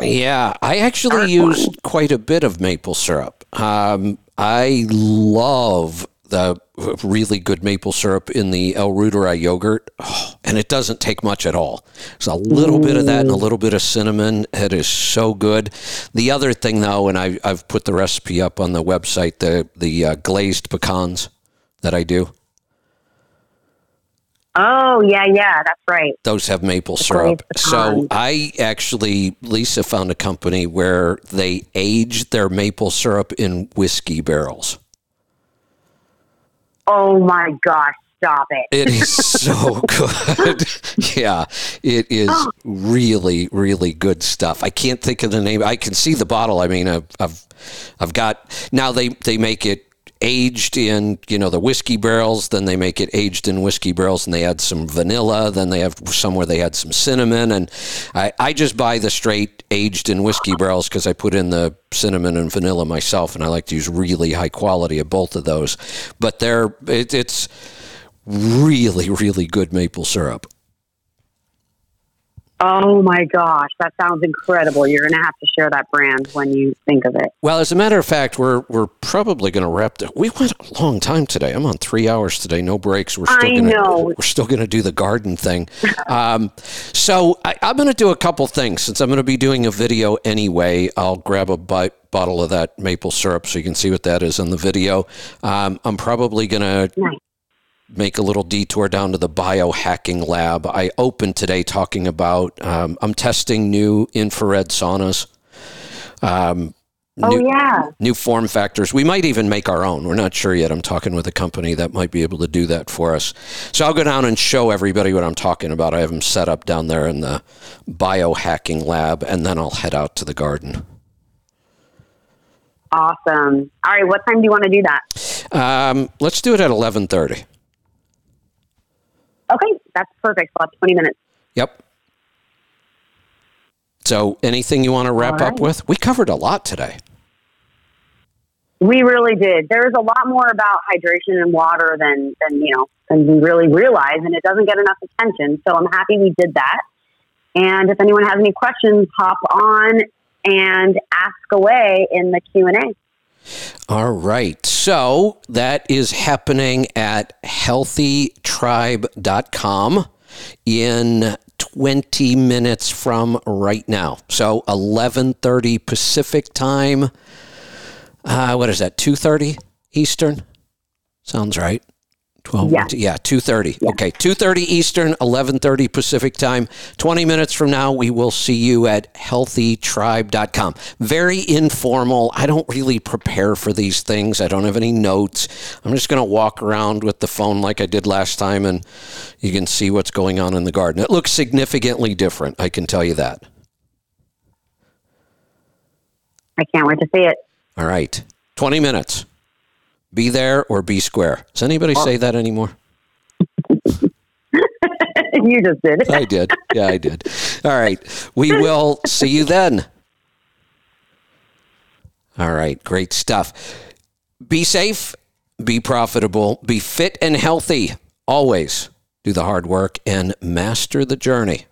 A: yeah, I actually
B: Dark
A: use
B: one.
A: quite a bit of maple syrup. Um, I love the really good maple syrup in the El Rudera yogurt, oh, and it doesn't take much at all. It's a little bit of that and a little bit of cinnamon. It is so good. The other thing, though, and I, I've put the recipe up on the website, the the uh, glazed pecans that I do.
B: Oh yeah, yeah, that's right.
A: those have maple
B: The
A: syrup. So. I actually, Lisa found a company where they age their maple syrup in whiskey barrels.
B: Oh my gosh, stop it.
A: It is so good. yeah, it is oh. really, really good stuff. I can't think of the name. I can see the bottle. I mean, I've, I've, I've got now. They they make it aged in you know the whiskey barrels. Then they make it aged in whiskey barrels, and they add some vanilla. Then they have some where they add some cinnamon. And I I just buy the straight aged in whiskey barrels because I put in the cinnamon and vanilla myself, and I like to use really high quality of both of those. But they're it, it's really, really good maple syrup.
B: Oh my gosh, that sounds incredible. You're going to have to share that brand when you think of it.
A: Well, as a matter of fact, we're we're probably going to wrap. The, we went a long time today. I'm on three hours today, no breaks. We're still gonna. We're still going to do the garden thing. Um, so I, I'm going to do a couple things since I'm going to be doing a video anyway. I'll grab a bite, bottle of that maple syrup so you can see what that is in the video. Um, I'm probably going to. Make a little detour down to the biohacking lab. I opened today talking about um, I'm testing new infrared saunas. Um,
B: Oh
A: new,
B: yeah.
A: new form factors. We might even make our own. We're not sure yet. I'm talking with a company that might be able to do that for us. So I'll go down and show everybody what I'm talking about. I have them set up down there in the biohacking lab, and then I'll head out to the garden.
B: Awesome. All right, what time do you want to do that?
A: Um, let's do it at 11:30.
B: Okay, that's perfect. We'll have 20 minutes.
A: Yep. So, anything you want to wrap
B: All
A: up with? We covered a lot today.
B: We really did. There's a lot more about hydration and water than, than you know than we really realize, and it doesn't get enough attention. So I'm happy we did that. And if anyone has any questions, hop on and ask away in the Q and A.
A: All right. So that is happening at healthytribe.com in 20 minutes from right now. So 11:30 Pacific time. Uh, what is that? 2:30 Eastern? Sounds right. 12
B: Yeah.
A: yeah 2.30 okay 2.30 eastern 11.30 pacific time. 20 minutes from now we will see you at healthytribe.com very informal. I don't really prepare for these things. I don't have any notes. I'm just going to walk around with the phone like i did last time and you can see what's going on in the garden. It looks significantly different i can tell you that.
B: I can't wait to see it.
A: all right. 20 minutes be there or be square does anybody say that anymore
B: you just did.
A: I did. Yeah, I did. All right. We will see you then. All right. Great stuff. Be safe, be profitable, be fit and healthy. Always do the hard work and master the journey.